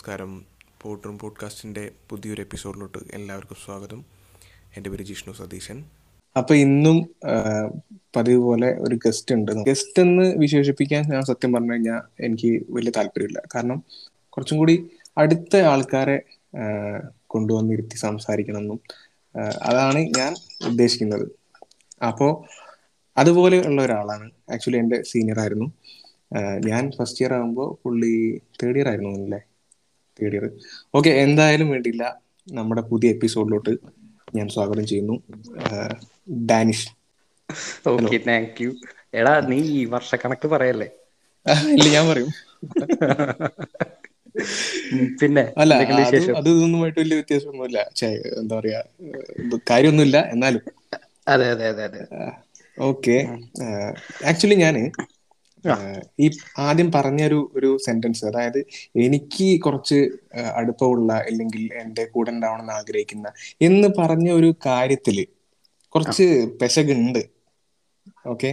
നമസ്കാരം. പോട്ടറും പോഡ്കാസ്റ്റിന്റെ പുതിയൊരു എപ്പിസോഡിലോട്ട് എല്ലാവർക്കും സ്വാഗതം. എന്റെ പേര് ജിഷ്ണു സതീശൻ. അപ്പൊ ഇന്നും പതിവ് പോലെ ഒരു ഗസ്റ്റ് ഉണ്ട്. ഗസ്റ്റ് എന്ന് വിശേഷിപ്പിക്കാൻ ഞാൻ സത്യം പറഞ്ഞു കഴിഞ്ഞാൽ എനിക്ക് വലിയ താല്പര്യമില്ല. കാരണം കുറച്ചും കൂടി അടുത്ത ആൾക്കാരെ കൊണ്ടുവന്നിരുത്തി സംസാരിക്കണമെന്നും എന്നും അതാണ് ഞാൻ ഉദ്ദേശിക്കുന്നത്. അപ്പോൾ അതുപോലെ ഉള്ള ഒരാളാണ്. ആക്ച്വലി എന്റെ സീനിയർ ആയിരുന്നു ഞാൻ ഫസ്റ്റ് ഇയർ ആകുമ്പോൾ പുള്ളി തേർഡ് ഇയർ ആയിരുന്നു അല്ലേ? തേർഡ് ഇയർ ഓക്കെ എന്തായാലും വേണ്ടിയില്ല. നമ്മുടെ പുതിയ എപ്പിസോഡിലോട്ട് ഞാൻ സ്വാഗതം ചെയ്യുന്നു. ഡാനിഷ്. ഓക്കെ താങ്ക് യു എടാ നീ ഈ വർഷക്കണക്ക് പറയല്ലേ? ഇല്ല ഞാൻ പറയും. പിന്നെ അല്ല അത് ഇതൊന്നുമായിട്ട് വലിയ വ്യത്യാസമൊന്നുമില്ല. എന്താ പറയാ കാര്യമൊന്നുമില്ല എന്നാലും. അതെ അതെ അതെ അതെ. ഓക്കെ. ആക്ച്വലി ഞാൻ ഈ ആദ്യം പറഞ്ഞൊരു ഒരു സെന്റൻസ് അതായത് എനിക്ക് കുറച്ച് അടുപ്പമുള്ള അല്ലെങ്കിൽ എന്റെ കൂടെ ഉണ്ടാവണമെന്ന് ആഗ്രഹിക്കുന്ന എന്ന് പറഞ്ഞ ഒരു കാര്യത്തിൽ കുറച്ച് പെശകുണ്ട്. ഓക്കെ?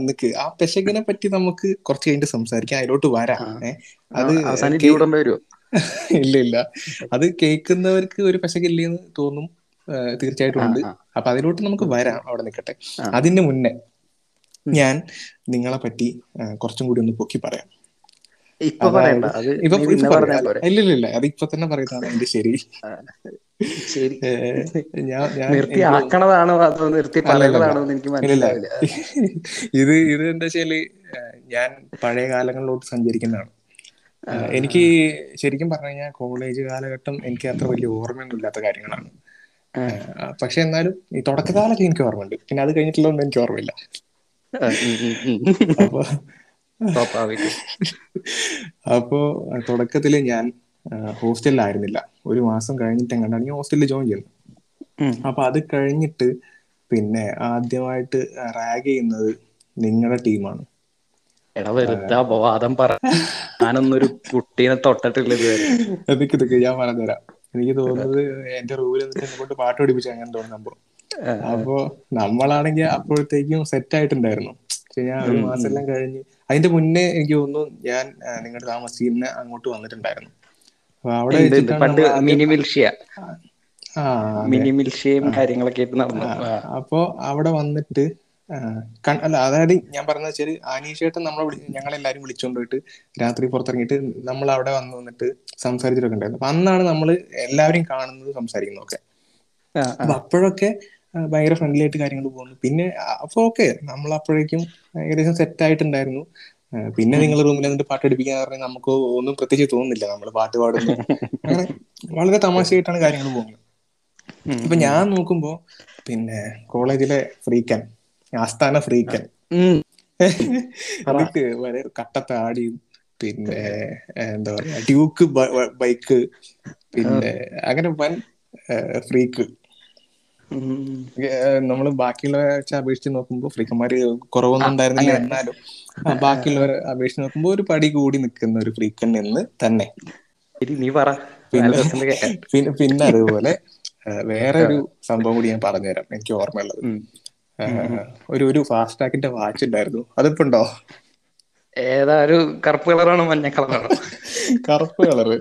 നിക്ക്. ആ പെശകിനെ പറ്റി നമുക്ക് കുറച്ച് കഴിഞ്ഞിട്ട് സംസാരിക്കാം. അതിലോട്ട് വരാം. അത് ഇല്ല ഇല്ല. അത് കേൾക്കുന്നവർക്ക് ഒരു പെശകില്ലെന്ന് തോന്നും തീർച്ചയായിട്ടും ഉണ്ട്. അപ്പൊ അതിലോട്ട് നമുക്ക് വരാം. അവിടെ നിൽക്കട്ടെ അതിന്റെ അതിന് മുന്നേ ഞാൻ നിങ്ങളെ പറ്റി കുറച്ചും കൂടി ഒന്ന് പൊക്കി പറയാം. ഇപ്പൊ പറയണ്ട. അത് ഇപ്പൊ തന്നെ പറയുന്നതാണ് എന്റെ ശരി. ഇല്ലില്ല ഇത് ഇത് എന്താ വെച്ചാൽ ഞാൻ പഴയ കാലങ്ങളിലോട്ട് സഞ്ചരിക്കുന്നതാണ്. എനിക്ക് ശരിക്കും പറഞ്ഞു കഴിഞ്ഞാൽ കോളേജ് കാലഘട്ടം എനിക്ക് അത്ര വലിയ ഓർമ്മയൊന്നും ഇല്ലാത്ത കാര്യങ്ങളാണ്. പക്ഷെ എന്നാലും ഈ തുടക്കകാലൊക്കെ എനിക്ക് ഓർമ്മയുണ്ട്. പിന്നെ അത് കഴിഞ്ഞിട്ടുള്ളതൊന്നും എനിക്ക് ഓർമ്മയില്ല. അപ്പൊ അപ്പോ തുടക്കത്തിൽ ഞാൻ ഹോസ്റ്റലിലായിരുന്നില്ല. ഒരു മാസം കഴിഞ്ഞിട്ട് എങ്ങാണ്ടാണ് ഞാൻ ഹോസ്റ്റലിൽ ജോയിൻ ചെയ്യുന്നത്. അപ്പൊ അത് കഴിഞ്ഞിട്ട് പിന്നെ ആദ്യമായിട്ട് റാഗ് ചെയ്യുന്നത് നിങ്ങളുടെ ടീമാണ്. എടാ വെറുതെ അപവാദം പറ. ഞാനൊന്നൊരു കുട്ടീനെ തൊട്ടിട്ടില്ല ഇതുവരെ. ഞാൻ പറഞ്ഞുതരാം. എനിക്ക് തോന്നുന്നത് എന്റെ റൂമിൽ എന്നിട്ട് എന്നെ കൊണ്ട് പാട്ട് പഠിപ്പിച്ചു അങ്ങനെ തോന്നുന്നു സംഭവം. അപ്പോ നമ്മളാണെങ്കിൽ അപ്പോഴത്തേക്കും സെറ്റ് ആയിട്ടുണ്ടായിരുന്നു. പക്ഷെ ഞാൻ ഒരു മാസം എല്ലാം കഴിഞ്ഞ് അതിന്റെ മുന്നേ എനിക്ക് തോന്നുന്നു ഞാൻ നിങ്ങളുടെ താമസിക്കുന്ന അങ്ങോട്ട് വന്നിട്ടുണ്ടായിരുന്നു. അപ്പൊ അവിടെ കാര്യങ്ങളൊക്കെ. അപ്പോ അവിടെ വന്നിട്ട് അല്ല അതായത് ഞാൻ പറഞ്ഞ വെച്ചാൽ ആനീഷേട്ടൻ നമ്മളെ ഞങ്ങളെല്ലാരും വിളിച്ചോണ്ട് പോയിട്ട് രാത്രി പുറത്തിറങ്ങിയിട്ട് നമ്മൾ അവിടെ വന്ന് വന്നിട്ട് സംസാരിച്ചിട്ടൊക്കെ ഉണ്ടായിരുന്നു. അപ്പൊ അന്നാണ് നമ്മൾ എല്ലാവരും കാണുന്നത് സംസാരിക്കുന്നത് ഒക്കെ ആ, ആ. അപ്പൊ അപ്പോഴൊക്കെ ഭയങ്കര ഫ്രണ്ട്ലി ആയിട്ട് കാര്യങ്ങൾ പോകുന്നു. പിന്നെ അപ്പൊ ഓക്കെ നമ്മൾ അപ്പോഴേക്കും ഏകദേശം സെറ്റ് ആയിട്ടുണ്ടായിരുന്നു. പിന്നെ നിങ്ങൾ റൂമിൽ എന്നിട്ട് പാട്ട് പഠിപ്പിക്കാൻ പറഞ്ഞാൽ നമുക്ക് ഒന്നും പ്രത്യേകിച്ച് തോന്നുന്നില്ല. നമ്മൾ പാട്ട് പാടുന്നു. അങ്ങനെ വളരെ തമാശയായിട്ടാണ് കാര്യങ്ങൾ പോകുന്നത്. ഇപ്പൊ ഞാൻ നോക്കുമ്പോ പിന്നെ കോളേജിലെ ഫ്രീക്കൻ ആസ്ഥാന ഫ്രീക്കൻ. എന്നിട്ട് വളരെ കട്ടത്താടിയും പിന്നെ എന്താ പറയാ ഡ്യൂക്ക് ബൈക്ക് പിന്നെ അങ്ങനെ വൻ ഫ്രീക്ക്. നമ്മൾ ബാക്കിയുള്ളവരെ അപേക്ഷിച്ച് നോക്കുമ്പോൾ ഫ്രീക്കന്മാര് കുറവൊന്നും ഉണ്ടായിരുന്നില്ല എന്നാലും. ബാക്കിയുള്ളവരെ അപേക്ഷിച്ച് നോക്കുമ്പോൾ ഒരു പടി കൂടി നിൽക്കുന്ന ഒരു ഫ്രീക്കൻ എന്ന് തന്നെ. നീ പറ. പിന്നെ പിന്നെ അതുപോലെ വേറെ ഒരു സംഭവം കൂടി ഞാൻ പറഞ്ഞുതരാം. എനിക്ക് ഓർമ്മയുള്ളത്. ഒരു ഒരു ഫാസ്റ്റ് ടാക്കിന്റെ വാച്ച് ഉണ്ടായിരുന്നു. അതിപ്പോ ഉണ്ടോ? ഏതാ ഒരു കറുപ്പ് കളറാണോ മഞ്ഞ കളറാണോ? കറുപ്പ് കളറ്.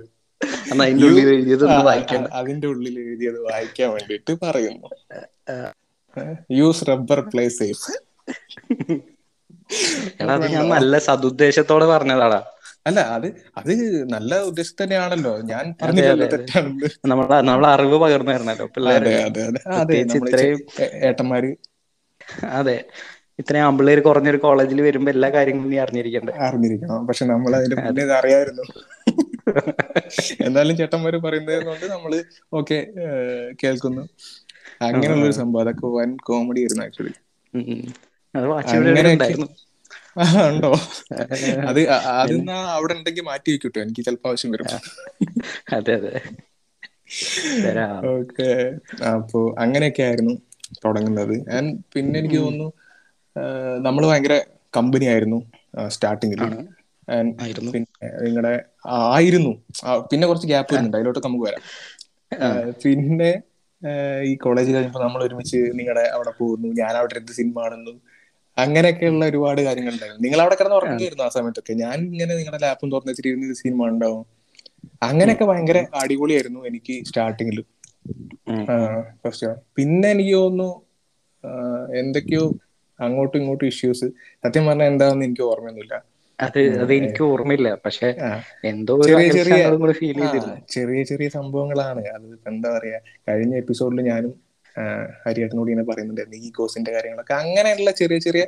അതിന്റെ ഉള്ളിൽ എഴുതിയതൊന്ന് വായിക്കണം. അതിന്റെ ഉള്ളിൽ എഴുതിയത് വായിക്കാൻ വേണ്ടിട്ട് പറയുന്നു. യൂസ് റബ്ബർ പ്ലേ സേഫ് എടാ അത് ഞാൻ നല്ല സതുദ്ദേശത്തോടെ പറഞ്ഞതാടാ. അല്ല അത് അത് നല്ല ഉദ്ദേശം തന്നെയാണല്ലോ. ഞാൻ. നമ്മളെ നമ്മളെ അറിവ് പകർന്നു തരണല്ലോ ഏട്ടന്മാര്. അതെ. ഇത്രയും ആമ്പിള്ളേര് കുറഞ്ഞൊരു കോളേജിൽ വരുമ്പോ എല്ലാ കാര്യങ്ങളും നീ അറിഞ്ഞിരിക്കണ്ടേ? അറിഞ്ഞിരിക്കണം. പക്ഷെ നമ്മൾ അതിന്റെ മുന്നേ അറിയായിരുന്നു. എന്നാലും ചേട്ടന്മാര് പറയുന്നത് കൊണ്ട് നമ്മൾ ഓക്കെ കേൾക്കുന്നു. അങ്ങനെയുള്ള ഒരു സംഭവം അതൊക്കെ വൻ കോമഡി ആയിരുന്നു ആക്ച്വലി ഉണ്ടോ? അത് അതിന്ന് അവിടെ ഉണ്ടെങ്കിൽ മാറ്റി വെക്കൂട്ടോ എനിക്ക് ചിലപ്പോ ആവശ്യം വരും. അതെ അതെ. ഓക്കെ അപ്പോ അങ്ങനെയൊക്കെ ആയിരുന്നു തുടങ്ങുന്നത്. ഞാൻ പിന്നെ എനിക്ക് തോന്നുന്നു നമ്മൾ ഭയങ്കര കമ്പനി ആയിരുന്നു സ്റ്റാർട്ടിങ്ങിൽ. പിന്നെ നിങ്ങളുടെ ആയിരുന്നു. പിന്നെ കുറച്ച് ഗ്യാപ്പ് വരുന്നുണ്ട്. അതിലോട്ട് നമുക്ക് വരാം. പിന്നെ ഈ കോളേജിൽ കഴിഞ്ഞപ്പോൾ നമ്മൾ ഒരുമിച്ച് നിങ്ങളുടെ അവിടെ പോകുന്നു ഞാൻ അവിടെ എടുത്ത് സിനിമ കാണുന്നു. അങ്ങനെയൊക്കെയുള്ള ഒരുപാട് കാര്യങ്ങൾ ഉണ്ടായിരുന്നു നിങ്ങൾ അവിടെ കിടന്ന് ഉറങ്ങിയിരുന്നു ആ സമയത്തൊക്കെ? ഞാൻ ഇങ്ങനെ നിങ്ങളുടെ ലാപ്പും തുറന്നു വെച്ചിട്ട് ഇരുന്ന് സിനിമ ഉണ്ടാവും അങ്ങനെയൊക്കെ ഭയങ്കര അടിപൊളിയായിരുന്നു എനിക്ക് സ്റ്റാർട്ടിങ്ങിൽ. ഫസ്റ്റ് പിന്നെ എനിക്ക് തോന്നുന്നു എന്തൊക്കെയോ അങ്ങോട്ടും ഇങ്ങോട്ടും ഇഷ്യൂസ് സത്യം പറഞ്ഞാൽ എന്താണെന്ന് എനിക്ക് ഓർമ്മയൊന്നുമില്ല. അത് അത് എനിക്ക് ഓർമ്മയില്ല. പക്ഷെ എന്തോ ചെറിയ ചെറിയ ഫീൽ ചെയ്തിരുന്നു. ചെറിയ ചെറിയ സംഭവങ്ങളാണ്. അത് എന്താ പറയാ കഴിഞ്ഞ എപ്പിസോഡിൽ ഞാനും ഹരിയേട്ടനോട് ഇങ്ങനെ പറയുന്നുണ്ടായിരുന്നു. ഈ കോഴ്സിന്റെ കാര്യങ്ങളൊക്കെ. അങ്ങനെയുള്ള ചെറിയ ചെറിയ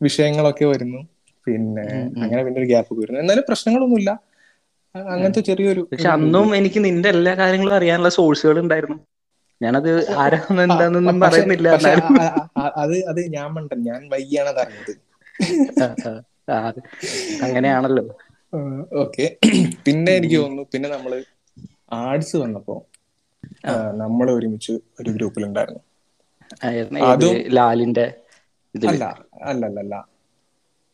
വിഷയങ്ങളൊക്കെ വരുന്നു. പിന്നെ. അങ്ങനെ പിന്നെ ഒരു ഗ്യാപ്പ് വരുന്നു. എന്നാലും പ്രശ്നങ്ങളൊന്നുമില്ല. അങ്ങനത്തെ ചെറിയൊരു പക്ഷെ അന്നും എനിക്ക് നിന്റെ എല്ലാ കാര്യങ്ങളും അറിയാനുള്ള സോഴ്സുകൾ ഉണ്ടായിരുന്നു. ഞാനത് ആരാന്ന് എന്താണെന്നൊന്നും പറയുന്നില്ല അത് അത് ഞാൻ മണ്ടൻ. ഞാൻ വൈകിയാണ് അത് അറിഞ്ഞത് അങ്ങനെയാണല്ലോ. ഓക്കെ. പിന്നെ എനിക്ക് തോന്നുന്നു പിന്നെ നമ്മൾ ആർട്സ് വന്നപ്പോ നമ്മൾ ഒരുമിച്ച് ഒരു ഗ്രൂപ്പിലുണ്ടായിരുന്നു. ലാലിന്റെ അല്ല അല്ല അല്ല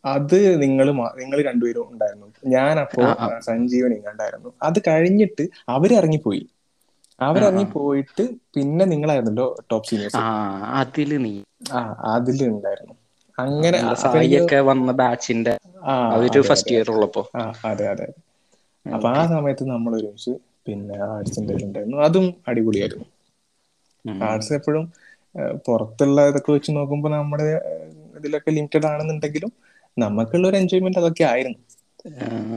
അത് നിങ്ങൾ നിങ്ങൾ രണ്ടുപേരും ഉണ്ടായിരുന്നു. ഞാൻ അപ്പോ സഞ്ജീവനി ഉണ്ടായിരുന്നു സഞ്ജീവൻ ഇങ്ങണ്ടായിരുന്നു. അത് കഴിഞ്ഞിട്ട് അവരിറങ്ങിപ്പോയി. അവരിറങ്ങി പോയിട്ട് പിന്നെ നിങ്ങളായിരുന്നല്ലോ ടോപ്പ് സീനിയേഴ്സ് ആ അതിൽ നീ ആ അതിൽ ഉണ്ടായിരുന്നു. അങ്ങനെ സായിയൊക്കെ വന്ന ബാച്ചിന്റെ അവർ ഫസ്റ്റ് ഇയർ ഉള്ളപ്പോ. അതെ അതെ. അപ്പൊ ആ സമയത്ത് നമ്മൾ ഒരുമിച്ച് പിന്നെ ആർട്സിന്റെ ഉണ്ടായിരുന്നു. അതും അടിപൊളിയായിരുന്നു. ആർട്സ് എപ്പോഴും പുറത്തുള്ള ഇതൊക്കെ വെച്ച് നോക്കുമ്പോൾ നമ്മുടെ ഇതിലൊക്കെ ലിമിറ്റഡ് ആണെന്നുണ്ടെങ്കിലും നമുക്കുള്ള ഒരു എൻജോയ്മെന്റ് അതൊക്കെ ആയിരുന്നു. ആ.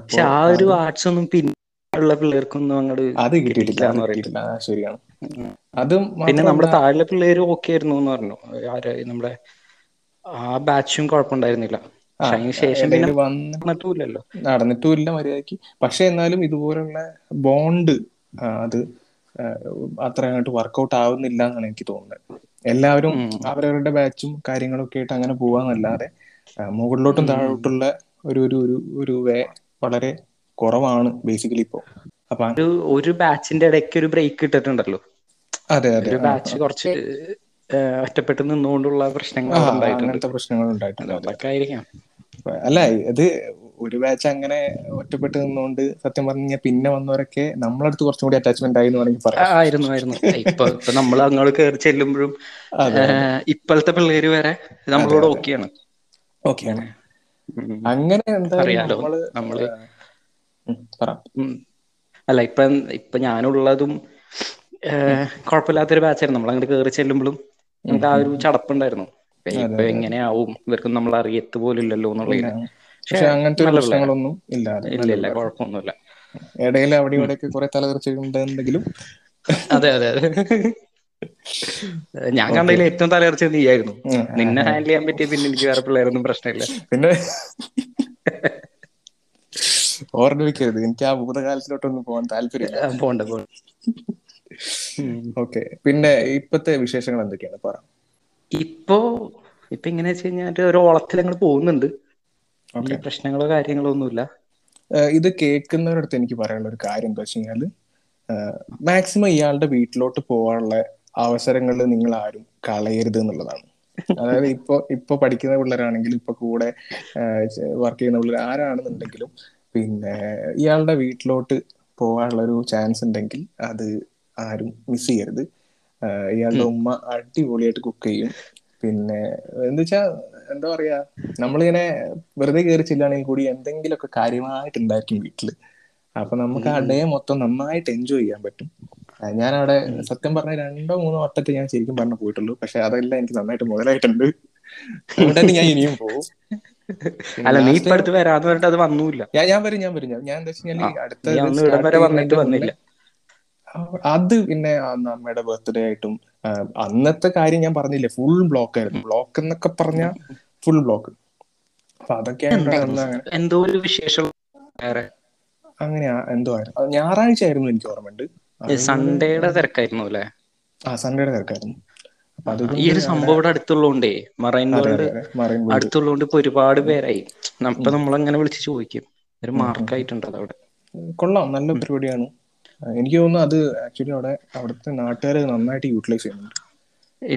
പക്ഷെ ആ ഒരു ആർട്സ് ഒന്നും പിന്നെയുള്ള പിള്ളേർക്കൊന്നും അങ്ങോട്ട് അത് കിട്ടിയിട്ടില്ല ശരിയാണ്. അതും പിന്നെ നമ്മുടെ താഴെ പിള്ളേര് ഓക്കെ ആയിരുന്നു എന്ന് പറഞ്ഞു. ആര് നമ്മുടെ ആ ബാച്ചും കുഴപ്പമുണ്ടായിരുന്നില്ല ശേഷം പിന്നെ നടന്നിട്ടുമില്ലല്ലോ. നടന്നിട്ടുമില്ല മര്യാദയ്ക്ക് പക്ഷെ എന്നാലും ഇതുപോലുള്ള ബോണ്ട് അത് അത്ര അങ്ങോട്ട് വർക്കൗട്ട് ആവുന്നില്ല എന്നാണ് എനിക്ക് തോന്നുന്നത്. എല്ലാവരും അവരവരുടെ ബാച്ചും കാര്യങ്ങളൊക്കെ ആയിട്ട് അങ്ങനെ പോവാന്നല്ലാതെ മുകളിലോട്ടും താഴോട്ടുള്ള ഒരു ഒരു ഒരു ഒരു വേ വളരെ കുറവാണ് ബേസിക്കലി ഇപ്പോ. അപ്പൊ ഒരു ബാച്ചിന്റെ ഇടയ്ക്ക് ഒരു ബ്രേക്ക് ഇട്ടിട്ടുണ്ടല്ലോ. അതെ അതെ. ബാച്ച് കുറച്ച് ഒറ്റപ്പെട്ട് നിന്നുകൊണ്ടുള്ള പ്രശ്നങ്ങൾ അങ്ങനത്തെ പ്രശ്നങ്ങൾ ഉണ്ടായിട്ടുണ്ട്. അതൊക്കെ ആയിരിക്കാം. അല്ല ഇത് ഒരു ബാച്ച് അങ്ങനെ ഒറ്റപ്പെട്ട് നിന്നുകൊണ്ട് സത്യം പറഞ്ഞാൽ പിന്നെ വന്നവരൊക്കെ നമ്മളടുത്ത് കുറച്ചും കൂടി അറ്റാച്ച്മെന്റ് ആയി എന്ന് വേണമെങ്കിൽ പറയാം. ആയിരുന്നു ആയിരുന്നു. ഇപ്പൊ ഇപ്പൊ നമ്മൾ അങ്ങോട്ട് കയറി ചെല്ലുമ്പോഴും. ഇപ്പോഴത്തെ പിള്ളേര് വരെ നമ്മളോട് ഓക്കെയാണ്. ഓക്കെയാണ്. അങ്ങനെ അറിയാലോ നമ്മൾ. അല്ല ഇപ്പൊ ഇപ്പൊ ഞാനുള്ളതും കുഴപ്പമില്ലാത്തൊരു ബാച്ചായിരുന്നു നമ്മൾ അങ്ങോട്ട് കയറി ചെല്ലുമ്പോഴും നമുക്ക് ആ ഒരു ചടപ്പുണ്ടായിരുന്നു. ഇപ്പൊ എങ്ങനെയാവും? ഇവർക്കും നമ്മൾ അറിയത്ത് പോലില്ലല്ലോ ഇല്ല പക്ഷെ അങ്ങനത്തെ പ്രശ്നങ്ങളൊന്നും ഇല്ല ഇല്ല ഇല്ല കുഴപ്പമൊന്നുമില്ല. ഇടയിൽ അവിടെ ഇവിടെയൊക്കെ കുറെ തലതെറിച്ചുണ്ടെങ്കിലും അതെ അതെ അതെ. ഞാൻ കണ്ടതിൽ ഏറ്റവും നീയായിരുന്നു. ഉം, നിന്നെ ഹാൻഡിൽ ചെയ്യാൻ പറ്റിയ പിന്നെ എനിക്ക് വേറെ പിള്ളേരൊന്നും പ്രശ്നമില്ല. പിന്നെ ഓർമ്മിക്കരുത് എനിക്ക് ആ ഭൂതകാലത്തിലോട്ടൊന്നും പോകാൻ താല്പര്യം പോണ്ട പോണ്ട. ഓക്കെ. പിന്നെ ഇപ്പത്തെ വിശേഷങ്ങൾ എന്തൊക്കെയാണ്? പറ. ഇപ്പോ ഇപ്പൊ ഇങ്ങനെ വെച്ച് കഴിഞ്ഞാൽ ഒരു ഓളത്തിൽ അങ്ങോട്ട് പോകുന്നുണ്ട്. പ്രശ്നങ്ങളോ കാര്യങ്ങളോ ഒന്നുമില്ല. ഇത് കേൾക്കുന്നവരടുത്ത് എനിക്ക് പറയാനുള്ള ഒരു കാര്യം എന്താ വെച്ച് കഴിഞ്ഞാൽ മാക്സിമം ഇയാളുടെ വീട്ടിലോട്ട് പോകാനുള്ള അവസരങ്ങൾ നിങ്ങൾ ആരും കളയരുത് എന്നുള്ളതാണ്. അതായത് ഇപ്പൊ ഇപ്പൊ പഠിക്കുന്ന പിള്ളേരാണെങ്കിലും ഇപ്പൊ കൂടെ വർക്ക് ചെയ്യുന്ന പിള്ളേർ ആരാണെന്നുണ്ടെങ്കിലും പിന്നെ ഇയാളുടെ വീട്ടിലോട്ട് പോകാനുള്ള ഒരു ചാൻസ് ഉണ്ടെങ്കിൽ അത് ആരും മിസ് ചെയ്യരുത്. ഇയാളുടെ ഉമ്മ അടിപൊളിയായിട്ട് കുക്ക് ചെയ്യും. പിന്നെ എന്താ വെച്ചാ എന്താ പറയാ നമ്മളിങ്ങനെ വെറുതെ കയറി ചെല്ലുകയാണെങ്കിൽ കൂടി എന്തെങ്കിലുമൊക്കെ കാര്യമായിട്ട് ഉണ്ടായിരിക്കും വീട്ടിൽ. അപ്പൊ നമുക്ക് ആ ഡേ മൊത്തം നന്നായിട്ട് എൻജോയ് ചെയ്യാൻ പറ്റും. ഞാൻ ഞാനവിടെ സത്യം പറഞ്ഞ രണ്ടോ മൂന്നോ വട്ടത്തെ ഞാൻ ശരിക്കും പറഞ്ഞു പോയിട്ടുള്ളൂ. പക്ഷെ അതെല്ലാം എനിക്ക് നന്നായിട്ട് മുതലായിട്ടുണ്ട്. അതുകൊണ്ട് ഞാൻ ഇനിയും പോകും അല്ല നീ ഇപ്പൊ അടുത്ത് വരാന്ന് പറഞ്ഞിട്ട് അത് വന്നൂല്ല. ഞാൻ ഞാൻ വരും ഞാൻ വരും. ഞാൻ എന്താ വെച്ചാൽ അടുത്ത വന്നിട്ട് വന്നില്ല. അത് പിന്നെ അമ്മയുടെ ബർത്ത്ഡേ ആയിട്ടും അന്നത്തെ കാര്യം ഞാൻ പറഞ്ഞില്ലേ ഫുൾ ബ്ലോക്ക് ആയിരുന്നു. ബ്ലോക്ക് എന്നൊക്കെ പറഞ്ഞ ഫുൾ ബ്ലോക്ക് അപ്പൊ അതൊക്കെ എന്തോ ഒരു വിശേഷം അങ്ങനെയാ എന്തോ ആയിരുന്നു. ഞായറാഴ്ച ആയിരുന്നു എനിക്ക് ഓർമ്മയുണ്ട്. സൺഡേയുടെ തിരക്കായിരുന്നു അല്ലേ? ആ സൺഡേയുടെ തിരക്കായിരുന്നു. ഈ ഒരു സംഭവം ഇവിടെ അടുത്തുള്ളതുകൊണ്ടേ മറൈൻ വേൾഡ് അടുത്തുള്ളതുകൊണ്ട് ഇപ്പൊ ഒരുപാട് പേരായി. അപ്പൊ നമ്മളങ്ങനെ വിളിച്ച് ചോദിക്കും. ഒരു മാർക്കായിട്ടുണ്ട് അതവിടെ. കൊള്ളാം. നല്ല പരിപാടിയാണ്. എനിക്ക് തോന്നുന്നു അത് ആക്ച്വലി അവിടെ അവിടുത്തെ നാട്ടുകാർ നന്നായിട്ട് യൂട്ടിലൈസ് ചെയ്യുന്നുണ്ട്.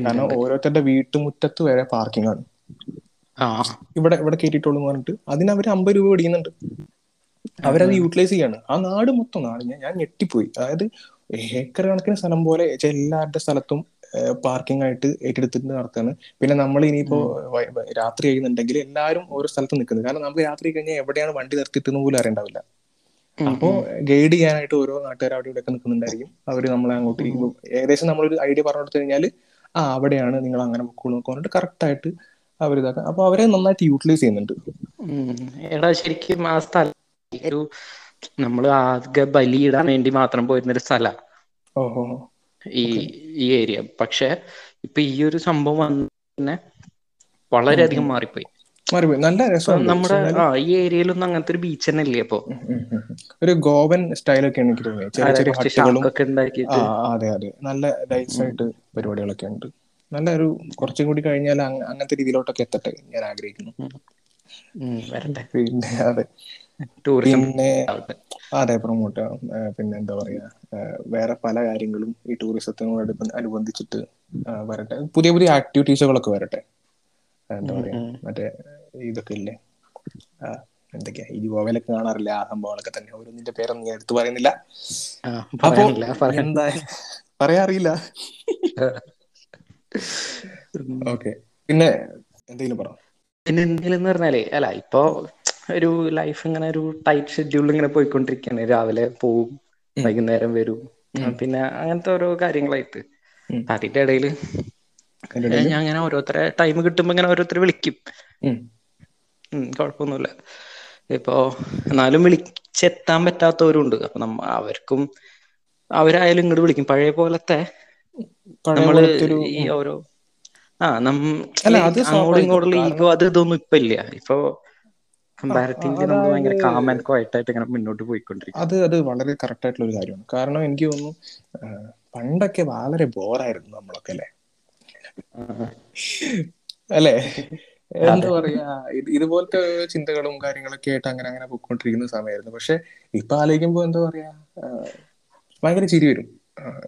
കാരണം ഓരോരുത്തരുടെ വീട്ടുമുറ്റത്ത് വരെ പാർക്കിംഗ് ആണ്. ഇവിടെ ഇവിടെ കയറ്റിയിട്ടുള്ളൂ എന്ന് പറഞ്ഞിട്ട് അതിന് അവർ അമ്പത് രൂപ പിടിക്കുന്നുണ്ട്. അവരത് യൂട്ടിലൈസ് ചെയ്യാണ്. ആ നാട് മൊത്തം നാട് ഞാൻ ഞാൻ ഞെട്ടിപ്പോയി. അതായത് ഏക്കർ കണക്കിന് സ്ഥലം പോലെ എല്ലാവരുടെ സ്ഥലത്തും പാർക്കിംഗ് ആയിട്ട് ഏറ്റെടുത്തിട്ട് നടത്താണ് പിന്നെ നമ്മൾ ഇനിയിപ്പോ രാത്രി കഴിയുന്നുണ്ടെങ്കിൽ എല്ലാവരും ഓരോ സ്ഥലത്ത് നിൽക്കുന്നത് കാരണം നമുക്ക് രാത്രി കഴിഞ്ഞാൽ എവിടെയാണ് വണ്ടി നിർത്തിയിട്ടെന്ന് പോലും അറിയണ്ടാവില്ല. അപ്പോ ഗൈഡ് ചെയ്യാനായിട്ട് ഓരോ നാട്ടുകാർ അവിടെ ഇവിടെ ഒക്കെ നിൽക്കുന്നുണ്ടായിരിക്കും. അവർ നമ്മളെ അങ്ങോട്ട് ഏകദേശം നമ്മളൊരു ഐഡിയ പറഞ്ഞു കൊടുത്തു കഴിഞ്ഞാൽ ആ അവിടെയാണ് നിങ്ങൾ അങ്ങനെ പൊക്കോളൂ എന്നൊക്കെ കറക്റ്റ് ആയിട്ട് അവർ ഇതാക്കാം. അപ്പൊ അവരെ നന്നായിട്ട് യൂട്ടിലൈസ് ചെയ്യുന്നുണ്ട്. എടാ ശരിക്കും ആ സ്ഥലം ഒരു നമ്മൾ ആകെ ബലിയിടാൻ വേണ്ടി മാത്രം പോയിരുന്നൊരു സ്ഥല. ഓഹോ. ഈ ഈ ഏരിയ പക്ഷെ ഇപ്പൊ ഈ ഒരു സംഭവം വന്ന വളരെയധികം മാറിപ്പോയി. നല്ല രസമാണ് നമ്മുടെ ഈ ഏരിയയിലൊന്നും അങ്ങനത്തെ ഒരു ബീച്ച് തന്നെ ഇല്ലേ ഉം. ഒരു ഗോവൻ സ്റ്റൈലൊക്കെ എനിക്ക് തോന്നി ചെറിയ ചെറിയ ഹട്ടുകളും. അതെ അതെ. നല്ല നൈസ് ആയിട്ട് പരിപാടികളൊക്കെ ഉണ്ട്. നല്ല ഒരു കുറച്ചും കൂടി കഴിഞ്ഞാൽ അങ്ങനത്തെ രീതിയിലോട്ടൊക്കെ എത്തട്ടെ ഞാൻ ആഗ്രഹിക്കുന്നു. പിന്നെ അതെ. പിന്നെ അതെ പ്രൊമോട്ട് പിന്നെ എന്താ പറയാ? വേറെ പല കാര്യങ്ങളും ഈ ടൂറിസത്തിനോട് അനുബ- അനുബന്ധിച്ചിട്ട് വരട്ടെ. പുതിയ പുതിയ ആക്ടിവിറ്റീസുകളൊക്കെ വരട്ടെ. എന്താ പറയാ മറ്റേ ഇതൊക്കെ ഇല്ലേ? എന്തൊക്കെയാ ഈ ഗോവയിലൊക്കെ കാണാറില്ല ആ സംഭവങ്ങളൊക്കെ തന്നെ. ഓരോന്നിന്റെ പേരൊന്നും ഞാൻ എടുത്തു പറയുന്നില്ല. അപ്പോ എന്താ പറയാറിയില്ല. ഓക്കെ. പിന്നെ എന്തെങ്കിലും പറ പിന്നെ എന്തെങ്കിലും എന്ന് പറഞ്ഞാലേ അല്ല ഇപ്പൊ ഒരു ലൈഫ് ഇങ്ങനെ ഒരു ടൈറ്റ് ഷെഡ്യൂൾ ഇങ്ങനെ പോയിക്കൊണ്ടിരിക്കുകയാണ് രാവിലെ പോവും വൈകുന്നേരം വരും. പിന്നെ അങ്ങനത്തെ ഓരോ കാര്യങ്ങളായിട്ട്. അതിന്റെ ഇടയിൽ ഞാൻ അങ്ങനെ ഓരോരുത്തരെ ടൈം കിട്ടുമ്പോ ഇങ്ങനെ ഓരോരുത്തരെ വിളിക്കും. കുഴപ്പമൊന്നുമില്ല ഇപ്പോ എന്നാലും വിളിച്ചെത്താൻ പറ്റാത്തവരുണ്ട്. അപ്പൊ നമ്മ അവർക്കും അവരായാലും ഇങ്ങോട്ട് വിളിക്കും. പഴയ പോലത്തെ നമ്മൾ ഈ ഓരോ ആ നം അങ്ങോട്ടും. ഇങ്ങോട്ടുള്ള ഈഗോ അത് ഇതൊന്നും ഇപ്പൊ ഇല്ല. ഇപ്പൊ കമ്പാരിറ്റീവ്ലി നമ്മൾ അതായത് ഭയങ്കര കാം ആൻഡ് ക്വയറ്റ് ആയിട്ട് ഇങ്ങനെ മുന്നോട്ട് പോയിക്കൊണ്ടിരിക്കും അത് അത് വളരെ കറക്റ്റ് ആയിട്ടുള്ള ഒരു കാര്യമാണ്. കാരണം എനിക്ക് തോന്നുന്നു പണ്ടൊക്കെ വളരെ ബോറായിരുന്നു നമ്മളൊക്കെ അല്ലേ? അല്ലേ? എന്താ പറയാ ഇതുപോലത്തെ ചിന്തകളും കാര്യങ്ങളൊക്കെ ആയിട്ട് അങ്ങനെ അങ്ങനെ പോയിക്കൊണ്ടിരിക്കുന്ന സമയമായിരുന്നു. പക്ഷെ ഇപ്പൊ ആലോചിക്കുമ്പോ എന്താ പറയാ ഭയങ്കര ചിരി വരും.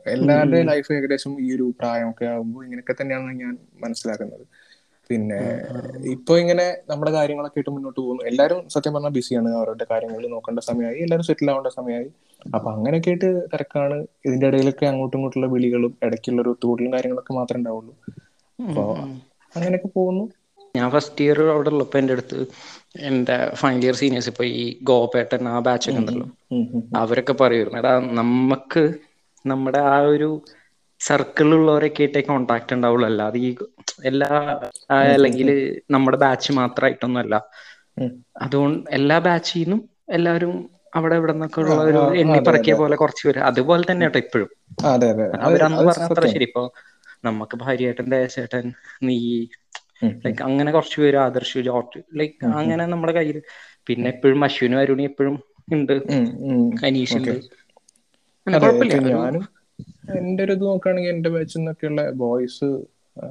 എല്ലാവരുടെയും ലൈഫ് ഏകദേശം ഈ ഒരു പ്രായമൊക്കെ ആകുമ്പോൾ ഇങ്ങനെയൊക്കെ തന്നെയാണ് ഞാൻ മനസ്സിലാക്കുന്നത്. പിന്നെ ഇപ്പൊ ഇങ്ങനെ നമ്മുടെ കാര്യങ്ങളൊക്കെ ആയിട്ട് മുന്നോട്ട് പോകുന്നു. എല്ലാവരും സത്യം പറഞ്ഞാൽ ബിസിയാണ്. അവരുടെ കാര്യങ്ങൾ നോക്കേണ്ട സമയമായി. എല്ലാവരും സെറ്റിൽ ആവേണ്ട സമയമായി. അപ്പൊ അങ്ങനെയൊക്കെ ആയിട്ട് തിരക്കാണ്. ഇതിന്റെ ഇടയിലൊക്കെ അങ്ങോട്ടും ഇങ്ങോട്ടുള്ള വിളികളും ഇടയ്ക്കുള്ള ഒരു ഒത്തുകൂടലും കാര്യങ്ങളൊക്കെ മാത്രമേ ഉണ്ടാവുള്ളൂ. അപ്പൊ അങ്ങനെയൊക്കെ പോകുന്നു. ഞാൻ ഫസ്റ്റ് ഇയർ അവിടെ ഉള്ളപ്പോ എന്റെ അടുത്ത് എന്റെ ഫൈനൽ ഇയർ സീനിയേഴ്സ് ഇപ്പൊ ഈ ഗോപേട്ടൻ ആ ബാച്ചൊക്കെ ഉണ്ടല്ലോ. അവരൊക്കെ പറയുമായിരുന്നു എടാ നമുക്ക് നമ്മുടെ ആ ഒരു സർക്കിളിലുള്ളവരൊക്കെ ആയിട്ടേ കോണ്ടാക്ട് ഉണ്ടാവുള്ളൂ. അല്ലാതെ ഈ എല്ലാ അല്ലെങ്കിൽ നമ്മുടെ ബാച്ച് മാത്രമായിട്ടൊന്നും അല്ല അതുകൊണ്ട് എല്ലാ ബാച്ചിൽ നിന്നും എല്ലാവരും അവിടെ ഇവിടെ നിന്നൊക്കെ ഉള്ള ഒരു ആ, എണ്ണി പറക്കിയ പോലെ കുറച്ച് പേര്. അതുപോലെ തന്നെ കേട്ടോ ഇപ്പോഴും. അവരന്ന് അത് പറഞ്ഞ അത്ര സത്യം. ശരി. ഇപ്പൊ നമുക്ക് ഭാര്യയേട്ടൻ ദേശേട്ടൻ നീ ലൈക്ക് അങ്ങനെ കുറച്ച് പേര് ആദർശ് ജോർജ് ലൈക്ക് അങ്ങനെ നമ്മുടെ കയ്യിൽ പിന്നെ എപ്പോഴും അശ്വിനും അരുണി എപ്പോഴും ഉണ്ട്. അനീഷ് ഉണ്ട് കുഴപ്പമില്ല. ഒരു- എന്റെ ഒരു ഇത് നോക്കുകയാണെങ്കിൽ എന്റെ ബാച്ചിൽ നിന്നൊക്കെയുള്ള ബോയ്സ്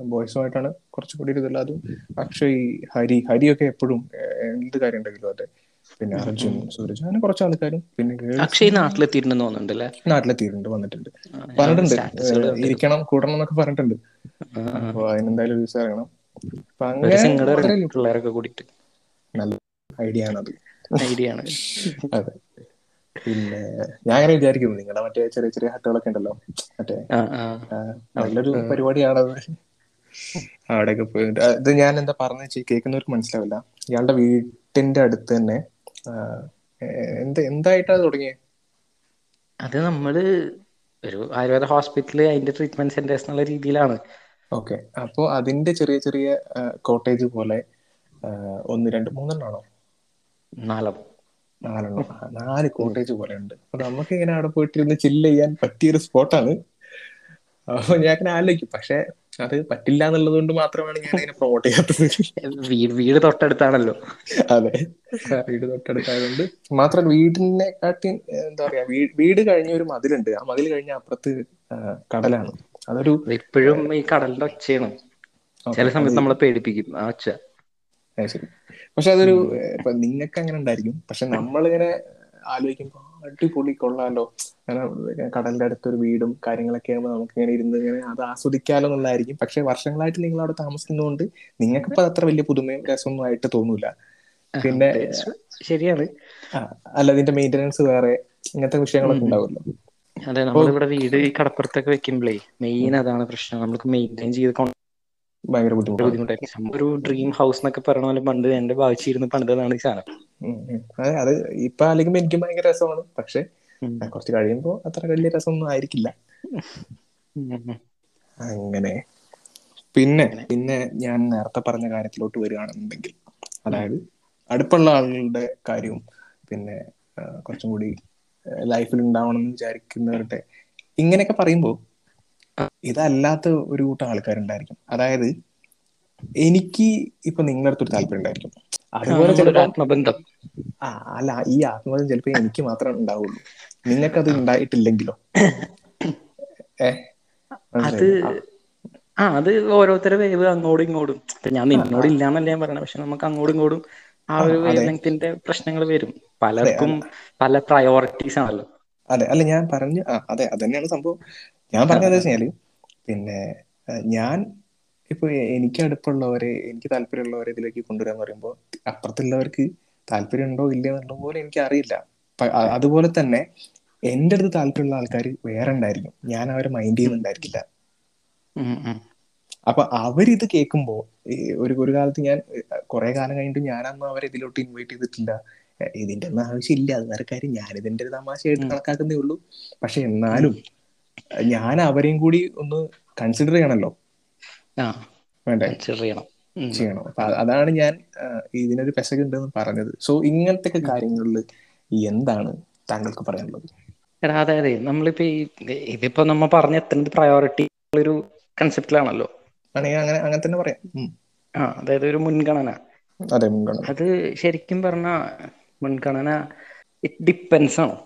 ബോയ്സുമായിട്ടാണ് കുറച്ചുകൂടി ഒരു ഇതുള്ളത് അതും അക്ഷയ് ഹരി ഹരിയൊക്കെ എപ്പോഴും എന്ത് കാര്യം ഉണ്ടെങ്കിലും അതെ. പിന്നെ അർജുൻ സൂരജ് അങ്ങനെ കുറച്ച് ആൾക്കാരും. പിന്നെ അക്ഷയ് നാട്ടിലെത്തിയിട്ടുണ്ടെന്ന് നാട്ടിലെത്തിയിട്ടുണ്ട് വന്നിട്ടുണ്ട്. പറഞ്ഞിട്ടുണ്ട്. ഇരിക്കണം കൂടണം എന്നൊക്കെ പറഞ്ഞിട്ടുണ്ട്. അപ്പൊ അതിനെന്തായാലും ഒരു ദിവസം ഇറങ്ങണം. അപ്പൊ അങ്ങനെ പിള്ളേരൊക്കെ കൂടിയിട്ട്. നല്ല ഐഡിയ ആണ് അത് ഐഡിയ ആണ്. അതെ. പിന്നെ ഞാൻ അങ്ങനെ വിചാരിക്കുന്നു നിങ്ങളുടെ മറ്റേ ചെറിയ ചെറിയ ഹട്ടുകളൊക്കെ ഉണ്ടല്ലോ മറ്റേ നല്ലൊരു പരിപാടിയാണത്. അവിടെയൊക്കെ പോയി. ഇത് ഞാൻ എന്താ പറഞ്ഞു വെച്ചാൽ കേൾക്കുന്നവർക്ക് മനസ്സിലാവില്ല. ഇയാളുടെ വീട്ടിന്റെ അടുത്ത് തന്നെ എന്ത് എന്തായിട്ടാ തുടങ്ങിയത് അത് നമ്മൾ ഒരു ആയുർവേദ ഹോസ്പിറ്റൽ അതിന്റെ ട്രീറ്റ്മെന്റ് സെന്റേഴ്സ് എന്നുള്ള രീതിയിലാണ്. ഓക്കെ. അപ്പോ അതിന്റെ ചെറിയ ചെറിയ കോട്ടേജ് പോലെ ഒന്ന് രണ്ട് മൂന്നെണ്ണാണോ? നാലം നാലെണ്ണം. നാല് കോട്ടേജ് പോലെ ഉണ്ട് അപ്പൊ നമുക്ക് ഇങ്ങനെ അവിടെ പോയിട്ടിരുന്ന് ചില്ല് ചെയ്യാൻ പറ്റിയൊരു സ്പോട്ടാണ് അപ്പൊ ഞാൻ അങ്ങനെ ആലോചിക്കും. പക്ഷെ അത് പറ്റില്ല എന്നുള്ളത് കൊണ്ട് മാത്രമാണ് ഞാൻ ഇതിനെ പ്രൊമോട്ട് ചെയ്യാത്തത്. വീട് വീട് തൊട്ടടുത്താണല്ലോ. അതെ. വീട് തൊട്ടടുത്തായതുകൊണ്ട് മാത്രമല്ല വീടിനെ കാട്ടി എന്താ പറയാ വീട് കഴിഞ്ഞ ഒരു മതിലുണ്ട്. ആ മതിൽ കഴിഞ്ഞ അപ്പുറത്ത് കടലാണ്. അതൊരു എപ്പോഴും ഈ കടലിന്റെ ഒച്ചയാണ്. ചില സമയത്ത് നമ്മളെ പേടിപ്പിക്കും ആ ഒച്ച. ശരി. പക്ഷെ അതൊരു ഇപ്പൊ നിങ്ങൾക്ക് അങ്ങനെ ഉണ്ടായിരിക്കും. പക്ഷെ നമ്മളിങ്ങനെ ആലോചിക്കുമ്പോൾ അടിപൊളി കൊള്ളാലോ. അങ്ങനെ കടലിന്റെ അടുത്തൊരു വീടും കാര്യങ്ങളൊക്കെ ആകുമ്പോൾ നമുക്ക് ഇങ്ങനെ ഇരുന്ന് ഇങ്ങനെ അത് ആസ്വദിക്കാലോ എന്നുള്ളതായിരിക്കും. പക്ഷെ വർഷങ്ങളായിട്ട് നിങ്ങൾ അവിടെ താമസിക്കുന്നതുകൊണ്ട് നിങ്ങൾക്ക് ഇപ്പൊ അത്ര വലിയ പുതുമയും രസമൊന്നും ആയിട്ട് തോന്നൂല. പിന്നെ ശരിയാണ്. അല്ല ഇതിന്റെ മെയിന്റനൻസ് വേറെ ഇങ്ങനത്തെ വിഷയങ്ങളൊക്കെ ഉണ്ടാവുമല്ലോ. അതെ നമ്മളിവിടെ വീട് ഈ കടപ്പുറത്തൊക്കെ വെക്കുമ്പോഴേ മെയിൻ അതാണ് പ്രശ്നം. നമുക്ക് മെയിന്റെയിൻ ചെയ്ത് ഭയങ്കര ബുദ്ധിമുട്ടായിരിക്കും. ഒരു ഡ്രീം ഹൗസ് എന്നൊക്കെ പറഞ്ഞ പോലെ പണ്ട് എന്റെ ഭാവിച്ചിരുന്ന് പണിതാണ് ഈ സാധനം. അതെ ഇപ്പൊ ആലോചിക്കുമ്പോ എനിക്കും ഭയങ്കര രസമാണ്. പക്ഷെ കുറച്ച് കഴിയുമ്പോ അത്ര വലിയ രസമൊന്നും ആയിരിക്കില്ല. അങ്ങനെ. പിന്നെ പിന്നെ ഞാൻ നേരത്തെ പറഞ്ഞ കാര്യത്തിലോട്ട് വരികയാണെന്നുണ്ടെങ്കിൽ അതായത് അടുപ്പുള്ള ആളുകളുടെ കാര്യവും പിന്നെ കുറച്ചും കൂടി ലൈഫിൽ ഉണ്ടാവണം എന്ന് വിചാരിക്കുന്നവരുടെ ഇങ്ങനെയൊക്കെ പറയുമ്പോൾ ഇതല്ലാത്ത ഒരു കൂട്ടം ആൾക്കാരുണ്ടായിരിക്കും. അതായത് എനിക്ക് ഇപ്പൊ നിങ്ങളുടെ അടുത്തൊരു താല്പര്യം ഉണ്ടായിരിക്കും. അതുപോലെ ആത്മബന്ധം. ആ അല്ല ഈ ആത്മബന്ധം ചിലപ്പോ എനിക്ക് മാത്രമേ ഉണ്ടാവുള്ളൂ. നിങ്ങൾക്ക് നിങ്ങൾക്കത് ഉണ്ടായിട്ടില്ലെങ്കിലോ? അത് ആ, അത് ഓരോരുത്തരുടെ വേവ് അങ്ങോട്ടും ഇങ്ങോട്ടും ഞാൻ നിന്നോട് ഇല്ലാന്നല്ല ഞാൻ പറയണത് പക്ഷെ നമുക്ക് അങ്ങോട്ടും ഇങ്ങോട്ടും ആ ഒരു അതെ. വേവ് പ്രശ്നങ്ങൾ വരും. പലർക്കും പല പ്രയോറിറ്റീസ് ആണല്ലോ. അതെ അല്ല ഞാൻ പറഞ്ഞു ആ അതെ അതന്നെയാണ് സംഭവം. ഞാൻ പറഞ്ഞത് എന്താ വെച്ചാൽ പിന്നെ ഞാൻ ഇപ്പൊ എനിക്ക് അടുപ്പുള്ളവരെ എനിക്ക് താല്പര്യമുള്ളവരെ ഇതിലേക്ക് കൊണ്ടുവരാന്ന് പറയുമ്പോൾ അപ്പുറത്തുള്ളവർക്ക് താല്പര്യം ഉണ്ടോ ഇല്ലയോ എന്നുള്ള പോലെ എനിക്ക് അറിയില്ല അതുപോലെ തന്നെ എന്റെ അടുത്ത് താല്പര്യമുള്ള ആൾക്കാർ വേറെ ഉണ്ടായിരിക്കും. ഞാൻ അവരെ മൈൻഡ് ചെയ്യുന്നുണ്ടായിരിക്കില്ല. അപ്പൊ അവരിത് കേൾക്കുമ്പോൾ ഒരു ഒരു കാലത്ത് ഞാൻ കുറെ കാലം കഴിഞ്ഞിട്ട് ഞാനൊന്നും അവരെ ഇതിലോട്ട് ഇൻവൈറ്റ് ചെയ്തിട്ടില്ല. ഇതിന്റെ ഒന്നും ആവശ്യമില്ല അത് വേറെ കാര്യം. ഞാനിതിന്റെ ഒരു തമാശയായിട്ട് കണക്കാക്കുന്നേ ഉള്ളൂ. പക്ഷെ എന്നാലും ഞാൻ അവരെയും കൂടി ഒന്ന് കൺസിഡർ ചെയ്യണല്ലോ. വേണ്ടേ? ചെയ്യണം. അപ്പൊ അതാണ് ഞാൻ ഇതിനൊരു പെസകുണ്ടെന്ന് പറഞ്ഞത്. സോ ഇങ്ങനത്തെ ഒക്കെ കാര്യങ്ങളിൽ എന്താണ് താങ്കൾക്ക് പറയാനുള്ളത്? എടാ അതെ അതെ നമ്മളിപ്പോ ഈ ഇതിപ്പോ നമ്മ പറഞ്ഞ എത്തുന്നത് പ്രയോറിറ്റി ഒരു കൺസെപ്റ്റിലാണല്ലോ അങ്ങനെ അങ്ങനെ തന്നെ പറയാം. ആ അതായത് ഒരു മുൻഗണന. അതെ മുൻഗണന. അത് ശരിക്കും പറഞ്ഞ മുൻഗണന ഇറ്റ് ഡിപ്പെൻസ് ആണ്.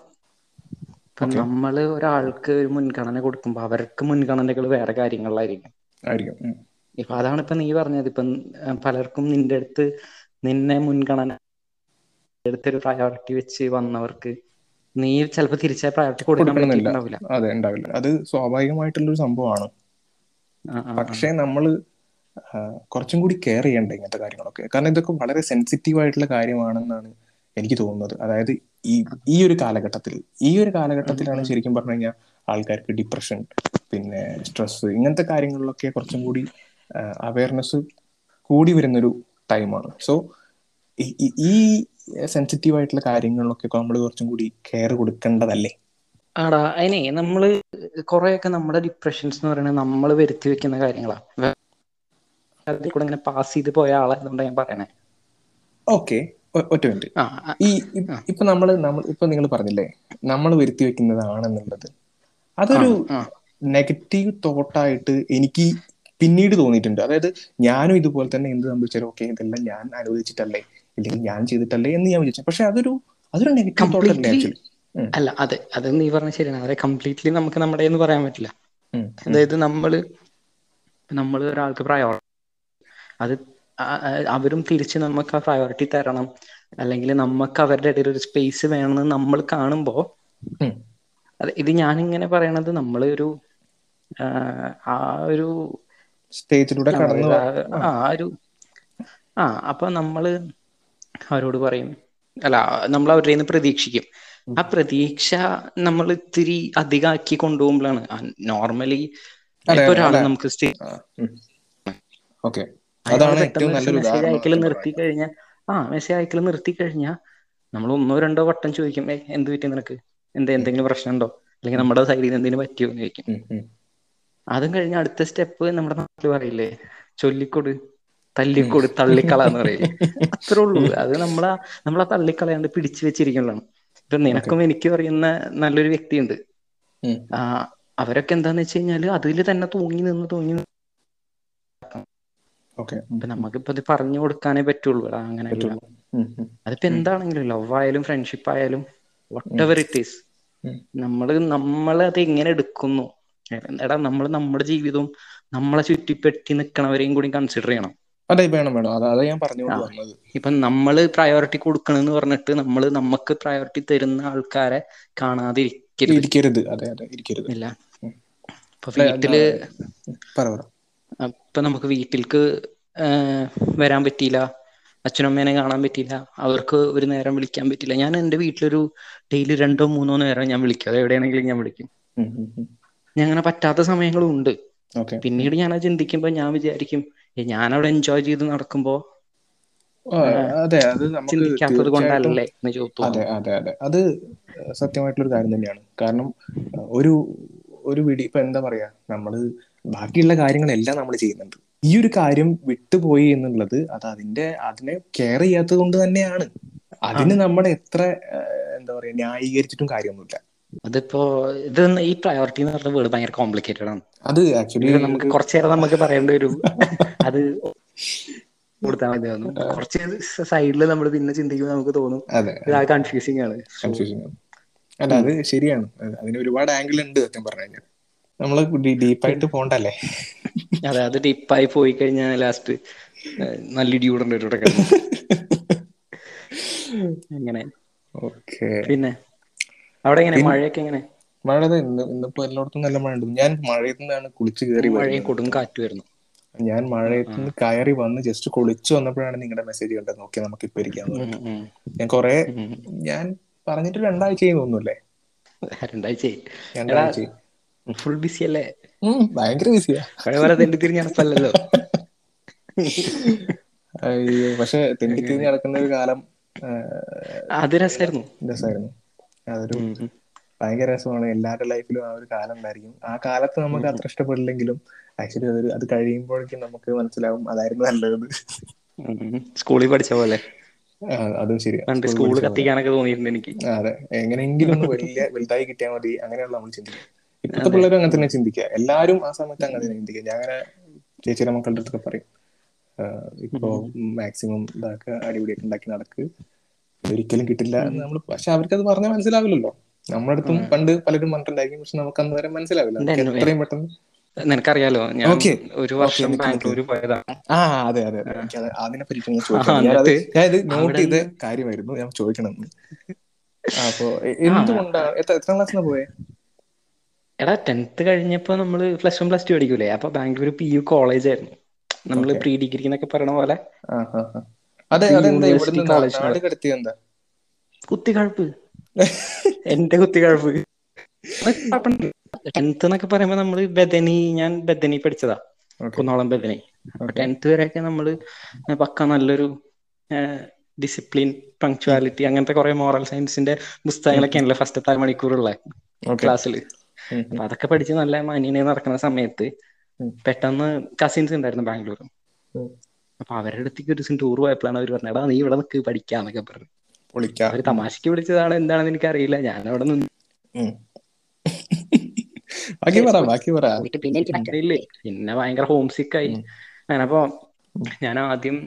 ഇപ്പൊ നമ്മൾ ഒരാൾക്ക് ഒരു മുൻഗണന കൊടുക്കുമ്പോ അവർക്ക് മുൻഗണനകൾ വേറെ കാര്യങ്ങളിലായിരിക്കും. ഇപ്പൊ അതാണ് ഇപ്പൊ നീ പറഞ്ഞത്. ഇപ്പൊ പലർക്കും നിന്റെ അടുത്ത് നിന്നെ മുൻഗണന അടുത്തൊരു പ്രയോറിറ്റി വെച്ച് വന്നവർക്ക് നീ ചിലപ്പോ തിരിച്ച പ്രയോറിറ്റി കൊടുക്കണമെന്നില്ല. അതെ ഉണ്ടാവില്ല. അത് സ്വാഭാവികമായിട്ടുള്ളൊരു സംഭവമാണ്. പക്ഷേ നമ്മൾ കുറച്ചും കൂടി കെയർ ചെയ്യണ്ട ഇങ്ങനത്തെ കാര്യങ്ങളൊക്കെ? കാരണം ഇതൊക്കെ വളരെ സെൻസിറ്റീവ് ആയിട്ടുള്ള കാര്യമാണെന്നാണ് എനിക്ക് തോന്നുന്നത്. അതായത് ഈ ഈ ഒരു കാലഘട്ടത്തിൽ ഈ ഒരു കാലഘട്ടത്തിലാണ് ശരിക്കും പറഞ്ഞു കഴിഞ്ഞാൽ ആൾക്കാർക്ക് ഡിപ്രഷൻ പിന്നെ സ്ട്രെസ് ഇങ്ങനത്തെ കാര്യങ്ങളിലൊക്കെ കുറച്ചും കൂടി അവയർനെസ് കൂടി വരുന്നൊരു ടൈമാണ് സോ ഈ സെൻസിറ്റീവ് ആയിട്ടുള്ള കാര്യങ്ങളിലൊക്കെ നമ്മൾ കുറച്ചും കൂടി കെയർ കൊടുക്കേണ്ടതല്ലേ? ആടാ അതിനെ നമ്മൾ കുറെയൊക്കെ നമ്മുടെ ഡിപ്രഷൻസ് എന്ന് പറയുന്നത് നമ്മൾ വരുത്തി വെക്കുന്ന കാര്യങ്ങളാണ്. അതിൽ കൂടെ ഇങ്ങനെ പാസ് ചെയ്ത് പോയ ആളായതുകൊണ്ട് ഞാൻ പറയണേ. ഓക്കെ ഒറ്റ മിനിറ്റ്. ഈ ഇപ്പൊ നമ്മൾ നമ്മൾ ഇപ്പൊ നിങ്ങൾ പറഞ്ഞില്ലേ നമ്മൾ വരുത്തി വെക്കുന്നതാണെന്നുള്ളത്. അതൊരു. നെഗറ്റീവ് തോട്ടായിട്ട് എനിക്ക് പിന്നീട് തോന്നിയിട്ടുണ്ട്. അതായത് ഞാനും ഇതുപോലെ തന്നെ എന്ത് സംഭവിച്ചാലും ഓക്കെ ഇതെല്ലാം ഞാൻ അനുവദിച്ചിട്ടല്ലേ ഇല്ലെങ്കിൽ ഞാൻ ചെയ്തിട്ടല്ലേ എന്ന് ഞാൻ വിചാരിച്ചു. പക്ഷെ അതൊരു അതൊരു നെഗറ്റീവ് തോട്ടല്ലേ ആക്ച്വലി. അല്ല അതെ അത് നീ പറഞ്ഞ ശരിയാണ്. അവരെ കംപ്ലീറ്റ്ലി നമുക്ക് നമ്മുടെ എന്ന് പറയാൻ പറ്റില്ല. അതായത് നമ്മൾ നമ്മൾ ഒരാൾക്ക് പ്രയോറിറ്റി അത് അവരും തിരിച്ച് നമുക്ക് ആ പ്രയോറിറ്റി തരണം. അല്ലെങ്കിൽ നമുക്ക് അവരുടെ ഇടയിൽ ഒരു സ്പേസ് വേണമെന്ന് നമ്മൾ കാണുമ്പോ അതെ ഇത് ഞാനിങ്ങനെ പറയണത് നമ്മൾ ഒരു ആ, ഒരു സ്റ്റേജിലൂടെ ആ ഒരു ആ അപ്പൊ നമ്മൾ അവരോട് പറയും. അല്ല നമ്മൾ അവരുടെ നിന്ന് പ്രതീക്ഷിക്കും. ആ പ്രതീക്ഷ നമ്മൾ ഇത്തിരി അധികമാക്കി കൊണ്ടുപോകുമ്പോഴാണ്. നോർമലി ഒരാളെ ഒരാൾ. നമുക്ക് ഓക്കെ. അതാണ് ഏറ്റവും നല്ലൊരു മെസ്സേജ് ഉദാഹരണം. അയക്കൽ നിർത്തി കഴിഞ്ഞാൽ ആ മെസ്സേജ് അയക്കൽ നിർത്തി കഴിഞ്ഞാൽ നമ്മൾ ഒന്നോ രണ്ടോ വട്ടം ചോദിക്കും എന്ത് പറ്റി നിനക്ക്? എന്താ എന്തെങ്കിലും പ്രശ്നമുണ്ടോ? അല്ലെങ്കിൽ നമ്മുടെ സൈഡിൽ നിന്ന് എന്തെങ്കിലും പറ്റിയോ? എന്ന് ചോദിക്കും. അതും കഴിഞ്ഞ അടുത്ത സ്റ്റെപ്പ് നമ്മുടെ നാട്ടിൽ പറയില്ലേ ചൊല്ലിക്കൊട് തല്ലിക്കൊട് തള്ളിക്കള എന്ന് പറയില്ലേ. അത്രേ ഉള്ളൂ. അത് നമ്മളാ നമ്മളാ തള്ളിക്കളയാണ്ട് പിടിച്ചു വെച്ചിരിക്കുന്നതാണ് ഇപ്പൊ നിനക്കും എനിക്കും അറിയുന്ന നല്ലൊരു വ്യക്തിയുണ്ട്. ആ അവരൊക്കെ എന്താന്ന് വെച്ച് കഴിഞ്ഞാൽ അതിൽ തന്നെ തൂങ്ങി നിന്ന് തൂങ്ങി ഇപ്പൊ നമുക്കിപ്പോ ഇത് പറഞ്ഞു കൊടുക്കാനേ പറ്റുള്ളൂ. അങ്ങനെ. അതിപ്പോ എന്താണെങ്കിലും ലവ് ആയാലും ഫ്രണ്ട്ഷിപ്പ് ആയാലും വട്ട് എവർ ഇറ്റ് ഈസ് നമ്മൾ നമ്മൾ അത് എങ്ങനെ എടുക്കുന്നു? എടാ നമ്മൾ നമ്മുടെ ജീവിതവും നമ്മളെ ചുറ്റിപ്പറ്റി നിൽക്കണവരെയും കൂടി കൺസിഡർ ചെയ്യണം. അതെ വേണം വേണം. അതാ ഞാൻ പറഞ്ഞു. വന്നത്. ഇപ്പൊ നമ്മൾ പ്രയോറിറ്റി കൊടുക്കണെന്ന് പറഞ്ഞിട്ട് നമ്മൾ നമുക്ക് പ്രയോറിറ്റി തരുന്ന ആൾക്കാരെ കാണാതിരിക്കരുത്. ഇരിക്കരുത്. അതെ അതെ ഇരിക്കരുത്. ഇല്ല. ഇപ്പൊ വീട്ടിൽ ഉം. നമുക്ക് വീട്ടിൽക്ക് വീട്ടിലേക്ക് വരാൻ പറ്റിയില്ല. അച്ഛനമ്മേനെ കാണാൻ പറ്റിയില്ല. അവർക്ക് ഒരു നേരം വിളിക്കാൻ പറ്റില്ല ഞാൻ എന്റെ വീട്ടിലൊരു ഡെയിലി രണ്ടോ മൂന്നോ നേരം ഞാൻ വിളിക്കും. അത് എവിടെയാണെങ്കിലും ഞാൻ വിളിക്കും. ഞാൻ അങ്ങനെ പറ്റാത്ത സമയങ്ങളും ഉണ്ട് പിന്നീട് ഞാൻ അത് ചിന്തിക്കുമ്പോ ഞാൻ വിചാരിക്കും ഞാൻ അവിടെ എൻജോയ് ചെയ്ത് നടക്കുമ്പോ അതെ അത് ചിന്തിക്കാത്തത് കൊണ്ടല്ലേ? അതെ അതെ അതെ. അത് സത്യമായിട്ടുള്ള ഒരു കാര്യം തന്നെയാണ്. കാരണം ഒരു ഒരു വിടി ഇപ്പൊ എന്താ പറയാ? നമ്മൾ ബാക്കിയുള്ള കാര്യങ്ങളെല്ലാം നമ്മൾ ചെയ്യുന്നുണ്ട്. ഈ ഒരു കാര്യം വിട്ടുപോയി എന്നുള്ളത് അത് അതിന്റെ അതിനെ കെയർ ചെയ്യാത്തത് കൊണ്ട് തന്നെയാണ്. അതിന് നമ്മൾ എത്ര എന്താ പറയാ ന്യായീകരിച്ചിട്ടും കാര്യമൊന്നുമില്ല. അതിപ്പോ ഇത് ഈ പ്രയോറിറ്റി എന്ന് പറഞ്ഞ വേർഡ് ഭയങ്കര കോംപ്ലിക്കേറ്റഡ് ആണ്. അത് ആക്ച്വലി നമുക്ക് കുറച്ചു നേരം നമുക്ക് പറയേണ്ടി വരും അത് കൊടുത്താൽ മതി തോന്നും കുറച്ച് സൈഡിൽ നമ്മൾ പിന്നെ ചിന്തിക്കുമ്പോൾ നമുക്ക് തോന്നും. അതെ. ഇത് ആ കൺഫ്യൂസിങ് ആണ്. അല്ല അത് ശരിയാണ്. അതിന് ഒരുപാട് ആംഗിൾ ഉണ്ട് സത്യം പറഞ്ഞു കഴിഞ്ഞാൽ നമ്മൾ ഡീപ്പായിട്ട് പോണ്ടല്ലേ? അതെ അത് ഡീപ്പായി പോയി കഴിഞ്ഞാൽ ലാസ്റ്റ് നല്ല ഇടി കൂടേണ്ടി വരും ഇവിടെ അങ്ങനെ. ഓക്കെ. പിന്നെ? അവിടെ എങ്ങനെ? മഴയൊക്കെ എങ്ങനെ? മഴ ഇന്ന് ഇന്നിപ്പോ എല്ലായിടത്തും നല്ല മഴ ഉണ്ട് ഞാൻ മഴയത്ത് നിന്നാണ് കുളിച്ച് കയറി മഴയും കൊടും കാറ്റ് വരുന്നു ഞാൻ മഴയത്ത് നിന്ന് കയറി വന്ന് ജസ്റ്റ് കുളിച്ചു വന്നപ്പോഴാണ് നിങ്ങളുടെ മെസ്സേജ് കണ്ടത്. നോക്കി നമുക്ക് ഇപ്പൊ ഉം, ഞാൻ കൊറേ ഞാൻ പറഞ്ഞിട്ട് രണ്ടാഴ്ചയായി തോന്നുന്നല്ലേ രണ്ടാഴ്ചയായി. രണ്ടാഴ്ച ഫുൾ ബിസി അല്ലേ? ഭയങ്കര ബിസിയാ പോലെ തെണ്ടി തിരിഞ്ഞ നടപ്പല്ലല്ലോ അയ്യോ പക്ഷെ തെണ്ടി തിരിഞ്ഞ് നടക്കുന്ന ഒരു കാലം അത് രസമായിരുന്നു രസമായിരുന്നു അതൊരു. ഭയങ്കര രസമാണ്. എല്ലാവരുടെ ലൈഫിലും ആ ഒരു കാലം ഉണ്ടായിരിക്കും. ആ കാലത്ത് നമുക്ക് അത്ര ഇഷ്ടപ്പെടില്ലെങ്കിലും ആക്ച്വലി അതൊരു അത് കഴിയുമ്പോഴേക്കും നമുക്ക് മനസ്സിലാവും അതായിരുന്നു നല്ലത്. സ്കൂളിൽ പഠിച്ച പോലെ. അതും ശരി സ്കൂളിൽ സ്കൂൾ. കത്തിക്കാനൊക്കെ തോന്നിയിട്ടുണ്ട് എനിക്ക്. അതെ. എങ്ങനെയെങ്കിലും ഒന്ന് വലിയ വലുതായി കിട്ടിയാൽ മതി. അങ്ങനെയുള്ള നമ്മൾ ചിന്തിക്കും ഇപ്പോഴത്തെ പിള്ളേരും അങ്ങനെ തന്നെ ചിന്തിക്കുക. എല്ലാരും ആ സമയത്ത് അങ്ങനെ തന്നെ ചിന്തിക്കുക. ഞാൻ അങ്ങനെ ചേച്ചിയുടെ മക്കളുടെ അടുത്തൊക്കെ പറയും. ഇപ്പോ മാക്സിമം ഇതാക്കുക അടിപൊളിയൊക്കെ ഉണ്ടാക്കി നടക്ക്. ഒരിക്കലും കിട്ടില്ല നമ്മൾ പക്ഷെ അവർക്ക് അത് പറഞ്ഞാൽ മനസ്സിലാവില്ലല്ലോ. നമ്മുടെ അടുത്തും പണ്ട് പലരും പറഞ്ഞിട്ടുണ്ടായിരിക്കും. പക്ഷെ നമുക്ക് അന്ന് വരെ മനസ്സിലാവില്ല. എത്രയും പെട്ടെന്ന് നിനക്കറിയാലോ? ഞാൻ ഒരു വർഷം. ബാംഗ്ലൂർ പോയതാണ്. ആ അതെ അതെ അതിനെ പറ്റി ഞാൻ ഇത് നോട്ട് ചെയ്ത കാര്യമായിരുന്നു. ഞാൻ ചോദിക്കണം. അപ്പൊ എന്തുകൊണ്ടാണ് എത്ര ക്ലാസ്സിലാണ് പോയെ? എടാ ടെൻത്ത് കഴിഞ്ഞപ്പോ നമ്മൾ പ്ലസ് വൺ പ്ലസ് ടു പഠിക്കൂലേ? അപ്പൊ ബാംഗ്ലൂർ പി യു കോളേജ് ആയിരുന്നു. നമ്മൾ പ്രീ ഡിഗ്രി എന്നൊക്കെ പറയണ പോലെ കുത്തിക്കഴപ്പ്. എന്റെ കുത്തിക്കഴപ്പ്. ടെൻത്ത് എന്നൊക്കെ പറയുമ്പോ നമ്മൾ ബദനി ഞാൻ ബദനി പഠിച്ചതാ. കുന്നോളം ബദനി. ടെൻത്ത് വരെയൊക്കെ നമ്മൾ പക്ക നല്ലൊരു ഡിസിപ്ലിൻ പങ്ക്ച്വാലിറ്റി അങ്ങനത്തെ കുറെ മോറൽ സയൻസിന്റെ പുസ്തകങ്ങളൊക്കെ ആണല്ലോ ഫസ്റ്റത്തെ മണിക്കൂറുള്ള. ക്ലാസ്സിൽ. അപ്പൊ അതൊക്കെ പഠിച്ച് നല്ല മാന്യനെ നടക്കുന്ന സമയത്ത് പെട്ടെന്ന് കസിൻസ് ഉണ്ടായിരുന്നു ബാംഗ്ലൂർ. അപ്പൊ അവരുടെ അടുത്തേക്ക് ഒരു ദിവസം ടൂർ പോയപ്പോഴാണ് അവർ പറഞ്ഞത് എടാ നീ ഇവിടെ നിൽക്ക് പഠിക്കാന്നൊക്കെ പറഞ്ഞു. അവർ തമാശക്ക് വിളിച്ചതാണ് എന്താണെന്ന് എനിക്ക് അറിയില്ല ഞാൻ അവിടെ നിന്ന് പിന്നെ ഭയങ്കര ഹോം സിക്ക് ആയി ഞാനപ്പോ ഞാൻ ആദ്യം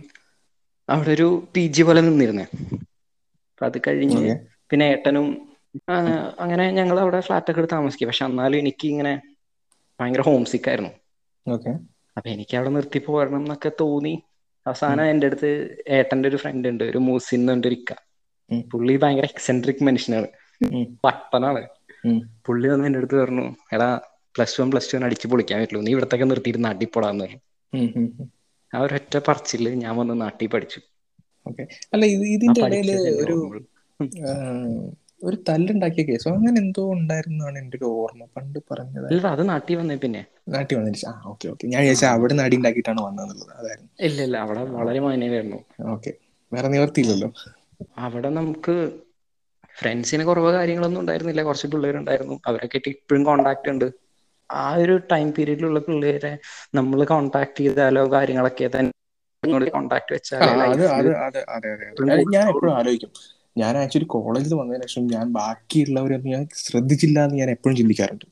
അവിടെ ഒരു പി ജി പോലെ നിന്നിരുന്നേ. അപ്പൊ അത് കഴിഞ്ഞ് പിന്നെ ഏട്ടനും അങ്ങനെ ഞങ്ങൾ അവിടെ ഫ്ലാറ്റ് ഒക്കെ എടുത്ത് താമസിക്കും. പക്ഷെ എന്നാലും എനിക്ക് ഇങ്ങനെ ഭയങ്കര ഹോം സിക്ക് ആയിരുന്നു അപ്പൊ എനിക്ക് അവിടെ നിർത്തി പോരണം എന്നൊക്കെ തോന്നി. അവസാനം എന്റെ അടുത്ത് ഏട്ടന്റെ ഒരു ഫ്രണ്ട് ഉണ്ട്. ഒരു മൂസിൻ എന്ന് ഒരു ഇക്ക. പുള്ളി ഭയങ്കര എക്സെൻട്രിക് മനുഷ്യനാണ്. പട്ടനാണ് പുള്ളി വന്ന് എന്റെ അടുത്ത് പറഞ്ഞു എടാ പ്ലസ് വൺ പ്ലസ് ടു അടിച്ച് പൊളിക്കാൻ പറ്റുള്ളൂ. നീ ഇവിടത്തൊക്കെ നിർത്തിയിരുന്ന് അടിപ്പൊടാന്ന് പറഞ്ഞു. ആ ഒറ്റ പറച്ചിൽ ഞാൻ വന്ന് നാട്ടിൽ പഠിച്ചു. അല്ല ഇതിന്റെ ഇടയിൽ ഒരു ഒരു തല്ലുണ്ടാക്കിയ കേസോ അങ്ങനെ എന്തോ ഉണ്ടായിരുന്നാണ് എന്റെ ഒരു ഓർമ്മ. പണ്ട് പറഞ്ഞത്. അല്ല അത് നാട്ടിൽ വന്നേ പിന്നെ. നാട്ടിൽ വന്നിട്ട് ആ ഓക്കെ ഓക്കെ ഞാൻ വിചാരിച്ചാൽ അവിടെ നിന്ന് അടി ഉണ്ടാക്കിയിട്ടാണ് വന്നതെന്നുള്ളത്. അതായിരുന്നു. ഇല്ല ഇല്ല. അവിടെ വളരെ മാന്യനായിരുന്നു ഓക്കെ വേറെ നിവർത്തിയില്ലല്ലോ. അവിടെ നമുക്ക് ഫ്രണ്ട്സിന് കുറവ് കാര്യങ്ങളൊന്നും ഉണ്ടായിരുന്നില്ല. കുറച്ച് പിള്ളേരുണ്ടായിരുന്നു. അവരൊക്കെ ഇപ്പോഴും കോണ്ടാക്ട് ഉണ്ട്. ആ ഒരു ടൈം പീരീഡിലുള്ള പിള്ളേരെ നമ്മൾ കോണ്ടാക്ട് ചെയ്താലോ കാര്യങ്ങളൊക്കെ തന്നെ. കോണ്ടാക്ട് വെച്ചാലോ ഞാൻ എപ്പോഴും ആലോചിക്കും. ഞാൻ ആക്ച്വലി കോളേജിൽ വന്നതിന് ശേഷം ഞാൻ ബാക്കിയുള്ളവരൊന്നും ഞാൻ ശ്രദ്ധിച്ചില്ല എന്ന് ഞാൻ എപ്പോഴും ചിന്തിക്കാറുണ്ട്.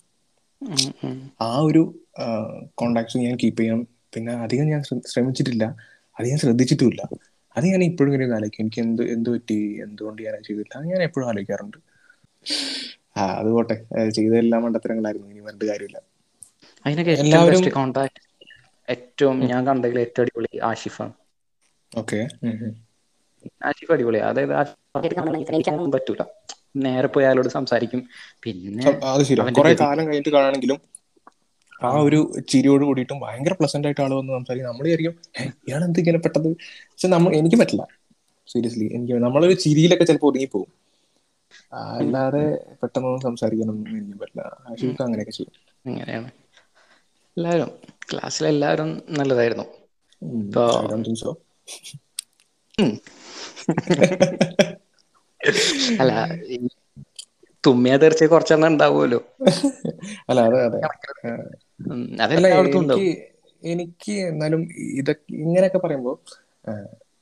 ആ ഒരു കോണ്ടാക്ട്സ് ഞാൻ കീപ്പ് ചെയ്യണം. പിന്നെ അധികം ഞാൻ ശ്രമിച്ചിട്ടില്ല. അത് ഞാൻ ശ്രദ്ധിച്ചിട്ടുമില്ല. അത് ഞാൻ ഇപ്പോഴും ഇങ്ങനെ ആലോചിക്കും. എനിക്ക് എന്ത് എന്ത് പറ്റി? എന്തുകൊണ്ട് ഞാൻ ചെയ്തില്ല? അത് ഞാൻ എപ്പോഴും ആലോചിക്കാറുണ്ട്. ആ അത് പോട്ടെ. ചെയ്തെല്ലാം മണ്ടത്തരങ്ങളായിരുന്നു. ഇനി പറഞ്ഞിട്ട് കാര്യമില്ല. അതിനൊക്കെ എല്ലാവരും- ഏറ്റവും ഞാൻ കണ്ടതിൽ ഏറ്റവും അടിപൊളി ആഷിഫ് ഓക്കെ. ആഷിഫ് അടിപൊളിയാ. അതായത് പറ്റൂല. നേരെ പോയി അയാളോട് സംസാരിക്കും. പിന്നെ അത് ശരി കുറെ കാലം കഴിഞ്ഞിട്ട് കാണാണെങ്കിലും ആ ഒരു ചിരിയോട് കൂടിയിട്ടും ഭയങ്കര പ്ലസന്റ് ആയിട്ട് ആൾ വന്ന് സംസാരിക്കും. നമ്മൾ വിചാരിക്കും "ഹേ, ഇയാൾ എന്ത് ഇങ്ങനെ പെട്ടത്? പക്ഷെ നമ്മൾ എനിക്ക് പറ്റില്ല. സീരിയസ്ലി എനിക്ക് നമ്മളൊരു ചിരിയിലൊക്കെ ചിലപ്പോൾ ഒതുങ്ങിപ്പോകും അല്ലാതെ പെട്ടെന്നൊന്നും സംസാരിക്കാനൊന്നും എനിക്ക് പറ്റില്ല. ആഷിഫ് അങ്ങനെയൊക്കെ ചെയ്യും. അങ്ങനെയാണ്. എല്ലാവരും ക്ലാസ്സിലെല്ലാവരും നല്ലതായിരുന്നു. ഇപ്പൊ അല്ല തുമ്മിയ തെറിച്ച് കുറച്ചെണ്ണം ഉണ്ടാവുമല്ലോ. അല്ല അതെ അതെ. അതെല്ലായിടത്തും എനിക്ക് ഉണ്ടാവും. എനിക്ക് എന്നാലും ഇതൊക്കെ ഇങ്ങനെയൊക്കെ പറയുമ്പോൾ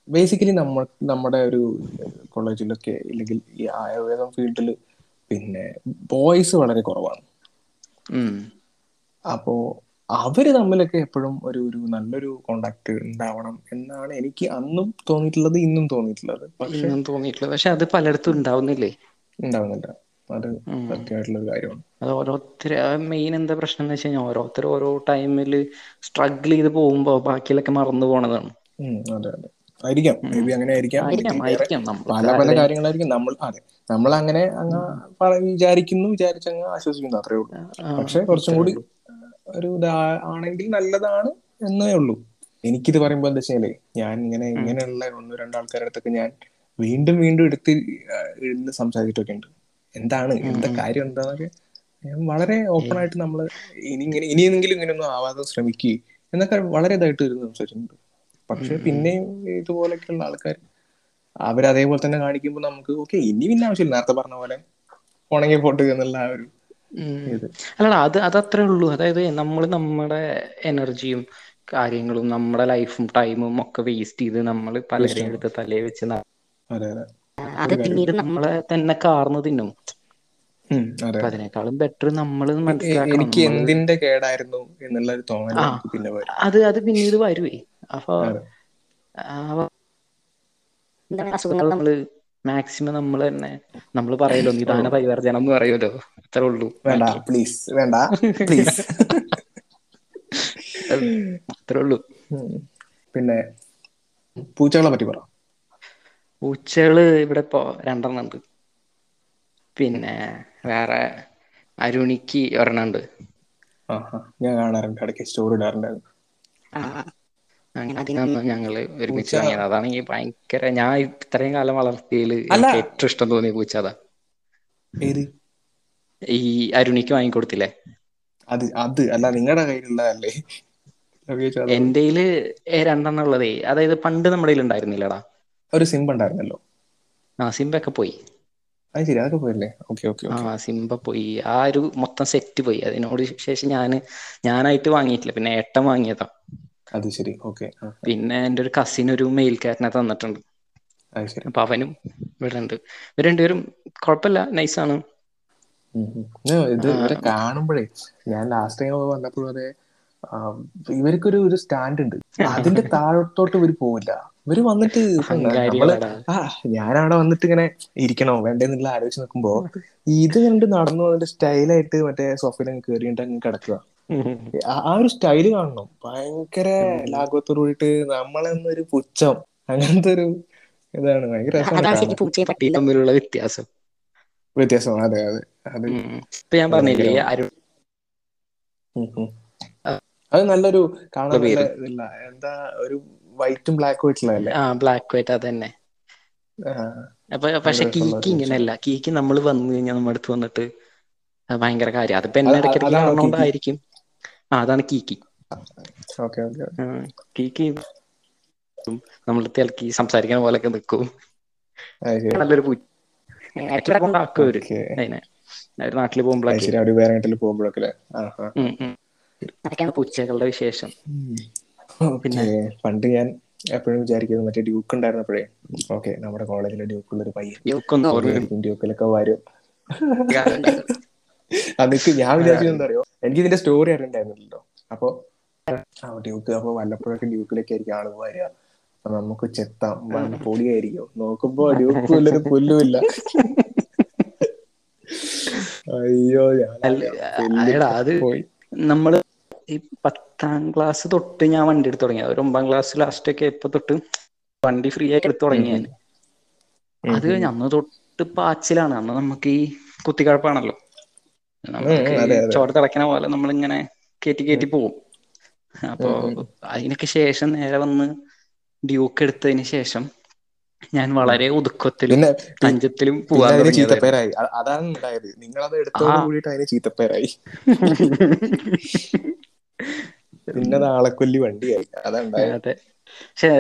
ബേസിക്കലി നമ്മ നമ്മുടെ ഒരു കോളേജിലൊക്കെ ഇല്ലെങ്കിൽ ഈ ആയുർവേദം ഫീൽഡിൽ പിന്നെ ബോയ്സ് വളരെ കുറവാണ്. അപ്പോ അവർ തമ്മിലൊക്കെ എപ്പോഴും ഒരു ഒരു നല്ലൊരു കോണ്ടാക്ട് ഉണ്ടാവണം എന്നാണ് എനിക്ക് അന്നും തോന്നിയിട്ടുള്ളത് ഇന്നും തോന്നിയിട്ടുള്ളത്. പക്ഷെ തോന്നിയിട്ടില്ല പക്ഷെ അത് പലയിടത്തും ഉണ്ടാവുന്നില്ലേ? ഉണ്ടാവുന്നില്ല. അത് സത്യമായിട്ടുള്ള ഒരു കാര്യമാണ്. അത് ഓരോരുത്തർ മെയിൻ എന്താ പ്രശ്നം എന്ന് വെച്ച് കഴിഞ്ഞാൽ ഓരോരുത്തർ ഓരോ ടൈമിൽ സ്ട്രഗിൾ ചെയ്ത് പോകുമ്പോ ബാക്കിയിലൊക്കെ മറന്നു പോണതാണ്. അതെ അതെ. ആയിരിക്കാം. മേ ബി അങ്ങനെ ആയിരിക്കാം. പല പല കാര്യങ്ങളായിരിക്കും. നമ്മൾ അതെ. നമ്മൾ അങ്ങനെ അങ്ങ് വിചാരിക്കുന്നു വിചാരിച്ചങ്ങ് ആശ്വസിക്കുന്നു. അത്രേ ഉള്ളൂ. പക്ഷെ കുറച്ചും കൂടി. ഒരു ആണെങ്കിൽ നല്ലതാണ് എന്നേ ഉള്ളൂ. എനിക്കിത് പറയുമ്പോൾ എന്താ വെച്ചാൽ ഞാൻ ഇങ്ങനെ ഇങ്ങനെയുള്ള ഒന്ന് രണ്ടാൾക്കാരുടെ അടുത്തൊക്കെ ഞാൻ വീണ്ടും വീണ്ടും എടുത്ത് ഇരുന്ന് സംസാരിച്ചിട്ടൊക്കെ ഉണ്ട്. എന്താണ്? എന്താ കാര്യം എന്താന്നൊക്കെ ഞാൻ വളരെ ഓപ്പൺ ആയിട്ട് നമ്മൾ ഇനി ഇങ്ങനെ ഇനിയെങ്കിലും ഇങ്ങനെയൊന്നും ആവാതെ ശ്രമിക്കുക എന്നൊക്കെ വളരെ ഇതായിട്ട് ഇരുന്ന് സംസാരിച്ചിട്ടുണ്ട്. പക്ഷെ പിന്നെയും ഇതുപോലൊക്കെയുള്ള ആൾക്കാർ അവരതേപോലെ തന്നെ കാണിക്കുമ്പോൾ നമുക്ക് ഓക്കെ ഇനി പിന്നെ ആവശ്യമില്ല. നേരത്തെ പറഞ്ഞ പോലെ ഉണങ്ങി പോട്ട് എന്നുള്ള ആ ഒരു അല്ലടാ അത് അതത്രേ ഉള്ളൂ. അതായത് നമ്മൾ നമ്മുടെ എനർജിയും കാര്യങ്ങളും നമ്മുടെ ലൈഫും ടൈമും ഒക്കെ വേസ്റ്റ് ചെയ്ത് നമ്മൾ പലരെയും എടുത്ത് തലയെ വെച്ച് അതെ പിന്നീട് നമ്മളെ തന്നെ കാർന്നു തിന്നും. അതിനേക്കാളും ബെറ്റർ നമ്മൾ മനസ്സിലാക്കണം എനിക്ക് എന്തിന്റെ കേടായിരുന്നു എന്നുള്ള ഒരു പിന്നെ വരും. അത് അത് പിന്നീട് വരുവേ. അപ്പൊ. അസുഖങ്ങൾ നമ്മൾ മാക്സിമം നമ്മൾ തന്നെ നമ്മൾ പറയല്ലോ നിദാന പരിവർജനം എന്ന് പറയുമല്ലോ. അത്രേ ഉള്ളൂ. വേണ്ട പ്ലീസ് വേണ്ട പ്ലീസ് അത്രേ ഉള്ളൂ. പിന്നെ പൂച്ചകളെ പറ്റി പറ. പൂച്ചകൾ ഇവിടെ ഇപ്പോ രണ്ടെണ്ണം ഉണ്ട്. പിന്നെ വേറെ അരുണിക്ക് ഒരെണ്ണം ഉണ്ട്. ഞാൻ കാണാറുണ്ട് ഇടയ്ക്ക് സ്റ്റോറി ഇടാറുണ്ടായിരുന്നു. അതിനൊന്നും ഞങ്ങൾ ഒരുമിച്ച് വാങ്ങിയത്. അതാണെങ്കിൽ ഭയങ്കര ഞാൻ ഇത്രയും കാലം വളർത്തിയതിൽ. ഏറ്റവും ഇഷ്ടം തോന്നിയ പൂച്ച അതാ. ഈ അരുണിക്ക് വാങ്ങിക്കൊടുത്തില്ലേ? അത് അത്. അല്ല നിങ്ങളുടെ കയ്യിലുള്ളതല്ലേ? ഞാൻ എന്റെ രണ്ടെണ്ണം ഉള്ളതേ അതായത് പണ്ട് നമ്മുടെ ഉണ്ടായിരുന്നില്ലടാ. ഒരു സിംബ് ഉണ്ടായിരുന്നല്ലോ. ആ സിംബൊക്കെ പോയി. അത് ശരി അതൊക്കെ പോയല്ലേ? ഓക്കെ ഓക്കെ ആ സിംബ പോയി. ആ ഒരു മൊത്തം സെറ്റ് പോയി. അതിനോട് ശേഷം ഞാൻ ഞാനായിട്ട് വാങ്ങിയിട്ടില്ല. പിന്നെ ഏട്ടൻ വാങ്ങിയതാ. അത് ശരി ഓക്കെ. പിന്നെ എന്റെ ഒരു കസിൻ ഒരു മെയിൽ കാറ്റിനെ തന്നിട്ടുണ്ട്. അപ്പൊ അവനും ഇവിടെ ഉണ്ട് ഇവർ രണ്ടുപേരും കുഴപ്പമില്ല. നൈസാണ്. ഞാൻ ഇത് ഇവരെ കാണുമ്പോഴേ ഞാൻ ലാസ്റ്റ് ടൈം വന്നപ്പോഴും അതെ ഇവർക്കൊരു ഒരു സ്റ്റാൻഡ് ഉണ്ട്. അതിന്റെ താഴത്തോട്ട് ഇവർ പോവില്ല. ഇവർ വന്നിട്ട് നമ്മൾ ആ ഞാനവിടെ വന്നിട്ട് ഇങ്ങനെ ഇരിക്കണോ? വേണ്ടെന്നുള്ള ആലോചിച്ച് നോക്കുമ്പോ ഇത് കണ്ട് നടന്നു വന്നിട്ട് സ്റ്റൈലായിട്ട് മറ്റേ സോഫയിൽ അങ്ങ് കയറിയിട്ട് അങ്ങ് കിടക്കുക. ആ- ഒരു സ്റ്റൈൽ കാണണം. ഭയങ്കര ലാഘവത്തോട് കൂടിയിട്ട് നമ്മളെന്നൊരു പുച്ഛം. അങ്ങനത്തെ ഒരു ഇതാണ്. ഭയങ്കര വ്യത്യാസം. അതെ അതെ. ഇപ്പൊ ഞാൻ പറഞ്ഞില്ലേ. അത് നല്ലൊരു കാണാൻ എന്താ ഒരു വൈറ്റും ബ്ലാക്കും ആയിട്ടുള്ളതല്ലേ? ആ ബ്ലാക്ക് വൈറ്റ് അത് തന്നെ ആ, അപ്പൊ പക്ഷെ കീക്ക് ഇങ്ങനെയല്ല കീക്ക് നമ്മൾ വന്നു കഴിഞ്ഞാൽ നമ്മുടെ അടുത്ത് വന്നിട്ട് ഭയങ്കര കാര്യം. അതിപ്പോ എന്നെ ഇടയ്ക്കിടയ്ക്ക് അതാണോ കീക്കി? കാണുന്നോണ്ടായിരിക്കും ആ അതാണ് കീക്കി. കീക്കി നമ്മുടെ അടുത്ത് ഇളക്കി സംസാരിക്കുന്ന പോലെയൊക്കെ നിൽക്കും നല്ലൊരു പൂച്ച അതിനെ നാട്ടിൽ പോകുമ്പോഴൊക്കെ. അതൊക്കെയാണ് പൂച്ചകളുടെ വിശേഷം. പിന്നെ? പണ്ട് ഞാൻ എപ്പോഴും വിചാരിക്കുന്നത് മറ്റേ ഡ്യൂക്ക് ഉണ്ടായിരുന്നപ്പോഴേ. ഓക്കെ നമ്മുടെ കോളേജിലെ ഡ്യൂക്കുള്ള ഒരു പയ്യൻ ഡ്യൂക്കിലൊക്കെ വരും. അതിക്ക് ഞാൻ വിചാരിച്ചത് എന്താ അറിയോ എനിക്ക് ഇതിന്റെ സ്റ്റോറി അറിയണ്ടായിരുന്നില്ലല്ലോ അപ്പൊ ആ ഡ്യൂക്ക് അപ്പൊ വല്ലപ്പോഴൊക്കെ ഡ്യൂക്കിലൊക്കെ ആയിരിക്കും ആൾ വരിക. അപ്പൊ നമുക്ക് ചെത്താം. പൊടിയായിരിക്കും നോക്കുമ്പോ ഡ്യൂക്കും വല്ലൊരു പുല്ലുമില്ല. അയ്യോ ഞാൻ അത് നമ്മൾ ഈ പത്താം ക്ലാസ് തൊട്ട് ഞാൻ വണ്ടി എടുത്തു തുടങ്ങി ഒരു ഒമ്പതാം ക്ലാസ് ലാസ്റ്റ് ഒക്കെ ഇപ്പൊ തൊട്ട് വണ്ടി ഫ്രീ ആയിട്ട് എടുത്തു തുടങ്ങി ഞാൻ. അത് കഴിഞ്ഞ് അന്ന് തൊട്ട് പാച്ചിലാണ്. അന്ന് നമുക്ക് ഈ കുത്തിക്കഴപ്പാണല്ലോ. നമുക്ക്. ചോര തിളക്കണ പോലെ നമ്മളിങ്ങനെ കയറ്റി കയറ്റി പോവും. അപ്പോ അതിനൊക്കെ ശേഷം നേരെ വന്ന് ഡ്യൂക്ക് എടുത്തതിന് ശേഷം ഞാൻ വളരെ ഒതുക്കത്തിലും പിന്നെ പോവാൻ ചീത്തപ്പേരായി. അതാണ് ഉണ്ടായത്. നിങ്ങളത് എടുത്തോട് ആ. കൂടിയിട്ട് അതിന് ചീത്തപ്പേരായി. പിന്നെ അത് ആളെക്കൊല്ലി വണ്ടിയായി. അതാ ഉണ്ടായത് അതെ. പക്ഷെ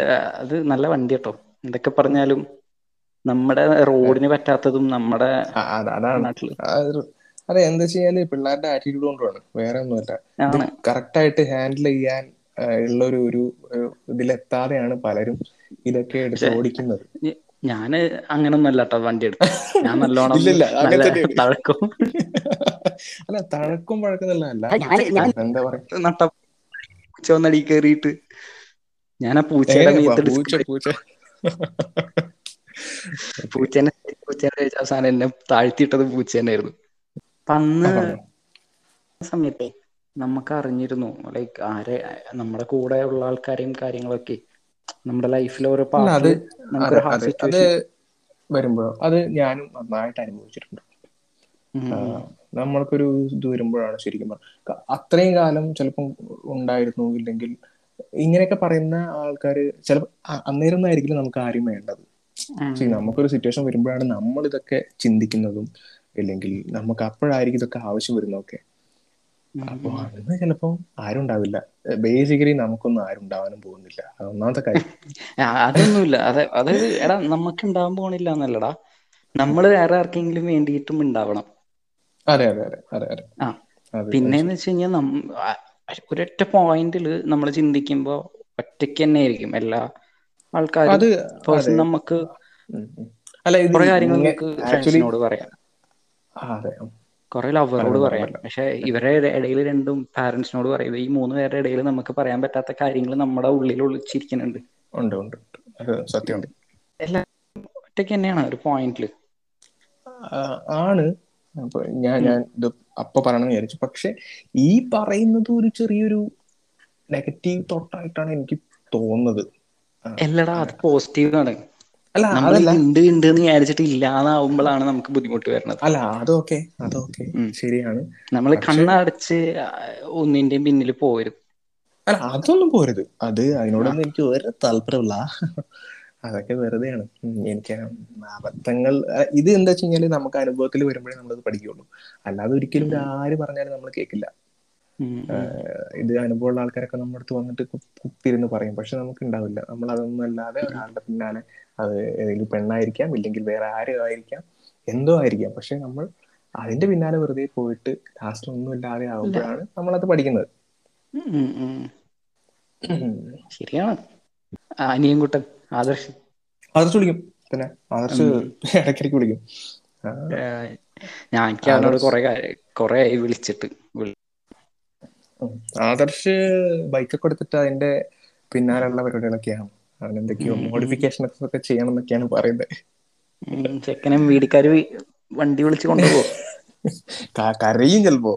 അത് നല്ല വണ്ടി കേട്ടോ. എന്തൊക്കെ പറഞ്ഞാലും നമ്മുടെ റോഡിന് പറ്റാത്തതും നമ്മുടെ അതാണ്. നാട്ടിൽ. അതെ എന്താ വെച്ചാൽ പിള്ളേരുടെ ആറ്റിറ്റ്യൂഡ് കൊണ്ടാണ് വേറെ ഒന്നുമല്ല. കറക്റ്റ് ആയിട്ട് ഹാൻഡിൽ ചെയ്യാൻ ഉള്ള ഒരു ഒരു ഇതിലെത്താതെയാണ് പലരും ഇതൊക്കെ എടുത്ത് ഓടിക്കുന്നത്. ഞാൻ അങ്ങനൊന്നല്ല കേട്ടോ വണ്ടി എടുത്തു. ഞാൻ നല്ലോണം തഴക്കും. അല്ല തഴക്കും പഴക്കുന്നില്ല എന്താ പറയാ? നട്ട പൂച്ച വന്നടി കേറിയിട്ട് ഞാൻ ആ പൂച്ചയുടെ പൂച്ച പൂച്ച. പൂച്ചേനെ പൂച്ചേനെ കഴിച്ച അവസാനം എന്നെ താഴ്ത്തിയിട്ടത് പൂച്ച തന്നെയായിരുന്നു. അന്ന് സമയത്തെ നമുക്ക് അറിഞ്ഞിരുന്നു ലൈക്ക് ആരെ നമ്മുടെ കൂടെ ഉള്ള ആൾക്കാരെയും കാര്യങ്ങളൊക്കെ നമ്മുടെ ലൈഫിലെ ഓരോ അത് അതെ വരുമ്പോ അത്. ഞാനും നന്നായിട്ട് അനുഭവിച്ചിട്ടുണ്ട്. നമ്മൾക്കൊരു ഇത് വരുമ്പോഴാണ് ശരിക്കും അത്രയും കാലം ചിലപ്പം ഉണ്ടായിരുന്നു ഇല്ലെങ്കിൽ ഇങ്ങനെയൊക്കെ പറയുന്ന ആൾക്കാർ ചിലപ്പോൾ അന്നേരം ആയിരിക്കില്ല നമുക്ക് ആരും വേണ്ടത്. പക്ഷേ നമുക്കൊരു സിറ്റുവേഷൻ വരുമ്പോഴാണ് നമ്മൾ ഇതൊക്കെ ചിന്തിക്കുന്നതും ഇല്ലെങ്കിൽ നമുക്ക് അപ്പോഴായിരിക്കും ഇതൊക്കെ ആവശ്യം വരുന്നതൊക്കെ. അപ്പോൾ അന്ന് ചിലപ്പം ആരും ഉണ്ടാവില്ല. ബേസിക്കലി നമുക്കൊന്നും ആരും ഉണ്ടാവാനും പോകുന്നില്ല. ഒന്നാമത്തെ കാര്യം. അതൊന്നുമില്ല. അതെ അതായത് എടാ നമുക്ക് ഉണ്ടാവാൻ പോണില്ല എന്നല്ലടാ നമ്മൾ വേറെ ആർക്കെങ്കിലും വേണ്ടിയിട്ടും ഉണ്ടാവണം അതെ അതെ അതെ അതെ അതെ. ആ പിന്നെന്ന് വെച്ച് കഴിഞ്ഞാൽ ഒരൊറ്റ പോയിന്റിൽ നമ്മൾ ചിന്തിക്കുമ്പോ ഒറ്റയ്ക്ക് തന്നെ ആയിരിക്കും എല്ലാ ആൾക്കാരും നമുക്ക് അല്ലെ കുറെ കാര്യങ്ങൾ നമുക്ക് ആക്ച്വലി ഫ്രണ്ട്സിനോട് പറയാം അതെ. കുറെ ലവറോട് പറയാം. പക്ഷെ ഇവരുടെ ഇടയിൽ രണ്ടും പാരന്റ്സിനോട് പറയും. ഈ മൂന്ന് പേരുടെ ഇടയിൽ നമുക്ക് പറയാൻ പറ്റാത്ത കാര്യങ്ങൾ നമ്മുടെ ഉള്ളിൽ ഒളിച്ചിരിക്കുന്നുണ്ട് ഉണ്ട് ഉണ്ട് സത്യമുണ്ട്. എല്ലാം ഒറ്റയ്ക്ക് തന്നെയാണ് ഒരു പോയിന്റിൽ ആണ്. ഞാൻ ഞാൻ ഇത് അപ്പൊ പറയണമെന്ന് വിചാരിച്ചു. പക്ഷെ ഈ പറയുന്നത് ഒരു ചെറിയൊരു നെഗറ്റീവ് തോട്ടായിട്ടാണ് എനിക്ക് തോന്നുന്നത്. അല്ലടാ എല്ലടാ അത് പോസിറ്റീവ് ആണ്. അല്ല ഉണ്ട് ഉണ്ട് എന്ന് വിചാരിച്ചിട്ട് ഇല്ലാതാവുമ്പോഴാണ് നമുക്ക് ബുദ്ധിമുട്ട് വരുന്നത്. അല്ല അതൊക്കെ അതൊക്കെ. ശരിയാണ്. നമ്മൾ കണ്ണടച്ച് ഒന്നിന്റെയും പിന്നിൽ പോരും. അല്ല അതൊന്നും പോരുത്. അത് അതിനോടൊന്നും എനിക്ക് ഒരു താല്പര്യമില്ല അതൊക്കെ വെറുതെയാണ്. എനിക്ക് അബദ്ധങ്ങൾ ഇത് എന്താ വെച്ച് കഴിഞ്ഞാൽ നമുക്ക് അനുഭവത്തിൽ വരുമ്പോഴേ നമ്മളത് പഠിക്കുള്ളൂ അല്ലാതെ ഒരിക്കലും ആര് പറഞ്ഞാലും നമ്മൾ കേൾക്കില്ല. ഇത് അനുഭവമുള്ള ആൾക്കാരൊക്കെ നമ്മുടെ അടുത്ത് വന്നിട്ട് കുത്തിരുന്ന് പറയും. പക്ഷെ നമുക്ക് ഉണ്ടാവില്ല. നമ്മൾ അതൊന്നും അല്ലാതെ ഒരാളുടെ പിന്നാലെ അത് ഏതെങ്കിലും പെണ്ണായിരിക്കാം ഇല്ലെങ്കിൽ വേറെ ആരും ആയിരിക്കാം എന്തോ ആയിരിക്കാം. പക്ഷെ നമ്മൾ അതിന്റെ പിന്നാലെ വെറുതെ പോയിട്ട് ലാസ്റ്റ് ഒന്നും ഇല്ലാതെ ആവുമ്പോഴാണ് നമ്മളത് പഠിക്കുന്നത്. ശരിയാണ്. അനിയൻകുട്ടൻ ആദർശ്. ആദർശ് വിളിക്കും. പിന്നെ ആദർശ് ഇടയ്ക്കിടയ്ക്ക് വിളിക്കും. ഞാൻ അവനോട് കൊറേ കുറെ ആയി വിളിച്ചിട്ട്. ആദർശ് ബൈക്കൊക്കെ എടുത്തിട്ട് അതിന്റെ പിന്നാലെയുള്ള പരിപാടികളൊക്കെയാണ്. അവനെന്തൊക്കെയോ മോഡിഫിക്കേഷൻ ഒക്കെ ചെയ്യണം എന്നൊക്കെയാണ് പറയുന്നത്. ചെക്കനും ചെക്കനെ വീടിക്കാര് വണ്ടി വിളിച്ചു കൊണ്ടുപോകും കരയും ചെലപ്പോ.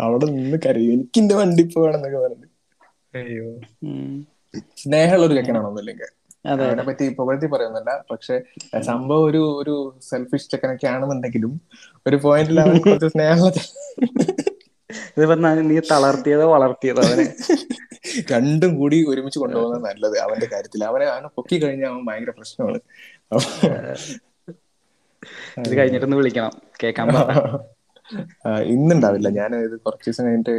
അവിടെ നിന്ന് കരയും. എനിക്ക് എന്റെ വണ്ടി ഇപ്പൊ വേണമെന്നൊക്കെ പറഞ്ഞു അയ്യോ. സ്നേഹമുള്ള ഒരു ചെക്കനാണോ ഒന്നുമില്ലെങ്കിൽ അതെ അവനെ പറ്റി പുകഴ്ത്തി പറയുന്നില്ല. പക്ഷെ സംഭവം ഒരു ഒരു സെൽഫിഷ് ചെക്കനൊക്കെ ആണെന്നുണ്ടെങ്കിലും ഒരു പോയിന്റിൽ അവൻ കുറച്ച് സ്നേഹമുള്ള ഇത് പറഞ്ഞാൽ നീ തളർത്തിയതോ വളർത്തിയതോ അവനെ? രണ്ടും കൂടി ഒരുമിച്ച് കൊണ്ടുപോകുന്നത് നല്ലത്. അവന്റെ കാര്യത്തിൽ. അവനെ അവനെ പൊക്കി കഴിഞ്ഞാൽ അവൻ ഭയങ്കര പ്രശ്നമാണ്. ഇത് കഴിഞ്ഞിട്ടൊന്ന് വിളിക്കണം. കേക്കാൻ ഇന്നുണ്ടാവില്ല. ഞാൻ ഇത് കുറച്ച് ദിവസം കഴിഞ്ഞിട്ട്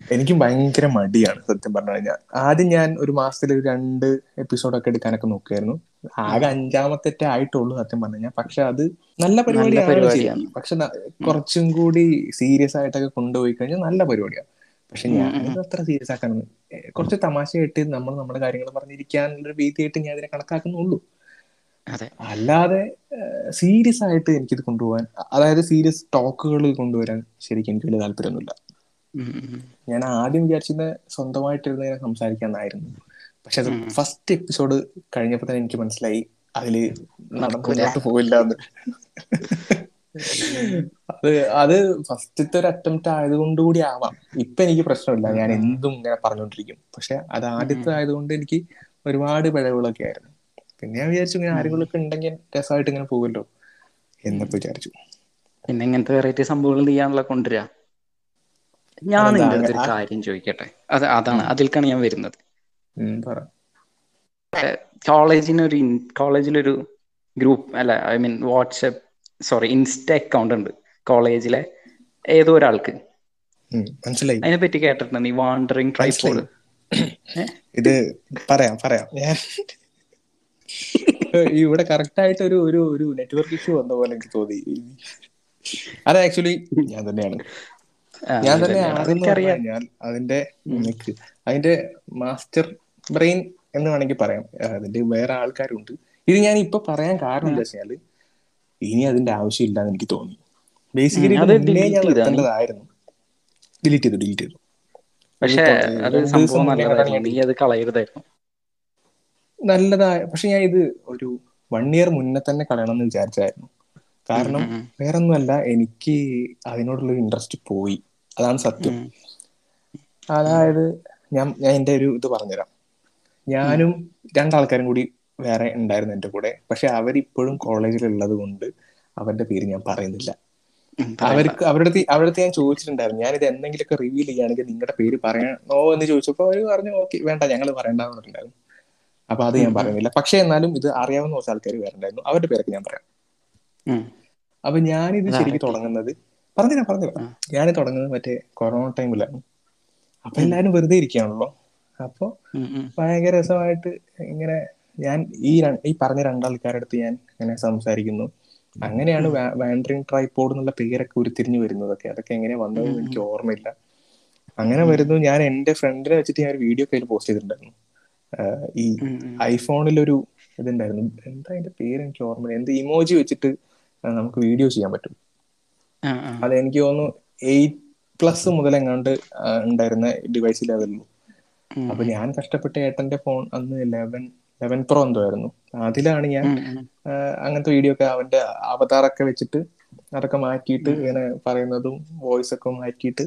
എനിക്കും ഭയങ്കര മടിയാണ് സത്യം പറഞ്ഞു കഴിഞ്ഞാൽ ആദ്യം ഞാൻ ഒരു മാസത്തിൽ ഒരു രണ്ട് എപ്പിസോഡൊക്കെ എടുക്കാനൊക്കെ നോക്കിയായിരുന്നു ആകെ അഞ്ചാമത്തെ ആയിട്ടുള്ളൂ സത്യം പറഞ്ഞു കഴിഞ്ഞാൽ പക്ഷെ അത് നല്ല പരിപാടിയാണ് പക്ഷെ കുറച്ചും കൂടി സീരിയസ് ആയിട്ടൊക്കെ കൊണ്ടുപോയി കഴിഞ്ഞാൽ നല്ല പരിപാടിയാണ്. പക്ഷെ ഞാൻ അത്ര സീരിയസ് ആക്കാനൊന്നും കുറച്ച് തമാശയായിട്ട് നമ്മൾ നമ്മുടെ കാര്യങ്ങൾ പറഞ്ഞിരിക്കാനുള്ള രീതിയായിട്ട് ഞാൻ അതിനെ കണക്കാക്കുന്നുള്ളൂ. അതെ. അല്ലാതെ സീരിയസ് ആയിട്ട് എനിക്കിത് കൊണ്ടുപോകാൻ അതായത് സീരിയസ് ടോക്കുകൾ കൊണ്ടുവരാൻ ശരിക്കും എനിക്ക് വലിയ താല്പര്യമൊന്നുമില്ല. ഞാൻ ആദ്യം വിചാരിച്ചിരുന്ന സ്വന്തമായിട്ടിരുന്ന് ഇങ്ങനെ സംസാരിക്കാന്നായിരുന്നു. പക്ഷെ അത് ഫസ്റ്റ് എപ്പിസോഡ് കഴിഞ്ഞപ്പോ തന്നെ എനിക്ക് മനസ്സിലായി അതിൽ നടന്നു പോയില്ല എന്ന് അത് അത് ഫസ്റ്റത്തെ ഒരു അറ്റംപ്റ്റ് ആയതുകൊണ്ട് കൂടി ആവാം. ഇപ്പൊ എനിക്ക് പ്രശ്നമില്ല. ഞാൻ എന്തും ഇങ്ങനെ പറഞ്ഞുകൊണ്ടിരിക്കും പക്ഷെ അത് ആദ്യത്തെ ആയതുകൊണ്ട് എനിക്ക് ഒരുപാട് പിഴവുകളൊക്കെ ആയിരുന്നു. പിന്നെ ഞാൻ വിചാരിച്ചു ഇങ്ങനെ ആരെങ്കിലുമൊക്കെ ഉണ്ടെങ്കിൽ രസമായിട്ട് ഇങ്ങനെ പോകുമല്ലോ എന്നൊക്കെ വിചാരിച്ചു. പിന്നെ ഇങ്ങനത്തെ വെറൈറ്റി സംഭവങ്ങൾ നീയാണല്ലോ കൊണ്ടുവരിക. ഞാൻ അതെന്താ? നിന്റെ അടുത്തൊരു കാര്യം ചോദിക്കട്ടെ. അത് അതാണ്. അതിൽക്കാണ് ഞാൻ വരുന്നത്. കോളേജിനൊരു കോളേജിലൊരു ഗ്രൂപ്പ് അല്ല I mean WhatsApp sorry Insta account ഉണ്ട് കോളേജിലെ ഏതോ ഒരാൾക്ക്. മനസ്സിലായി. അതിനെ പറ്റി കേട്ടിട്ടുണ്ട് നീ വാണ്ടറിങ് ട്രൈപോഡ് ഇത് പറയാം പറയാം. ഞാൻ ഇവിടെ കറക്റ്റ് ആയിട്ട് ഒരു ഒരു ഒരു നെറ്റ്വർക്ക് ഇഷ്യൂ വന്ന പോലെ എനിക്ക് തോന്നി. അത് ആക്ച്വലി ഞാൻ തന്നെയാണ്. ഞാൻ തന്നെ ആണെന്ന് ഞാൻ അതിന്റെ അതിന്റെ മാസ്റ്റർ ബ്രെയിൻ എന്ന് വേണമെങ്കിൽ പറയാം. അതിന്റെ വേറെ ആൾക്കാരുണ്ട്. ഇത് ഞാൻ ഇപ്പൊ പറയാൻ കാരണം എന്താ വെച്ചാൽ ഇനി അതിന്റെ ആവശ്യമില്ല എന്ന് എനിക്ക് തോന്നി. ബേസിക്കലി ഞാൻ? നിർത്തേണ്ടതായിരുന്നു. ഡിലീറ്റ് ചെയ്തു ഡിലീറ്റ് ചെയ്തു. പക്ഷേ അത് സംഭവം നല്ലതായിരുന്നു. നീ അത് കളയരുതായിരുന്നു. നല്ലതായ പക്ഷെ ഞാൻ ഇത് ഒരു വൺ ഇയർ മുന്നേ തന്നെ കളയണം എന്ന് വിചാരിച്ചായിരുന്നു കാരണം വേറൊന്നുമല്ല എനിക്ക് അതിനോടുള്ള ഇൻട്രസ്റ്റ് പോയി. അതാണ് സത്യം. അതായത് ഞാൻ ഞാൻ എന്റെ ഒരു ഇത് പറഞ്ഞുതരാം. ഞാനും രണ്ടാൾക്കാരും കൂടി വേറെ ഉണ്ടായിരുന്നു എന്റെ കൂടെ. പക്ഷെ അവരിപ്പോഴും കോളേജിൽ ഉള്ളത് കൊണ്ട് അവരുടെ പേര് ഞാൻ പറയുന്നില്ല. അവർക്ക് അവരുടെ അവരുടെ ഞാൻ ചോദിച്ചിട്ടുണ്ടായിരുന്നു. ഞാൻ ഇത് എന്തെങ്കിലുമൊക്കെ റിവീൽ ചെയ്യുകയാണെങ്കിൽ നിങ്ങളുടെ പേര് പറയണോ എന്ന് ചോദിച്ചപ്പോൾ അവർ പറഞ്ഞു ഓക്കെ വേണ്ട ഞങ്ങൾ പറയണ്ട പറഞ്ഞിട്ടുണ്ടായിരുന്നു. അപ്പൊ അത് ഞാൻ പറയുന്നില്ല. പക്ഷെ എന്നാലും ഇത് അറിയാവുന്ന കുറച്ച് ആൾക്കാർ വേറെ ഉണ്ടായിരുന്നു. അവരുടെ പേരൊക്കെ ഞാൻ പറയാം. അപ്പൊ ഞാനിത് ശരിക്കും? തുടങ്ങുന്നത് പറഞ്ഞില്ല പറഞ്ഞില്ല. ഞാൻ തുടങ്ങുന്നത് മറ്റേ കൊറോണ ടൈമിലാണ് അപ്പൊ എല്ലാരും വെറുതെ ഇരിക്കുകയാണല്ലോ. അപ്പൊ ഭയങ്കര രസമായിട്ട് ഇങ്ങനെ ഞാൻ ഈ ഈ പറഞ്ഞ രണ്ടാൾക്കാരുടെ അടുത്ത് ഞാൻ ഇങ്ങനെ സംസാരിക്കുന്നു. അങ്ങനെയാണ് വാൻഡറിങ് ട്രൈപോഡ് എന്നുള്ള പേരൊക്കെ ഉരുത്തിരിഞ്ഞു വരുന്നതൊക്കെ. അതൊക്കെ എങ്ങനെ വന്നതെന്ന് എനിക്ക് ഓർമ്മയില്ല. അങ്ങനെ വരുന്നു. ഞാൻ എന്റെ ഫ്രണ്ടിനെ വെച്ചിട്ട് ഞാൻ ഒരു വീഡിയോ കയ്യിൽ പോസ്റ്റ് ചെയ്തിട്ടുണ്ടായിരുന്നു. ഈ. ഐഫോണിലൊരു ഇതുണ്ടായിരുന്നു. എന്താ അതിന്റെ പേര് എനിക്ക് ഓർമ്മയില്ല. എന്ത് ഇമോജി വെച്ചിട്ട് നമുക്ക് വീഡിയോ ചെയ്യാൻ പറ്റും. അത് എനിക്ക് തോന്നുന്നു എയ്റ്റ് പ്ലസ് മുതൽ എങ്ങാണ്ട് ഉണ്ടായിരുന്ന ഡിവൈസ് ലെവലിൽ അപ്പൊ ഞാൻ കഷ്ടപ്പെട്ട ഏട്ടന്റെ ഫോൺ അന്ന് ലെവൻ ലെവൻ പ്രോ എന്തോ ആയിരുന്നു. അതിലാണ് ഞാൻ അങ്ങനത്തെ വീഡിയോ ഒക്കെ അവന്റെ അവതാറൊക്കെ വെച്ചിട്ട് അതൊക്കെ മാറ്റിയിട്ട് ഇങ്ങനെ പറയുന്നതും വോയിസ് ഒക്കെ മാറ്റിയിട്ട്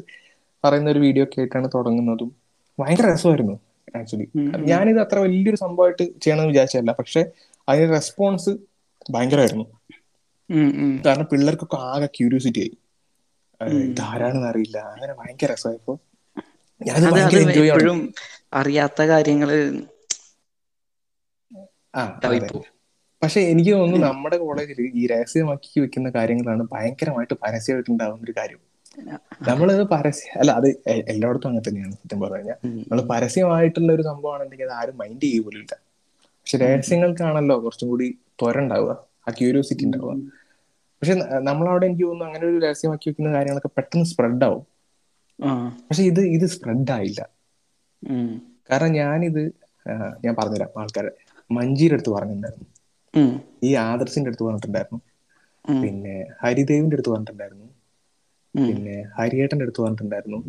പറയുന്ന ഒരു വീഡിയോ ഒക്കെ ആയിട്ടാണ് തുടങ്ങുന്നതും. ഭയങ്കര രസമായിരുന്നു ആക്ച്വലി. ഞാനിത് അത്ര വലിയൊരു സംഭവമായിട്ട് ചെയ്യണമെന്ന് വിചാരിച്ചല്ല പക്ഷെ അതിന്റെ റെസ്പോൺസ് ഭയങ്കരമായിരുന്നു. കാരണം പിള്ളേർക്കൊക്കെ ആകെ ക്യൂരിയോസിറ്റി ആയി. ഇതാരാണെന്ന് അറിയില്ല. അങ്ങനെ ഭയങ്കര രസമായപ്പോ എപ്പോഴും അറിയാത്ത കാര്യങ്ങൾ ആ പക്ഷെ എനിക്ക് തോന്നുന്നു നമ്മുടെ കോളേജിൽ ഈ രഹസ്യമാക്കി വെക്കുന്ന കാര്യങ്ങളാണ് ഭയങ്കരമായിട്ട് പരസ്യമായിട്ട് ഉണ്ടാവുന്ന ഒരു കാര്യം. നമ്മളത് പരസ്യ അല്ല അത് എല്ലായിടത്തും അങ്ങനെ തന്നെയാണ് സത്യം പറഞ്ഞു. കഴിഞ്ഞാൽ നമ്മൾ പരസ്യമായിട്ടുള്ള ഒരു സംഭവമാണെന്നുണ്ടെങ്കിൽ അത് ആരും മൈൻഡ് ചെയ്യുക പോലും ഇല്ല പക്ഷെ രഹസ്യങ്ങൾക്കാണല്ലോ കുറച്ചും കൂടി ത്വര ഉണ്ടാവുക. ആ ക്യൂരിയോസിറ്റി ഉണ്ടാവുക. പക്ഷെ നമ്മളവിടെ എനിക്ക് തോന്നുന്നു അങ്ങനെ ഒരു രഹസ്യമാക്കി വെക്കുന്ന കാര്യങ്ങളൊക്കെ പെട്ടെന്ന് സ്പ്രെഡ് ആവും. പക്ഷെ ഇത് ഇത് സ്പ്രെഡ് ആയില്ല. കാരണം ഞാനിത് ഞാൻ പറഞ്ഞുതരാം. ആൾക്കാരെ മഞ്ജീടെ അടുത്ത് പറഞ്ഞിട്ടുണ്ടായിരുന്നു. ഈ ആദർശിന്റെ അടുത്ത് പറഞ്ഞിട്ടുണ്ടായിരുന്നു. പിന്നെ ഹരിദേവിന്റെ അടുത്ത് പറഞ്ഞിട്ടുണ്ടായിരുന്നു. പിന്നെ ഹരിയേട്ടന്റെ അടുത്ത് പറഞ്ഞിട്ടുണ്ടായിരുന്നു.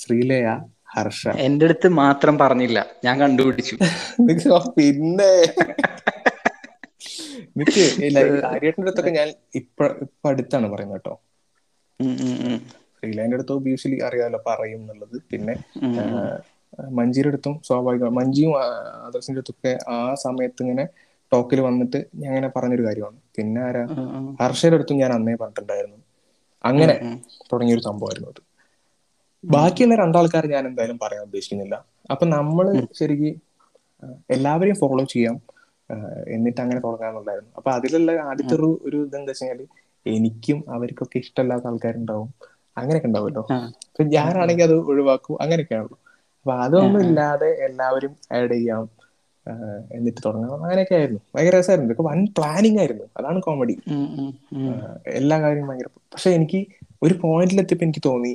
ശ്രീലയ ഹർഷ. എന്റെ അടുത്ത് മാത്രം പറഞ്ഞില്ല. ഞാൻ കണ്ടുപിടിച്ചു. പിന്നെ ഈ ഹരിയേട്ടന്റെ അടുത്തൊക്കെ ഞാൻ ഇപ്പൊ ഇപ്പൊ അടുത്താണ് പറയുന്നത് കേട്ടോ. ഉം, അടുത്തോ ഒബ്വിയസ്ലി അറിയാലോ പറയും എന്നുള്ളത്. പിന്നെ മഞ്ജിയുടെ അടുത്തും സ്വാഭാവികം മഞ്ജിയും ആദർശിന്റെ അടുത്തൊക്കെ ആ സമയത്ത് ഇങ്ങനെ ടോക്കിൽ വന്നിട്ട് ഞാൻ ഇങ്ങനെ പറഞ്ഞൊരു കാര്യമാണ്. പിന്നെ ആരാ. ഹർഷയുടെ അടുത്തും ഞാൻ അന്നേ പറഞ്ഞിട്ടുണ്ടായിരുന്നു. അങ്ങനെ. തുടങ്ങിയൊരു സംഭവമായിരുന്നു അത്. ബാക്കിയുള്ള രണ്ടാൾക്കാർ ഞാൻ എന്തായാലും പറയാൻ ഉദ്ദേശിക്കുന്നില്ല. അപ്പൊ നമ്മൾ ശരിക്കും എല്ലാവരെയും ഫോളോ ചെയ്യാം. എന്നിട്ട് അങ്ങനെ തുടങ്ങാന്നുണ്ടായിരുന്നു. അപ്പൊ അതിലുള്ള ആദ്യത്തെ ഒരു ഒരു ഇതെന്താ വെച്ചാൽ എനിക്കും അവർക്കൊക്കെ ഇഷ്ടമല്ലാത്ത ആൾക്കാരുണ്ടാവും. അങ്ങനെയൊക്കെ ഉണ്ടാവുമല്ലോ. അപ്പൊ ഞാനാണെങ്കിൽ അത് ഒഴിവാക്കും. അങ്ങനെയൊക്കെയാണല്ലോ അപ്പൊ അതൊന്നും ഇല്ലാതെ എല്ലാവരും ആഡ് ചെയ്യാം. എന്നിട്ട് തുടങ്ങാം. അങ്ങനെയൊക്കെ ആയിരുന്നു. ഭയങ്കര രസമായിരുന്നു. ഇതൊക്കെ വൻ പ്ലാനിങ് ആയിരുന്നു. അതാണ് കോമഡി. എല്ലാ കാര്യവും ഭയങ്കര പക്ഷെ എനിക്ക് ഒരു പോയിന്റിൽ പോയിന്റിലെത്തിയപ്പോ എനിക്ക് തോന്നി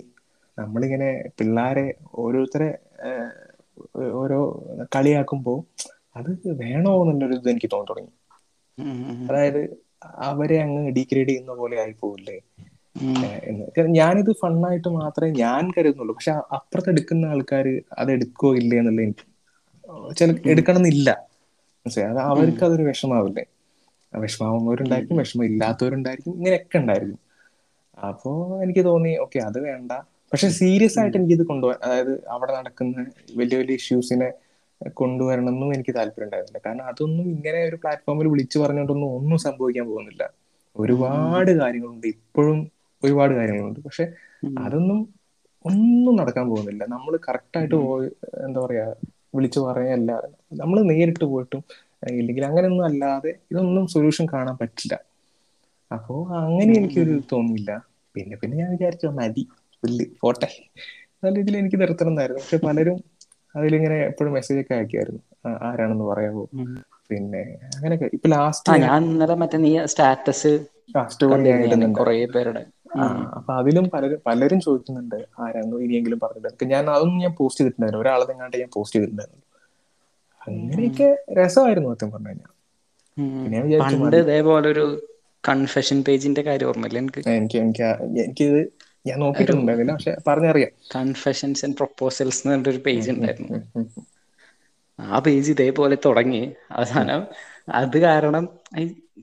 നമ്മളിങ്ങനെ പിള്ളേരെ ഓരോരുത്തരെ ഓരോ കളിയാക്കുമ്പോ അത് വേണോ എന്നുള്ളൊരു ഇത് എനിക്ക് തോന്നി തുടങ്ങി അതായത് അവരെ അങ്ങ് ഡീഗ്രേഡ് ചെയ്യുന്ന പോലെ ആയി പോകില്ലേ ഉം. എന്ന്. ഞാനിത് ഫണ്ണായിട്ട് മാത്രമേ ഞാൻ കരുതുന്നുള്ളൂ. പക്ഷെ അപ്പുറത്ത് എടുക്കുന്ന ആൾക്കാർ അത് എടുക്കോ ഇല്ലേ എന്നുള്ള എനിക്ക് ചില എടുക്കണം എന്നില്ല മനസ്സിലായോ? അത് അവർക്ക് അതൊരു വിഷമാവില്ലേ? വിഷമാവുന്നവരുണ്ടായിരിക്കും വിഷമം ഇല്ലാത്തവരുണ്ടായിരിക്കും ഇങ്ങനെയൊക്കെ ഉണ്ടായിരിക്കും. അപ്പോ എനിക്ക് തോന്നി ഓക്കെ അത് വേണ്ട. പക്ഷെ സീരിയസ് ആയിട്ട് എനിക്കിത് കൊണ്ടുപോകാൻ അതായത് അവിടെ നടക്കുന്ന വലിയ വലിയ ഇഷ്യൂസിനെ കൊണ്ടുവരണം എന്നും എനിക്ക് താല്പര്യം ഉണ്ടായിരുന്നില്ല. കാരണം അതൊന്നും ഇങ്ങനെ ഒരു പ്ലാറ്റ്ഫോമിൽ വിളിച്ചു പറഞ്ഞുകൊണ്ടൊന്നും ഒന്നും സംഭവിക്കാൻ പോകുന്നില്ല. ഒരുപാട് കാര്യങ്ങളുണ്ട്. ഇപ്പോഴും ഒരുപാട് കാര്യങ്ങളുണ്ട്. പക്ഷെ അതൊന്നും ഒന്നും നടക്കാൻ പോകുന്നില്ല. നമ്മൾ കറക്റ്റായിട്ട് പോയി എന്താ പറയാ വിളിച്ചു പറയല്ല. നമ്മൾ നേരിട്ട് പോയിട്ടും ഇല്ലെങ്കിൽ അങ്ങനെയൊന്നും അല്ലാതെ ഇതൊന്നും സൊല്യൂഷൻ കാണാൻ പറ്റില്ല. അപ്പോ അങ്ങനെ എനിക്കൊരു തോന്നിയില്ല. പിന്നെ പിന്നെ ഞാൻ വിചാരിച്ചു മതി പുല്ല് പോട്ടെ. നല്ല രീതിയിൽ എനിക്ക് നിർത്തണം എന്നായിരുന്നു. പക്ഷെ പലരും അതിലിങ്ങനെ എപ്പോഴും മെസ്സേജ് ഒക്കെ അയക്കായിരുന്നു ആരാണെന്ന് പറയാമോ പിന്നെ അങ്ങനെയൊക്കെ. ഇപ്പൊ ലാസ്റ്റ് ഞാൻ ഇന്നലെ മറ്റേ നീ സ്റ്റാറ്റസ് കൊറേ പേരുടെ. അപ്പൊ അതിലും പലരും പലരും ചോദിക്കുന്നുണ്ട് ആരാണോ ഇനിയെങ്കിലും പറഞ്ഞിട്ടുണ്ട് ഞാൻ അതൊന്നും ഞാൻ പോസ്റ്റ് ചെയ്തിട്ടുണ്ടായിരുന്നു ഒരാളെ എങ്ങാണ്ട് ഞാൻ പോസ്റ്റ് ചെയ്തിട്ടുണ്ടായിരുന്നു. അങ്ങനെയൊക്കെ രസമായിരുന്നു സത്യം പറഞ്ഞു കഴിഞ്ഞാൽ പണ്ട് ഇതേപോലെ ഒരു കൺഫെഷൻ പേജിന്റെ കാര്യം ഓർമ്മയില്ല എനിക്ക്? എനിക്ക് എനിക്ക് എനിക്കിത് ഞാൻ നോക്കിയിട്ടുണ്ടായിരുന്നില്ല പക്ഷെ പറഞ്ഞറിയാം. കൺഫെഷൻസ് ആൻഡ് പ്രൊപ്പോസൽസ് എന്ന് പറഞ്ഞൊരു പേജ് ഉണ്ടായിരുന്നു. ആ പേജ് ഇതേപോലെ തുടങ്ങി. അവസാനം അത് കാരണം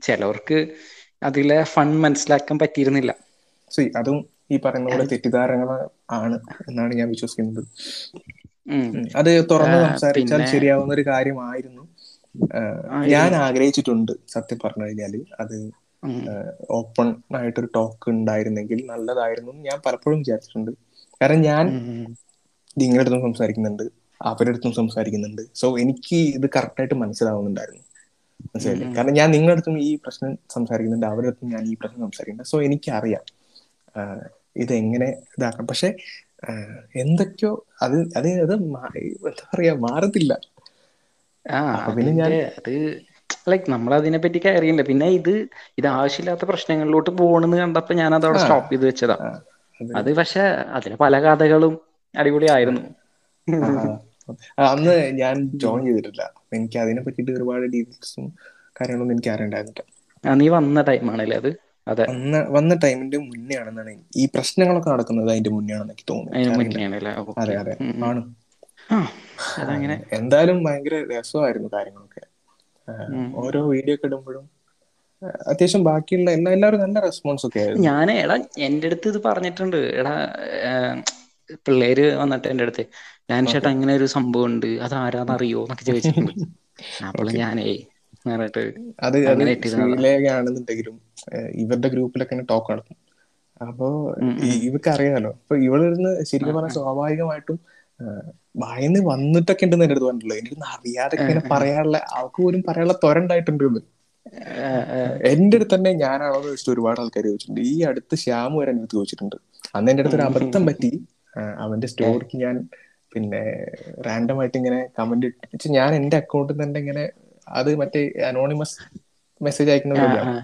ചിലവർക്ക് അതിലെ ഫൺ മനസ്സിലാക്കാൻ പറ്റിയിരുന്നില്ല. അതും ഈ പറയുന്ന പോലെ തെറ്റിദ്ധാരണകൾ ആണ് എന്നാണ് ഞാൻ വിശ്വസിക്കുന്നത്. അത് തുറന്ന് സംസാരിച്ചാൽ ശരിയാവുന്ന ഒരു കാര്യമായിരുന്നു. ഞാൻ ആഗ്രഹിച്ചിട്ടുണ്ട് സത്യം പറഞ്ഞു കഴിഞ്ഞാൽ. അത്. ഓപ്പൺ ആയിട്ടൊരു ടോക്ക് ഉണ്ടായിരുന്നെങ്കിൽ നല്ലതായിരുന്നു ഞാൻ പലപ്പോഴും വിചാരിച്ചിട്ടുണ്ട്. കാരണം ഞാൻ. നിങ്ങളുടെ അടുത്തും സംസാരിക്കുന്നുണ്ട് അവരുടെ അടുത്തും സംസാരിക്കുന്നുണ്ട്. സോ എനിക്ക് ഇത് കറക്റ്റായിട്ട് മനസ്സിലാവുന്നുണ്ടായിരുന്നു. മനസ്സിലായില്ലേ? കാരണം ഞാൻ നിങ്ങളുടെ അടുത്തും ഈ പ്രശ്നം സംസാരിക്കുന്നുണ്ട് അവരുടെ അടുത്തും ഞാൻ ഈ പ്രശ്നം സംസാരിക്കുന്നുണ്ട്. സോ എനിക്കറിയാം ഇത് ഇതെങ്ങനെ ഇതാക്കാം. പക്ഷെ എന്തൊക്കെയോ അത് അത് അത് എന്താ പറയാ മാറത്തില്ല. ആ പിന്നെ ഞാൻ- അത് ലൈക്ക് നമ്മൾ അതിനെ പറ്റി അറിയില്ല പിന്നെ ഇത് ഇത് ആവശ്യമില്ലാത്ത പ്രശ്നങ്ങളിലോട്ട് പോകണമെന്ന് കണ്ടപ്പോ ഞാൻ അതവിടെ അവിടെ സ്റ്റോപ്പ് ചെയ്ത് വെച്ചതാ. അത് പക്ഷെ അതിന് പല കഥകളും അടിപൊളിയായിരുന്നു. അന്ന് ഞാൻ ജോയിൻ ചെയ്തിട്ടില്ല. എനിക്ക് അതിനെ പറ്റിട്ട് ഒരുപാട് ഡീറ്റെയിൽസും കാര്യങ്ങളൊന്നും എനിക്ക് അറിയണ്ടായിരുന്നില്ല നീ വന്ന ടൈമാണല്ലേ അത്? അതെ. വന്ന ടൈമിന്റെ മുന്നേ ആണെന്നാണ് ഈ പ്രശ്നങ്ങളൊക്കെ നടക്കുന്നത് അതിന്റെ മുന്നേ ആണെന്ന് എനിക്ക് തോന്നുന്നു. അതെ അതെ. ആണ്. എന്തായാലും ഭയങ്കര രസമായിരുന്നു കാര്യങ്ങളൊക്കെ. ഓരോ വീഡിയോ ഒക്കെ ഇടുമ്പോഴും അത്യാവശ്യം ബാക്കിയുള്ള എല്ലാ എല്ലാവരും നല്ല റെസ്പോൺസ് ഒക്കെ ആയിരുന്നു. ഞാൻ എടാ എന്റെ അടുത്ത് ഇത് പറഞ്ഞിട്ടുണ്ട്. എടാ പിള്ളേര് വന്നിട്ട് എന്റെ അടുത്ത് ഞാൻ ചേട്ടാ അങ്ങനെ ഒരു സംഭവം ഉണ്ട്. അത് ആരാന്ന് അറിയോ എന്നൊക്കെ ചോദിച്ചിട്ടുണ്ട് അപ്പോൾ ഞാനേ ണെന്നുണ്ടെങ്കിലും അത് ഇവരുടെ ഗ്രൂപ്പിലൊക്കെ ടോക്ക് നടക്കും അപ്പോ ഇവർക്ക് അറിയാലോ. അപ്പൊ ഇവളിരുന്ന് ശരിക്കും പറഞ്ഞാൽ സ്വാഭാവികമായിട്ടും ഭയന്ന് വന്നിട്ടൊക്കെ ഉണ്ടെന്ന് എന്റെ അടുത്ത് പറഞ്ഞിട്ടുള്ളത് എനിക്ക് അറിയാതെ ഇങ്ങനെ പറയാനുള്ള അവൾക്ക് പോലും പറയാനുള്ള തൊരണ്ടായിട്ടുണ്ട് എന്ന്. എന്റെ അടുത്ത് തന്നെ ഞാനാണോ എന്ന് ചോദിച്ചിട്ട് ഒരുപാട് ആൾക്കാർ ചോദിച്ചിട്ടുണ്ട്. ഈ അടുത്ത് ശ്യാം വരെ എന്റെ അടുത്ത് ചോദിച്ചിട്ടുണ്ട്. അന്ന് എന്റെ അടുത്ത് ഒരു അബദ്ധം പറ്റി. അവന്റെ സ്റ്റോറിക്ക് ഞാൻ പിന്നെ റാൻഡം ആയിട്ട് ഇങ്ങനെ കമന്റ് ഞാൻ എന്റെ അക്കൗണ്ടിൽ തന്നെ ഇങ്ങനെ അത് മറ്റേ അനോണിമസ് മെസ്സേജ് അയക്കുന്ന ആ, ആ.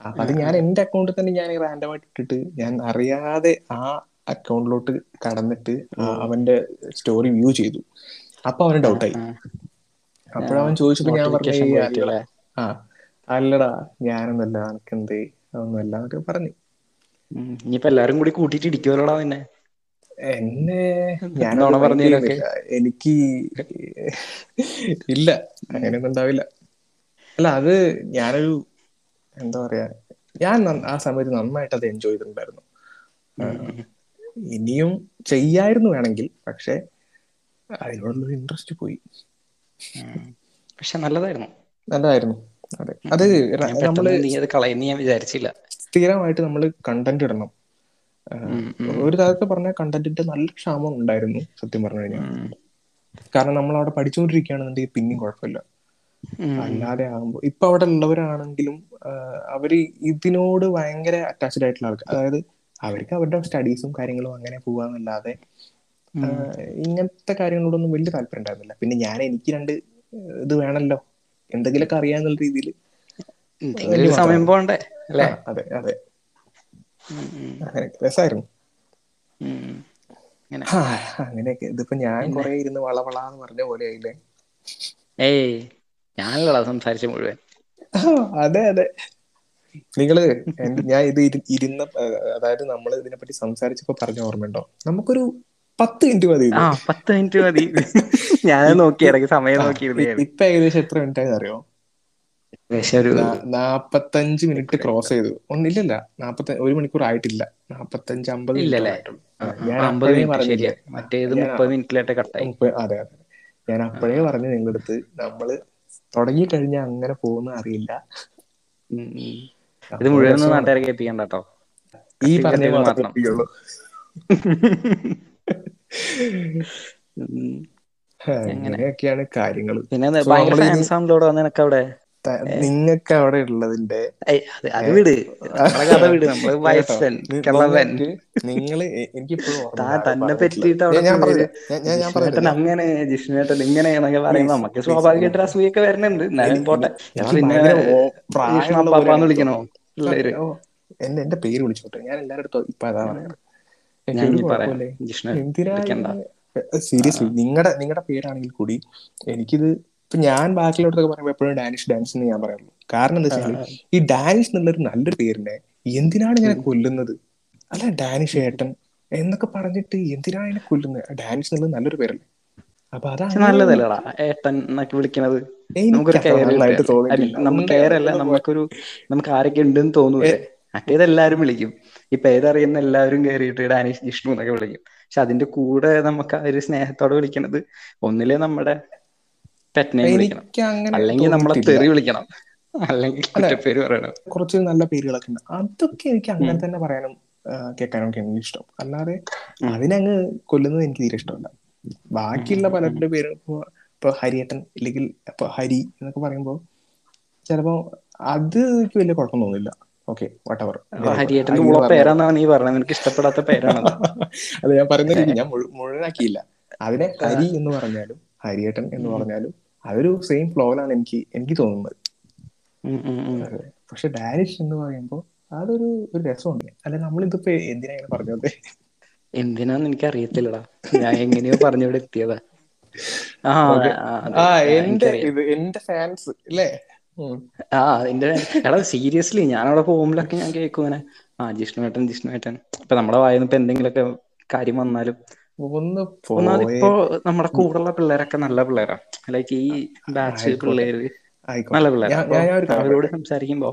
അപ്പൊ അത് ഞാൻ എന്റെ അക്കൗണ്ടിൽ തന്നെ ഞാൻ റാൻഡം ആയിട്ട് ഇട്ടിട്ട് ഞാൻ അറിയാതെ ആ അക്കൗണ്ടിലോട്ട് കടന്നിട്ട് അവന്റെ സ്റ്റോറി വ്യൂ ചെയ്തു. അപ്പൊ അവന് ഡൗട്ടായി. അപ്പോഴവൻ ചോദിച്ചപ്പോ ഞാൻ പറഞ്ഞു ആ. അല്ലടാ ഞാനൊന്നല്ല എനിക്കെന്തേ അതൊന്നുമല്ല എന്നൊക്കെ പറഞ്ഞു. ഇനിയിപ്പോ എല്ലാരും കൂടി കൂട്ടിട്ട് ഇടിക്കുമല്ലോടാ പിന്നെ എന്നെ ഞാനോണ. ചെയ്യുന്നില്ല എനിക്ക് ഇല്ല. അങ്ങനെയൊന്നും ഉണ്ടാവില്ല. അല്ല അത് ഞാനൊരു എന്താ പറയാ ഞാൻ ആ സമയത്ത് നന്നായിട്ട് അത് എൻജോയ് ചെയ്തിട്ടുണ്ടായിരുന്നു. ഇനിയും ചെയ്യായിരുന്നു വേണമെങ്കിൽ പക്ഷെ അതിനോടൊന്നും ഇൻട്രസ്റ്റ് പോയി. പക്ഷെ നല്ലതായിരുന്നു. നല്ലതായിരുന്നു. അതെ. അത് നമ്മൾ നീ അത് കളയുന്ന ഞാൻ വിചാരിച്ചില്ല. സ്ഥിരമായിട്ട് നമ്മൾ കണ്ടന്റ് ഇടണം. ഒരു തരത്തിൽ പറഞ്ഞ കണ്ടന്റിന്റെ നല്ല ക്ഷാമം ഉണ്ടായിരുന്നു സത്യം പറഞ്ഞു കഴിഞ്ഞാൽ. കാരണം നമ്മൾ അവിടെ പഠിച്ചുകൊണ്ടിരിക്കുകയാണെന്നുണ്ടെങ്കിൽ പിന്നെയും കുഴപ്പമില്ല. അല്ലാതെ ആകുമ്പോൾ ഇപ്പൊ അവിടെ ഉള്ളവരാണെങ്കിലും അവർ ഇതിനോട് ഭയങ്കര അറ്റാച്ച്ഡ് ആയിട്ടുള്ള ആൾക്കാർ അതായത് അവർക്ക് അവരുടെ സ്റ്റഡീസും കാര്യങ്ങളും അങ്ങനെ പോവാന്നല്ലാതെ ഇങ്ങനത്തെ കാര്യങ്ങളോടൊന്നും വലിയ താല്പര്യം ഉണ്ടായിരുന്നില്ല. പിന്നെ ഞാൻ എനിക്ക് രണ്ട് ഇത് വേണല്ലോ. എന്തെങ്കിലുമൊക്കെ അറിയാന്നുള്ള രീതിയിൽ. സമയം പോണ്ടേ അല്ലേ? അതെ അതെ. ഉം, ഉം, അങ്ങനെ രസമായിരുന്നു അങ്ങനെയൊക്കെ. ഇതിപ്പോ ഞാൻ കൊറേ ഇരുന്ന് വളവളാന്ന് പറഞ്ഞ പോലെ ആയില്ലേ? ഏയ് ഞാനല്ലടാ സംസാരിച്ച മുഴുവൻ. അതെ അതെ. നിങ്ങൾ ഞാൻ ഇത് ഇരുന്ന അതായത് നമ്മൾ ഇതിനെപ്പറ്റി സംസാരിച്ചപ്പോ പറഞ്ഞ ഓർമ്മയുണ്ടോ? നമുക്കൊരു പത്ത് മിനിറ്റ് മതി പത്ത് മിനിറ്റ് മതി. ഞാൻ നോക്കി ഇടയ്ക്ക് സമയം നോക്കി ഇപ്പൊ ഏകദേശം എത്ര മിനിറ്റ് ആയെന്ന് അറിയോ? നാപ്പത്തഞ്ച് മിനിറ്റ് ക്രോസ് ചെയ്തു. ഒന്നില്ലല്ല നാപ്പത്തി ഒരു മണിക്കൂർ ആയിട്ടില്ല. നാപ്പത്തഞ്ച് അമ്പത് ഞാൻ പറഞ്ഞില്ലേ? മറ്റേത് മുപ്പത് മിനിറ്റിലായിട്ട് കട്ടായി. അതെ അതെ. ഞാൻ അപ്പോഴേ പറഞ്ഞു നിങ്ങളുടെ അടുത്ത് നമ്മൾ തുടങ്ങി കഴിഞ്ഞാൽ അങ്ങനെ പോകുന്ന അറിയില്ല. ഇത് മുഴുവൻ. നാട്ടുകാരെ കേൾപ്പിക്കണ്ട കേട്ടോ ഈ പറഞ്ഞ മാത്രം. അങ്ങനെയൊക്കെയാണ് കാര്യങ്ങൾ പിന്നെ ഭയങ്കര നിനക്ക് അവിടെ? നിങ്ങൾക്ക് അവിടെ ഉള്ളതിന്റെ നിങ്ങൾ താൻ തന്നെ പറ്റിയിട്ട് അങ്ങനെ ജിഷ്ണുവേട്ടൻ ഇങ്ങനെ പറയുമ്പോ നമുക്ക് സ്വാഭാവികമായിട്ട് അസൂയൊക്കെ വരുന്നുണ്ട്. എന്നാലും പോട്ടെ. എനിക്ക് വിളിക്കണോ? എന്നെ എന്റെ പേര് വിളിച്ചോട്ടെ. ഞാൻ എല്ലാവരുടെ അടുത്തും ഇപ്പൊ അതാ പറയാറ് എനിക്ക് ഇനി ഒരു പറയാം. കുഴപ്പമില്ല? ജിഷ്ണു എന്തിനാ സീരിയസ്ലി നിങ്ങളുടെ നിങ്ങളുടെ പേരാണെങ്കിൽ കൂടി എനിക്കിത് ഇപ്പൊ ഞാൻ ബാക്കിലോട്ടൊക്കെ പറയുമ്പോൾ എപ്പോഴും ഡാനിഷ് ഡാൻസ് എന്ന് ഞാൻ പറയുള്ളൂ കാരണം എന്താ വെച്ചാൽ ഈ ഡാനിഷ് എന്നുള്ളൊരു നല്ലൊരു പേരിനെ എന്തിനാണ് ഇങ്ങനെ കൊല്ലുന്നത്? അല്ല ഡാനിഷ് ഏട്ടൻ എന്നൊക്കെ പറഞ്ഞിട്ട് എന്തിനാണ് എന്നെ കൊല്ലുന്നത് ഡാനിഷ് എന്നുള്ളത് നല്ലൊരു പേരല്ലേ? അപ്പൊ പക്ഷെ അതാണ് നല്ലതല്ലടാ ഏട്ടൻ എന്നൊക്കെ വിളിക്കണത്. നമുക്കൊരു. നമുക്ക് നമുക്കൊരു നമുക്ക് ആരൊക്കെ ഉണ്ടെന്ന് തോന്നൂലേ മറ്റേത് എല്ലാരും വിളിക്കും. ഈ പേരറിയുന്ന എല്ലാവരും കയറിയിട്ട് ഡാനിഷ് ജിഷ്ണു എന്നൊക്കെ വിളിക്കും. പക്ഷെ അതിന്റെ കൂടെ നമുക്ക് ആ ഒരു സ്നേഹത്തോടെ വിളിക്കണത് ഒന്നിലെ നമ്മുടെ പെറ്റിനെ വിളിക്കണം. അല്ലെങ്കിൽ നമ്മളെ. തെറി വിളിക്കണം. അല്ലെങ്കിൽ പറയണം. കുറച്ച് നല്ല പേരുകളൊക്കെ ഉണ്ട്. അതൊക്കെ എനിക്ക് അങ്ങനെ തന്നെ പറയാനും കേൾക്കാനും ഒക്കെ എനിക്ക് ഇഷ്ടം. അല്ലാതെ അതിനങ്ങ് കൊല്ലുന്നത് എനിക്ക് തീരെ ഇഷ്ടമല്ല. ബാക്കിയുള്ള പലരുടെ പേര് ഇപ്പൊ ഇപ്പൊ ഹരിയേട്ടൻ ഇല്ലെങ്കിൽ ഇപ്പൊ ഹരി എന്നൊക്കെ പറയുമ്പോ ചിലപ്പോ അത് എനിക്ക് വലിയ കുഴപ്പം തോന്നില്ല. ഓക്കെ വട്ടവർ ഹരിയേട്ടൻ പേരാന്നാണ് നീ പറഞ്ഞത്. നിനക്ക് ഇഷ്ടപ്പെടാത്ത പേരാണ് അത് ഞാൻ പറയുന്ന രീതി ഞാൻ മുഴു- മുഴുവനാക്കിയില്ല. അതിനെ ഹരി എന്ന് പറഞ്ഞാലും ഹരിയേട്ടൻ എന്ന് പറഞ്ഞാലും അതൊരു സെയിം ഫ്ലോയിലാണ് എനിക്ക് എനിക്ക് തോന്നുന്നത്. പക്ഷെ ഡാനിഷ് എന്ന് പറയുമ്പോൾ അതൊരു ഒരു രസമുണ്ട്. അല്ല നമ്മളിതിപ്പോ എന്തിനാ ഇങ്ങനെ പറഞ്ഞത് എന്തിനാന്ന് എനിക്ക് അറിയത്തില്ലടാ ഞാൻ എങ്ങനെയോ പറഞ്ഞിവിടെ എത്തിയതാ. ആ എന്റെ ഇത് എന്റെ ഫാൻസ് അല്ലേ ആ അതിന്റെ എടാ സീരിയസ്ലി ഞാൻ അവിടെ പോകുമ്പോഴൊക്കെ ഞാൻ കേൾക്കും അങ്ങനെ ആ ജിഷ്ണുവേട്ടൻ ജിഷ്ണുവേട്ടൻ. ഇപ്പൊ നമ്മുടെ വായന്ന് ഇപ്പൊ എന്തെങ്കിലുമൊക്കെ കാര്യം വന്നാലും. ഒന്ന് ഇപ്പൊ നമ്മുടെ കൂടെയുള്ള പിള്ളേരൊക്കെ നല്ല പിള്ളേരാ. ലൈക്ക് ഈ ബാച്ച്. പിള്ളേര് നല്ല പിള്ളേരാ. അവരോട്. സംസാരിക്കുമ്പോ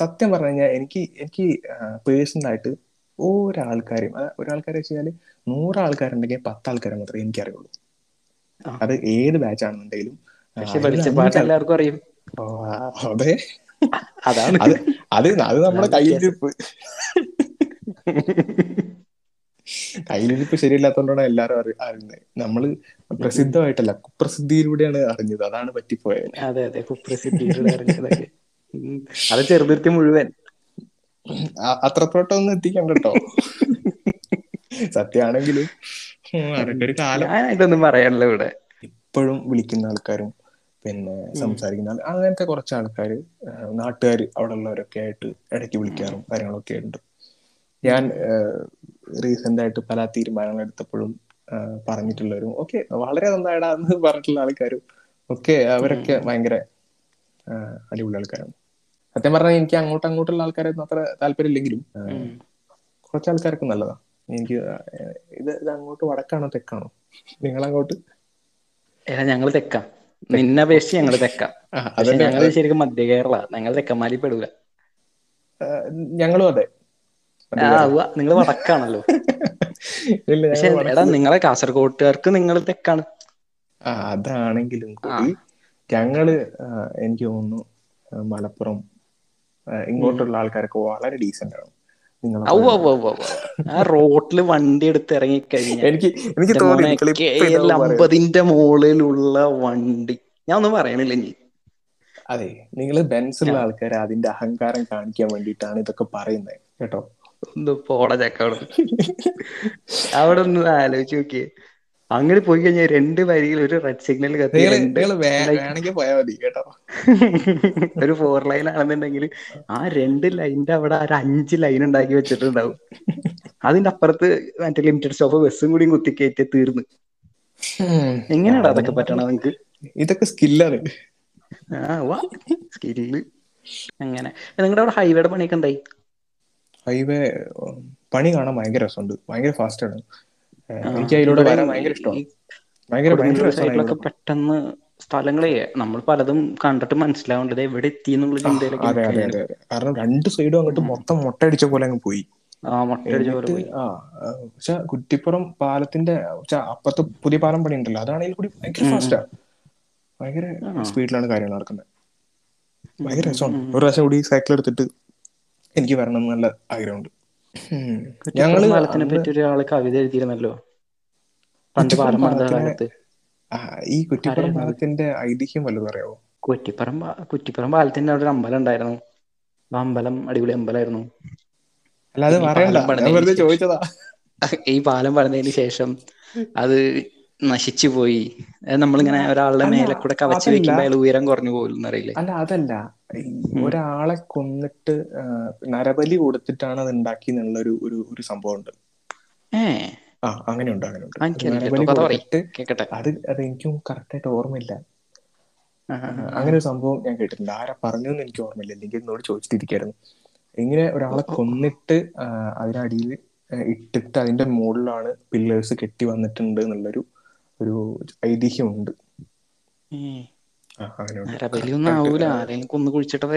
സത്യം പറഞ്ഞു കഴിഞ്ഞാൽ എനിക്ക് എനിക്ക് പേഴ്സണൽ ആയിട്ട് ഒരാൾക്കാരും ഒരാൾക്കാരെ വെച്ച് കഴിഞ്ഞാൽ നൂറ് ആൾക്കാരുണ്ടെങ്കിൽ പത്ത് ആൾക്കാരെ മാത്രമേ എനിക്കറിയുള്ളൂ. അറിയുള്ളൂ അത് ഏത് ബാച്ച് ആണെന്നുണ്ടെങ്കിലും എല്ലാവർക്കും അറിയും. അതെ. അതാണ്. അത് അത് അത് നമ്മുടെ കയ്യിലിരിപ്പ് കയ്യിലിരിപ്പ് ശരിയില്ലാത്തതുകൊണ്ടാണ് എല്ലാരും അറി അറിയുന്നത് നമ്മൾ പ്രസിദ്ധമായിട്ടല്ല കുപ്രസിദ്ധിയിലൂടെയാണ് അറിഞ്ഞത്. അതാണ് പറ്റിപ്പോയത്. അതെ അതെ കുപ്രസിദ്ധിയിലൂടെ അറിഞ്ഞത്. അത് ചെറുതിരുത്തി മുഴുവൻ. അത്രത്തോട്ടൊന്നും എത്തിക്കണ്ട കേട്ടോ സത്യമാണെങ്കിലും ഉം, അതൊക്കെ ഒരു കാലം. ഇതൊന്നും പറയാനുള്ള ഇവിടെ. ഇപ്പോഴും വിളിക്കുന്ന ആൾക്കാരും പിന്നെ സംസാരിക്കുന്ന അങ്ങനത്തെ കുറച്ച് ആൾക്കാർ നാട്ടുകാർ അവിടെ ഉള്ളവരൊക്കെ ആയിട്ട് ഇടയ്ക്ക് വിളിക്കാറും കാര്യങ്ങളൊക്കെ ഉണ്ട്. ഞാൻ റീസെന്റ് ആയിട്ട് പല തീരുമാനങ്ങൾ എടുത്തപ്പോഴും പറഞ്ഞിട്ടുള്ളവരും ഓക്കെ വളരെ നന്നായിടാന്ന് പറഞ്ഞിട്ടുള്ള ആൾക്കാരും ഒക്കെ അവരൊക്കെ ഭയങ്കര അടിപൊളി ആൾക്കാരാണ്. സത്യം പറഞ്ഞാൽ എനിക്ക് അങ്ങോട്ട് അങ്ങോട്ടുള്ള ആൾക്കാരൊന്നും അത്ര താല്പര്യം ഇല്ലെങ്കിലും കുറച്ച് ആൾക്കാർക്ക് നല്ലതാ. എനിക്ക് ഇത് ഇത് അങ്ങോട്ട് വടക്കാണോ തെക്കാണോ? നിങ്ങൾ അങ്ങോട്ട് ഞങ്ങൾ തെക്കാം. നിന്നെ അപേക്ഷിച്ച് ഞങ്ങൾ തെക്കാം. ഞങ്ങൾ ശരിക്കും മധ്യ കേരള. ഞങ്ങൾ തെക്കന്മാരി പെടൂല. ഞങ്ങളും അതെ. നിങ്ങൾ വടക്കാണല്ലോ. പക്ഷെ എടാ നിങ്ങളെ കാസർഗോട്ടുകാർക്ക് നിങ്ങൾ തെക്കാണ്. ആ അതാണെങ്കിലും കൂടി ഞങ്ങൾ എനിക്ക് തോന്നുന്നു മലപ്പുറം ഇങ്ങോട്ടുള്ള ആൾക്കാരൊക്കെ വളരെ ഡീസെന്റ് ആണ്. ആ റോട്ടിൽ വണ്ടി എടുത്ത് ഇറങ്ങി കഴിഞ്ഞാൽ എനിക്ക് എനിക്ക് തോന്നി അമ്പതിന്റെ മുകളിലുള്ള വണ്ടി. ഞാൻ ഒന്നും പറയണില്ല ഇനി. അതെ നിങ്ങൾ ബെൻസുള്ള ആൾക്കാർ അതിന്റെ അഹങ്കാരം കാണിക്കാൻ വേണ്ടിട്ടാണ് ഇതൊക്കെ പറയുന്നത് കേട്ടോ? ഒന്ന് പോട ചക്കോട് അവിടെ ഒന്ന് ആലോചിച്ച് നോക്കിയേ. അങ്ങനെ പോയി കഴിഞ്ഞാൽ രണ്ട് വരിയിൽ ഒരു റെഡ് സിഗ്നൽ കത്തി വേണമെങ്കിൽ പോയാൽ മതി കേട്ടോ. ഒരു ഫോർ ലൈൻ ആണെന്നുണ്ടെങ്കിൽ ആ രണ്ട് ലൈനിന്റെ അവിടെ ഒരു അഞ്ച് ലൈൻ ഉണ്ടാക്കി വെച്ചിട്ടുണ്ടാവും. അതിന്റെ അപ്പുറത്ത് മറ്റേ ലിമിറ്റഡ് സ്റ്റോപ്പ് ബസ്സും കൂടി കുത്തിക്കയറ്റി തീർന്നു. എങ്ങനെയാടാ അതൊക്കെ പറ്റണത് നിങ്ങക്ക്? ഇതൊക്കെ സ്കില്ലാണ് ആ വാ സ്കില്ല് അങ്ങനെ. നിങ്ങളുടെ അവിടെ ഹൈവേയുടെ പണിയൊക്കെ എന്തായി? ഹൈവേ പണി കാണാൻ ഭയങ്കര രസമുണ്ട്. ഭയങ്കര ഫാസ്റ്റ് ആണ്. എനിക്ക് അതിലൂടെ വരാൻ ഭയങ്കര ഇഷ്ടമാണ്. ഭയങ്കര ഭയങ്കര രസമാണ് സൈഡിലൊക്കെ പെട്ടെന്ന് സ്ഥലങ്ങളെ നമ്മൾ പലതും കണ്ടിട്ട് മനസ്സിലാവേണ്ടത് എവിടെ എത്തി എന്നുള്ള ചിന്തയിലൊക്കെ അതെ അതെ അതെ അതെ. കാരണം രണ്ട് സൈഡും അങ്ങോട്ട് മൊത്തം മുട്ടടിച്ച പോലെ അങ്ങ് പോയി. ആ പക്ഷെ കുറ്റിപ്പുറം പാലത്തിന്റെ അപ്പത്തെ പുതിയ പാലം പണി ഉണ്ടല്ലോ. അതാണെങ്കിൽ കൂടി ഭയങ്കര ഫാസ്റ്റാ ഭയങ്കര സ്പീഡിലാണ് കാര്യങ്ങൾ നടക്കുന്നത്. ഭയങ്കര രസമാണ്. ഒരു പ്രാവശ്യം കൂടി സൈക്കിൾ എടുത്തിട്ട് എനിക്ക് വരണം എന്ന് നല്ല ആഗ്രഹമുണ്ട്. ഞങ്ങൾ പാലത്തിനെ പറ്റി ഒരാൾ കവിത എഴുതിയിരുന്നല്ലോ? കുറ്റിപ്പുറം പാലത്തിന് ഈ കുറ്റിപ്പുറം പാലത്തിന്റെ ഐതിഹ്യം വല്ലതും അറിയാവോ? കുറ്റിപ്പുറം കുറ്റിപ്പുറം പാലത്തിന്റെ അവിടെ ഒരു അമ്പലം ഉണ്ടായിരുന്നു. ആ അമ്പലം അടിപൊളി അമ്പലമായിരുന്നു. അല്ലാതെ ഈ പറയണ്ട. പാലം ഞാൻ വെറുതെ ചോദിച്ചതാ. ഈ പാലം പണിതതിന് ശേഷം അത് നശിച്ചു പോയി. നമ്മളിങ്ങനെ ഒരാളുടെ മേലെ കൂടെ കവച്ച്. വെക്കുമ്പോ അയാൾ ഉയരം കുറഞ്ഞു പോകും അറിയില്ലേ? അല്ല അതല്ല. ഒരാളെ കൊന്നിട്ട് നരബലി കൊടുത്തിട്ടാണ് അത് ഉണ്ടാക്കി എന്നുള്ള ഒരു ഒരു സംഭവം ഉണ്ട് ആ അങ്ങനെയുണ്ട് അങ്ങനെയുണ്ട്. അത് അത് അത് എനിക്കും കറക്റ്റ് ആയിട്ട് ഓർമ്മയില്ല. അങ്ങനെ ഒരു സംഭവം ഞാൻ കേട്ടിട്ടുണ്ട്. ആരാ പറഞ്ഞു എന്ന് എനിക്ക് ഓർമ്മയില്ല. അല്ലെങ്കിൽ എന്നോട് ചോദിച്ചിട്ടിരിക്കായിരുന്നു. ഇങ്ങനെ ഒരാളെ കൊന്നിട്ട് അതിനടിയിൽ ഇട്ടിട്ട് അതിന്റെ മുകളിലാണ് പില്ലേഴ്സ് കെട്ടി വന്നിട്ടുണ്ട് എന്നുള്ളൊരു ഒരു ഐതിഹ്യമുണ്ട്. നരബലി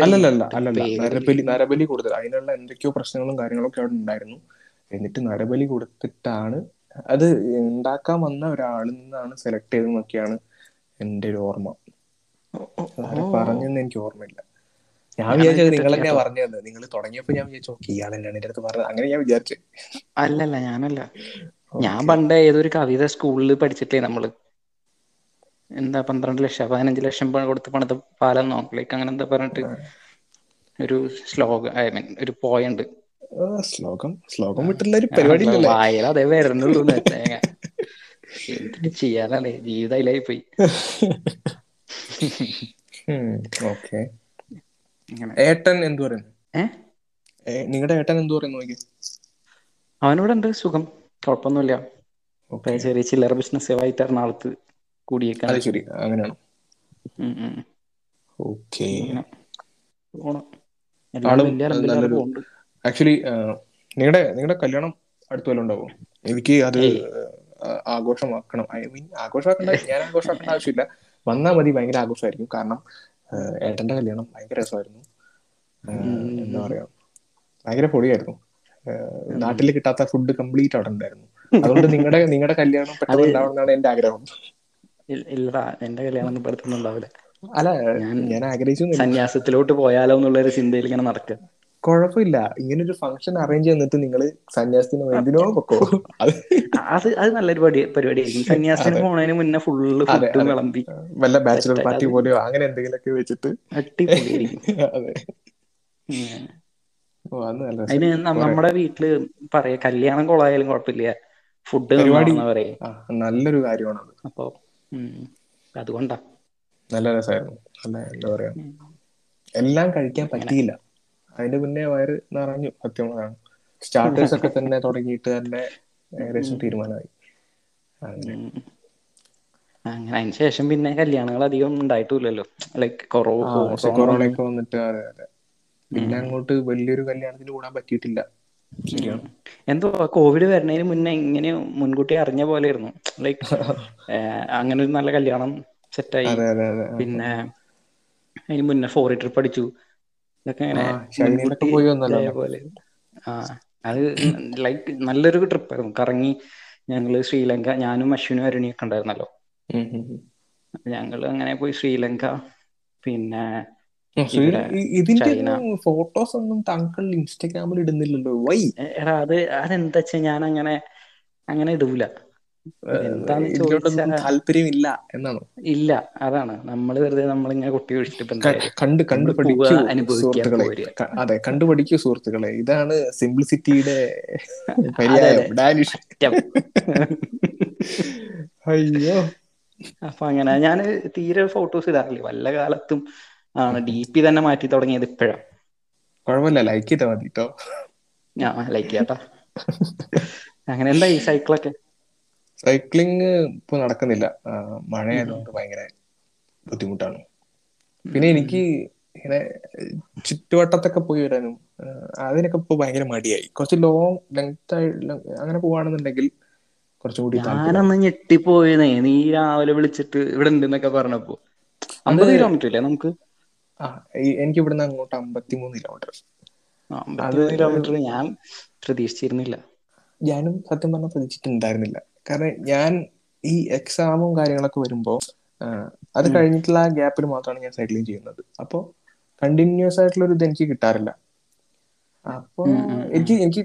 അല്ലല്ല അല്ലല്ല. നരബലി നരബലി കൊടുത്തത് അതിനുള്ള എന്തൊക്കെയോ പ്രശ്നങ്ങളും കാര്യങ്ങളൊക്കെ അവിടെ ഉണ്ടായിരുന്നു. എന്നിട്ട് നരബലി കൊടുത്തിട്ടാണ് അത് ഉണ്ടാക്കാൻ വന്ന ഒരാളിൽ നിന്നാണ് സെലക്ട് ചെയ്തെന്നൊക്കെയാണ് എന്റെ ഒരു ഓർമ്മ. പറഞ്ഞെന്ന് എനിക്ക് ഓർമ്മയില്ല. ഞാൻ വിചാരിച്ചത് നിങ്ങൾ തന്നെയാ കേട്ടോ. പറഞ്ഞത് നിങ്ങൾ തുടങ്ങിയപ്പോ ഞാൻ വിചാരിച്ചു ഓക്കെ ഇയാൾ തന്നെയാണ് എന്റെ അടുത്ത് പറഞ്ഞത്. അങ്ങനെ ഞാൻ വിചാരിച്ചു. അല്ലല്ല ഞാനല്ല. ഞാൻ. പണ്ട് ഏതൊരു കവിത സ്കൂളിൽ പഠിച്ചിട്ടേ നമ്മൾ എന്താ പന്ത്രണ്ട് ലക്ഷം പതിനഞ്ച് ലക്ഷം കൊടുത്ത് പണിത പാലം നോക്കലേക്ക് അങ്ങനെ എന്താ പറഞ്ഞിട്ട് ഒരു ശ്ലോകം ഐ മീൻ ഒരു പോയുണ്ട്. ശ്ലോകം ശ്ലോകം ഒരു പരിപാടി വായന അതേ വരുന്നുള്ളൂ തേങ്ങ. എന്തിട്ട് ചെയ്യാനാണ്? ജീവിതം അതിലായി പോയി ഓക്കെ. അങ്ങനെ ഏട്ടൻ എന്തു പറയുന്നു? നിങ്ങളുടെ ഏട്ടൻ എന്തു പറയുന്നു? അവനിവിടെ ഉണ്ട് സുഖം? കുഴപ്പമൊന്നുമില്ല ചെറിയ ചില്ലറ ബിസിനസ് ആയിട്ട് എറണാകുളത്ത് കൂടിയേക്കാണ് അത് ശരി. അങ്ങനെയാണ്. ഓക്കെ. ആക്ച്വലി നിങ്ങളുടെ നിങ്ങളുടെ കല്യാണം അടുത്ത വല്ലതും ഉണ്ടാവോ? എനിക്ക് അത് ആഘോഷമാക്കണം. ഐ മീൻ ആഘോഷമാക്കേണ്ട ഞാൻ ആഘോഷമാക്കേണ്ട ആവശ്യമില്ല. വന്നാൽ മതി ഭയങ്കര ആഘോഷമായിരിക്കും. കാരണം ഏട്ടന്റെ കല്യാണം ഭയങ്കര രസമായിരുന്നു. എന്താ പറയാ ഭയങ്കര പൊടിയായിരുന്നു നാട്ടിൽ കിട്ടാത്ത ഫുഡ് കംപ്ലീറ്റ് അവിടെ ഉണ്ടായിരുന്നു. അതുകൊണ്ട് നിങ്ങളുടെ നിങ്ങളുടെ കല്യാണം പെട്ടെന്ന് ഉണ്ടാവണം എന്നാണ് എന്റെ ആഗ്രഹം. ഇല്ല- ഇല്ലടാ എന്റെ കല്യാണം ഒന്നും ഉണ്ടാവില്ല അല്ല ഞാൻ- ആഗ്രഹിച്ചു സന്യാസത്തിലോട്ട് പോയാലോ എന്നുള്ള ഒരു ചിന്തയിൽ ഇങ്ങനെ നടക്കുക കുഴപ്പമില്ല. ഇങ്ങനെ ഒരു ഫംഗ്ഷൻ അറേഞ്ച് ചെയ്തിട്ട് നിങ്ങൾ സന്യാസത്തിന് എന്തിനോ പൊക്കോ. അത് അത് നല്ലൊരു പടി പരിപാടിയായിരിക്കും. സന്യാസത്തിന്. പോണതിന് മുന്നേ ഫുള്ള് ഫുഡും. വിളമ്പി. വല്ല ബാച്ചുലർ പാർട്ടി പോലെയോ അങ്ങനെ എന്തെങ്കിലുമൊക്കെ വെച്ചിട്ട്. അടിപൊളിയായിരിക്കും. അതെ. അതിന് നമ്മുടെ വീട്ടിൽ പറയാ കല്യാണം കൊളായാലും കുഴപ്പമില്ല ഫുഡ് പറയും. നല്ലൊരു കാര്യമാണ് അപ്പൊ അതുകൊണ്ടാ. നല്ല രസമായിരുന്നു നല്ല എന്താ പറയാ എല്ലാം കഴിക്കാൻ. പറ്റിയില്ല. അതിന്റെ മുന്നേ വയറ് നിറഞ്ഞു സത്യമാണ് സ്റ്റാർട്ടേഴ്സ് ഒക്കെ തന്നെ തുടങ്ങിയിട്ട് തന്നെ ഏകദേശം തീരുമാനമായി. അങ്ങനെ. അതിന് ശേഷം പിന്നെ കല്യാണങ്ങൾ അധികം ഉണ്ടായിട്ടില്ലല്ലോ. ലൈക്ക് കൊറോണ കൊറോണ ഒക്കെ വന്നിട്ട് അതെ അതെ. പിന്നെ അങ്ങോട്ട് വലിയൊരു കല്യാണത്തിന് കൂടാൻ പറ്റിയിട്ടില്ല. ശരിയാണ്. എന്തോ കോവിഡ് വരുന്നതിന് മുന്നേ ഇങ്ങനെ മുൻകൂട്ടി അറിഞ്ഞ പോലെ ആയിരുന്നു ലൈക്ക് അങ്ങനെ ഒരു നല്ല കല്യാണം സെറ്റായി പിന്നെ അതിന് മുന്നേ ഫോറി ട്രിപ്പ് അടിച്ചു ഇതൊക്കെ വന്നല്ലോ. പോലെ. ആ അത് ലൈക്ക് നല്ലൊരു ട്രിപ്പ് ആയിരുന്നു. കറങ്ങി ഞങ്ങൾ ശ്രീലങ്ക ഞാനും അശ്വിനും അരുണിയൊക്കെ ഉണ്ടായിരുന്നല്ലോ. ഞങ്ങൾ അങ്ങനെ പോയി ശ്രീലങ്ക. പിന്നെ ഇതിന്റെ ഫോട്ടോസ് ഒന്നും താങ്കൾ ഇൻസ്റ്റാഗ്രാമിൽ ഇടുന്നില്ലല്ലോ. വൈ എടാ അത് അതെന്താ വെച്ചാ ഞാൻ അങ്ങനെ അങ്ങനെ ഇടൂല താല്പര്യമില്ല എന്നാണോ? ഇല്ല അതാണ്. നമ്മൾ വെറുതെ നമ്മളിങ്ങനെ കുട്ടി കണ്ട് കണ്ടു പഠിക്കൂ സുഹൃത്തുക്കളെ. അതെ കണ്ടു പഠിക്കൂ സുഹൃത്തുക്കളെ. ഇതാണ് സിംപ്ലിസിറ്റിയുടെ പര്യായം ഡാനിഷ്. അയ്യോ. അപ്പൊ അങ്ങനെ ഞാൻ തീരെ ഫോട്ടോസ് ഇടാറില്ല. വല്ല കാലത്തും ആണ് ഡി പി തന്നെ മാറ്റി തുടങ്ങിയത് ഇപ്പോഴാ. കുഴപ്പമില്ല ലൈക്ക് ചെയ്താ മതി കേട്ടോ ഞാൻ ലൈക്ക് ചെയ്യാട്ടാ. അങ്ങനെ എന്താ ഈ സൈക്കിളൊക്കെ സൈക്ലിംഗ് ഇപ്പൊ നടക്കുന്നില്ല. മഴയായതുകൊണ്ട് ഭയങ്കര ബുദ്ധിമുട്ടാണ്. പിന്നെ എനിക്ക് ഇങ്ങനെ ചുറ്റുവട്ടത്തൊക്കെ പോയി വരാനും അതിനൊക്കെ ഇപ്പൊ ഭയങ്കര മടിയായി. കുറച്ച് ലോങ് ലെങ്ത് ആയി അങ്ങനെ പോവാണെന്നുണ്ടെങ്കിൽ കുറച്ചും കൂടി താല്പര്യം. ഞാനന്ന് ഞെട്ടിപ്പോയതേ നീ രാവിലെ വിളിച്ചിട്ട് ഇവിടെ ഉണ്ടെന്നൊക്കെ പറഞ്ഞപ്പോ. അമ്പത് കിലോമീറ്റർ ഇല്ലേ നമുക്ക്? എനിക്ക് ഇവിടുന്ന് അങ്ങോട്ട് അമ്പത്തിമൂന്ന് കിലോമീറ്റർ കിലോമീറ്റർ ഞാൻ പ്രതീക്ഷിച്ചിരുന്നില്ല. ഞാനും സത്യം പറഞ്ഞാൽ പ്രതീക്ഷിച്ചിട്ടുണ്ടായിരുന്നില്ല. കാരണം ഞാൻ ഈ എക്സാമും കാര്യങ്ങളൊക്കെ വരുമ്പോൾ അത് കഴിഞ്ഞിട്ടുള്ള ആ ഗ്യാപ്പിൽ മാത്രമാണ് ഞാൻ സൈക്ലിംഗ് ചെയ്യുന്നത്. അപ്പോൾ കണ്ടിന്യൂസ് ആയിട്ടുള്ള ഒരു ഇത് എനിക്ക് കിട്ടാറില്ല. അപ്പോൾ ഉം. എനിക്ക് എനിക്ക്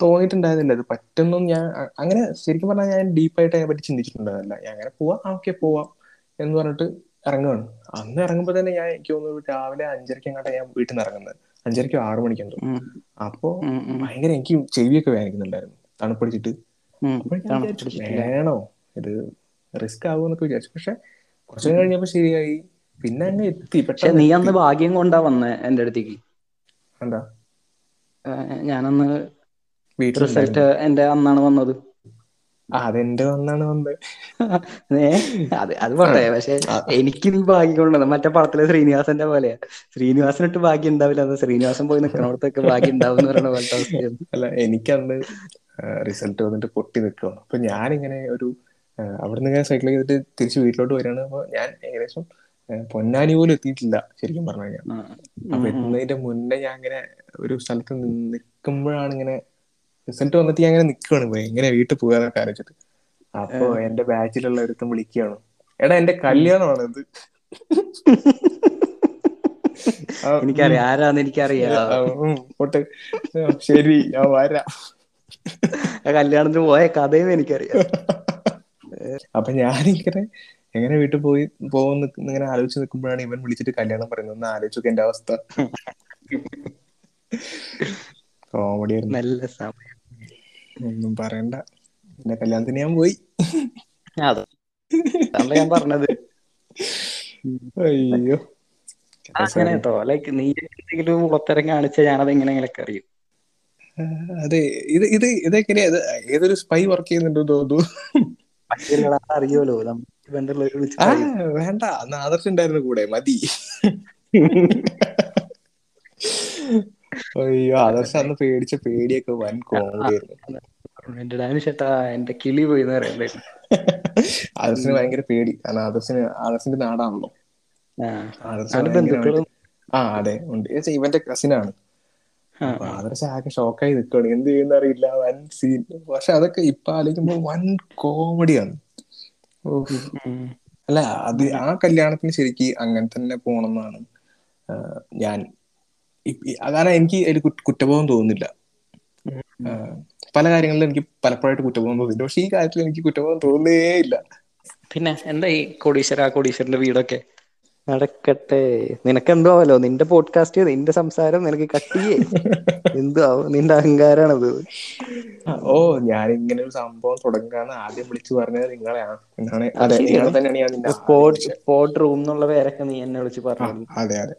തോന്നിയിട്ടുണ്ടായിരുന്നില്ല ഇത് പറ്റുന്നു ഞാൻ അങ്ങനെ ശരിക്കും പറഞ്ഞാൽ ഞാൻ ഡീപ്പായിട്ട് അതിനെ പറ്റി ചിന്തിച്ചിട്ടുണ്ടായിരുന്നില്ല. ഞാൻ അങ്ങനെ പോവാം ഓക്കെ പോവാം എന്ന് പറഞ്ഞിട്ട് ഇറങ്ങുകയാണ് അന്ന് ഇറങ്ങുമ്പോൾ തന്നെ ഞാൻ എനിക്ക് തോന്നുന്നു രാവിലെ അഞ്ചരയ്ക്ക് അങ്ങോട്ട് ഞാൻ വീട്ടിൽ നിന്ന് ഇറങ്ങുന്നത്. അഞ്ചരയ്ക്കോ ആറു മണിക്ക് എന്തോ. അപ്പോ ഭയങ്കര എനിക്ക് ചെവിയൊക്കെ വേദനിക്കുന്നുണ്ടായിരുന്നു. തണുപ്പടിച്ചിട്ട് വേണോ? ഇത് റിസ്ക് ആവുമെന്നൊക്കെ വിചാരിച്ചു. പക്ഷെ കുറച്ചു കഴിഞ്ഞപ്പോ ശരിയായി. പിന്നെ അങ്ങ് എത്തി. പക്ഷെ നീ അന്ന് ഭാഗ്യം കൊണ്ടാ വന്നേ എന്റെ അടുത്തേക്ക്. എന്താ? ഞാനന്ന് റിസൾട്ട് എന്റെ അന്നാണ് വന്നത്. അതെന്റെ വന്നാണ് വന്നത്. അത് അത് പോട്ടെ. പക്ഷെ എനിക്ക് നീ ഭാഗ്യം കൊണ്ടുവന്ന മറ്റേ പടത്തിലെ ശ്രീനിവാസന്റെ പോലെയാ. ശ്രീനിവാസനിട്ട് ഭാഗ്യം ഉണ്ടാവില്ല. അത് ശ്രീനിവാസൻ പോയി നിൽക്കണോടത്തൊക്കെ ഭാഗ്യം ഉണ്ടാവും എന്ന് പറയുന്ന പോലത്തെ അവസ്ഥയാണ് അല്ല എനിക്കന്ന് റിസൾട്ട് വന്നിട്ട് പൊട്ടി നിൽക്കുകയാണ് അപ്പൊ ഞാനിങ്ങനെ ഒരു അവിടെ ഇങ്ങനെ സൈക്കിൾ ചെയ്തിട്ട് തിരിച്ച് വീട്ടിലോട്ട് വരികയാണ്. അപ്പൊ ഞാൻ ഏകദേശം പൊന്നാനി പോലും എത്തിയിട്ടില്ല ശരിക്കും പറഞ്ഞു കഴിഞ്ഞാൽ. അപ്പൊ. എത്തുന്നതിന്റെ മുന്നേ ഞാൻ ഇങ്ങനെ ഒരു സ്ഥലത്ത് നിൽക്കുമ്പോഴാണ് ഇങ്ങനെ റിസൾട്ട് വന്നിട്ട് ഞാൻ ഇങ്ങനെ നിൽക്കുകയാണ് എങ്ങനെ വീട്ടിൽ പോകാന്നൊക്കെ ആലോചിച്ചിട്ട്. അപ്പൊ എന്റെ ബാച്ചിലുള്ള ഒരുത്തം വിളിക്കുകയാണ്. എടാ എന്റെ കല്യാണമാണ് ഇത്. എനിക്കറിയാം. ആരാന്ന് എനിക്കറിയാം. ശരി ഞാൻ വരാം. കല്യാണത്തിന് പോയ കഥയും എനിക്കറിയാം. അപ്പൊ ഞാനിങ്ങനെ എങ്ങനെ വീട്ടിൽ പോയി പോകുന്ന ഇങ്ങനെ ആലോചിച്ച് നിൽക്കുമ്പോഴാണ് ഇവൻ വിളിച്ചിട്ട് കല്യാണം പറയുന്നത്. ഒന്ന് ആലോചിച്ചു എന്റെ അവസ്ഥ. കോമഡി നല്ല സമയം. ഒന്നും പറയണ്ട. എന്റെ കല്യാണത്തിന് ഞാൻ പോയി. അതെ അതാണല്ലോ ഞാൻ പറഞ്ഞത്. അയ്യോ. അങ്ങനെ കേട്ടോ ലൈക്ക് നീ എന്തെങ്കിലും ഉളത്തരം കാണിച്ചാൽ ഞാനത് എങ്ങനെയെങ്കിലൊക്കെ അറിയും. അതെ. ഇത് ഇത് ഇതെങ്ങനെയാ? ഇത് ഏതൊരു സ്പൈ വർക്ക് ചെയ്യുന്നുണ്ടോ തോന്നുന്നു. അറിയോലോ വേണ്ട. അന്ന് ആദർശ് ഉണ്ടായിരുന്നു കൂടെ. മതി. അയ്യോ ആദർശ് അന്ന് പേടിച്ച പേടിയൊക്കെ വൻ കോമഡി എന്റെ ഡാനി ചേട്ടാ എന്റെ കിളി പോയി ആദർശിന് ഭയങ്കര പേടി. കാരണം ആദർശിന് ആദർശിന്റെ നാടാണല്ലോ. ആ അതെ ഉണ്ട്. ഇവന്റെ കസിനാണ് ആദർശ് ആകെ ഷോക്കായി നിൽക്കുകയാണ് എന്ത് ചെയ്യുന്ന അറിയില്ല. വൻ സീൻ പക്ഷെ അതൊക്കെ ഇപ്പൊ ആലോചിക്കുമ്പോ വൻ കോമഡിയാണ്. അല്ല അത് ആ കല്യാണത്തിന് ശരിക്ക് അങ്ങനെ തന്നെ പോണെന്നാണ് ഞാൻ കാരണം എനിക്ക് ഒരു കുറ്റബോധം തോന്നുന്നില്ല. പല കാര്യങ്ങളിലും എനിക്ക് പലപ്പോഴായിട്ട് കുറ്റബോധം തോന്നില്ല പക്ഷെ ഈ കാര്യത്തിൽ എനിക്ക് കുറ്റബോധം തോന്നുന്നേ ഇല്ല. പിന്നെ എന്താ ഈ കോടീശ്വര ആ കോടീശ്വരന്റെ വീടൊക്കെ? നടക്കട്ടെ. നിനക്ക് എന്തോ ആവല്ലോ നിന്റെ പോഡ്കാസ്റ്റ് നിന്റെ സംസാരം നിനക്ക് കട്ടിയേ എന്തോ ആവും നിന്റെ അഹങ്കാരാണത്. ഓ ഞാൻ ഇങ്ങനെ ഒരു സംഭവം തുടങ്ങാന്ന് ആദ്യം വിളിച്ചു പറഞ്ഞത് നിങ്ങളെയാണ് എന്നാണ് അതെ. തന്നെയാണ് ഞാൻ സ്പോർട്സ് ആദ്യം സ്പോട്ട് സ്പോട്ട് റൂം എന്നുള്ള പേരൊക്കെ നീ എന്നെ വിളിച്ചു പറഞ്ഞു അതെ അതെ.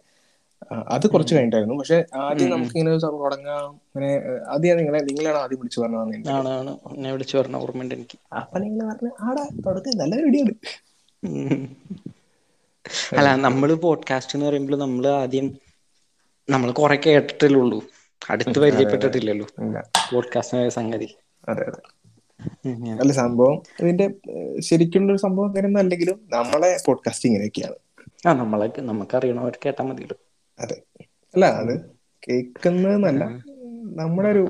അത് കുറച്ച് കഴിഞ്ഞിട്ടായിരുന്നു. പക്ഷെ ആദ്യം. നമുക്ക് ഇങ്ങനെ ഒരു സംഭവം തുടങ്ങാം. അങ്ങനെ ആദ്യം നിങ്ങളെ നിങ്ങളാണ് ആദ്യം വിളിച്ചു എന്നെ വിളിച്ചു പറഞ്ഞ ഓർമ്മയുണ്ട് എനിക്ക്. അപ്പൊ നിങ്ങൾ പറഞ്ഞു ആടാ തുടക്കം നല്ല റെഡിയാണ് അല്ല നമ്മൾ പോഡ്കാസ്റ്റ് എന്ന് പറയുമ്പോൾ നമ്മൾ ആദ്യം നമ്മൾ കുറെ കേട്ടിട്ടുള്ളൂ. അടുത്ത് പരിചയപ്പെട്ടിട്ടില്ലല്ലോ. പോഡ്കാസ്റ്റ് സംഗതി. അതെ അതെ. അല്ല സംഭവം ഇതിന്റെ ശരിക്കുള്ള ഒരു സംഭവം അങ്ങനെയൊന്നും അല്ലെങ്കിലും നമ്മളെ പോഡ്കാസ്റ്റ് ഇങ്ങനെയൊക്കെയാണ്. ആ നമ്മളെ നമുക്ക് അറിയണവർ കേട്ടാ മതിയല്ലോ. അതെ. അല്ല അത് കേൾക്കുന്നതെന്നല്ല നമ്മുടെ ഒരു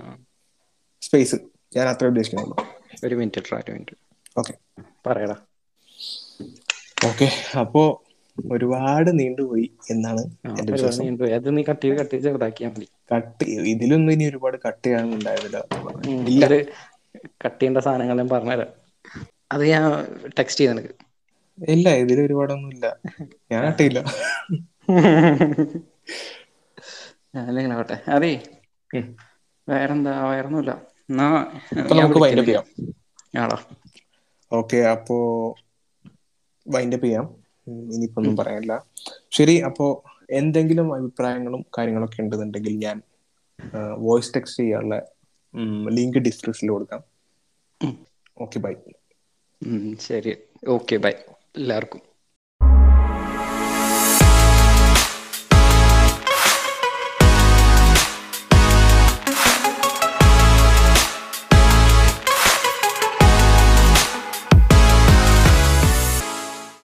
സ്പേസ് ഞാൻ അത്ര ഉദ്ദേശിക്കുന്നുള്ളൂ. ഒരു മിനിറ്റ് ഒരു മിനിറ്റ് ഓക്കെ പറയടാ. ഓക്കെ അപ്പോ ഒരുപാട് നീണ്ടുപോയി എന്നാണ് എന്റെ വിശ്വാസം. കട്ട് ഇതിലൊന്നും ഇനി ഒരുപാട് കട്ട് ചെയ്യാനൊന്നും ഉണ്ടായിരുന്നില്ല. കട്ട് ചെയ്യേണ്ട സാധനങ്ങൾ ഞാൻ പറഞ്ഞുതരാം. അത് ഞാൻ ടെക്സ്റ്റ് ചെയ്ത് നിനക്ക്. ഇല്ല ഇതിൽ ഒരുപാടൊന്നും ഇല്ല ഞാൻ കട്ടിയില്ല ഞാനിങ്ങനെ ആവട്ടെ അതേ. വേറെന്താ? വേറൊന്നുമില്ല. എന്നാ അപ്പൊ ഞാൻ നമുക്ക് വൈൻഡപ്പ് ചെയ്യാം. ഓക്കെ അപ്പോ വൈൻഡപ്പ് ചെയ്യാം. ഇനിയിപ്പോ ഒന്നും പറയാനില്ല. ശരി അപ്പോ എന്തെങ്കിലും അഭിപ്രായങ്ങളും കാര്യങ്ങളൊക്കെ ഉണ്ടെന്നുണ്ടെങ്കിൽ ഞാൻ വോയിസ് ടെക്സ്റ്റ് ചെയ്യാനുള്ള ലിങ്ക് ഡിസ്ക്രിപ്ഷനിൽ കൊടുക്കാം. ഓക്കെ ബൈ ശരി. ഓക്കെ ബൈ എല്ലാവർക്കും.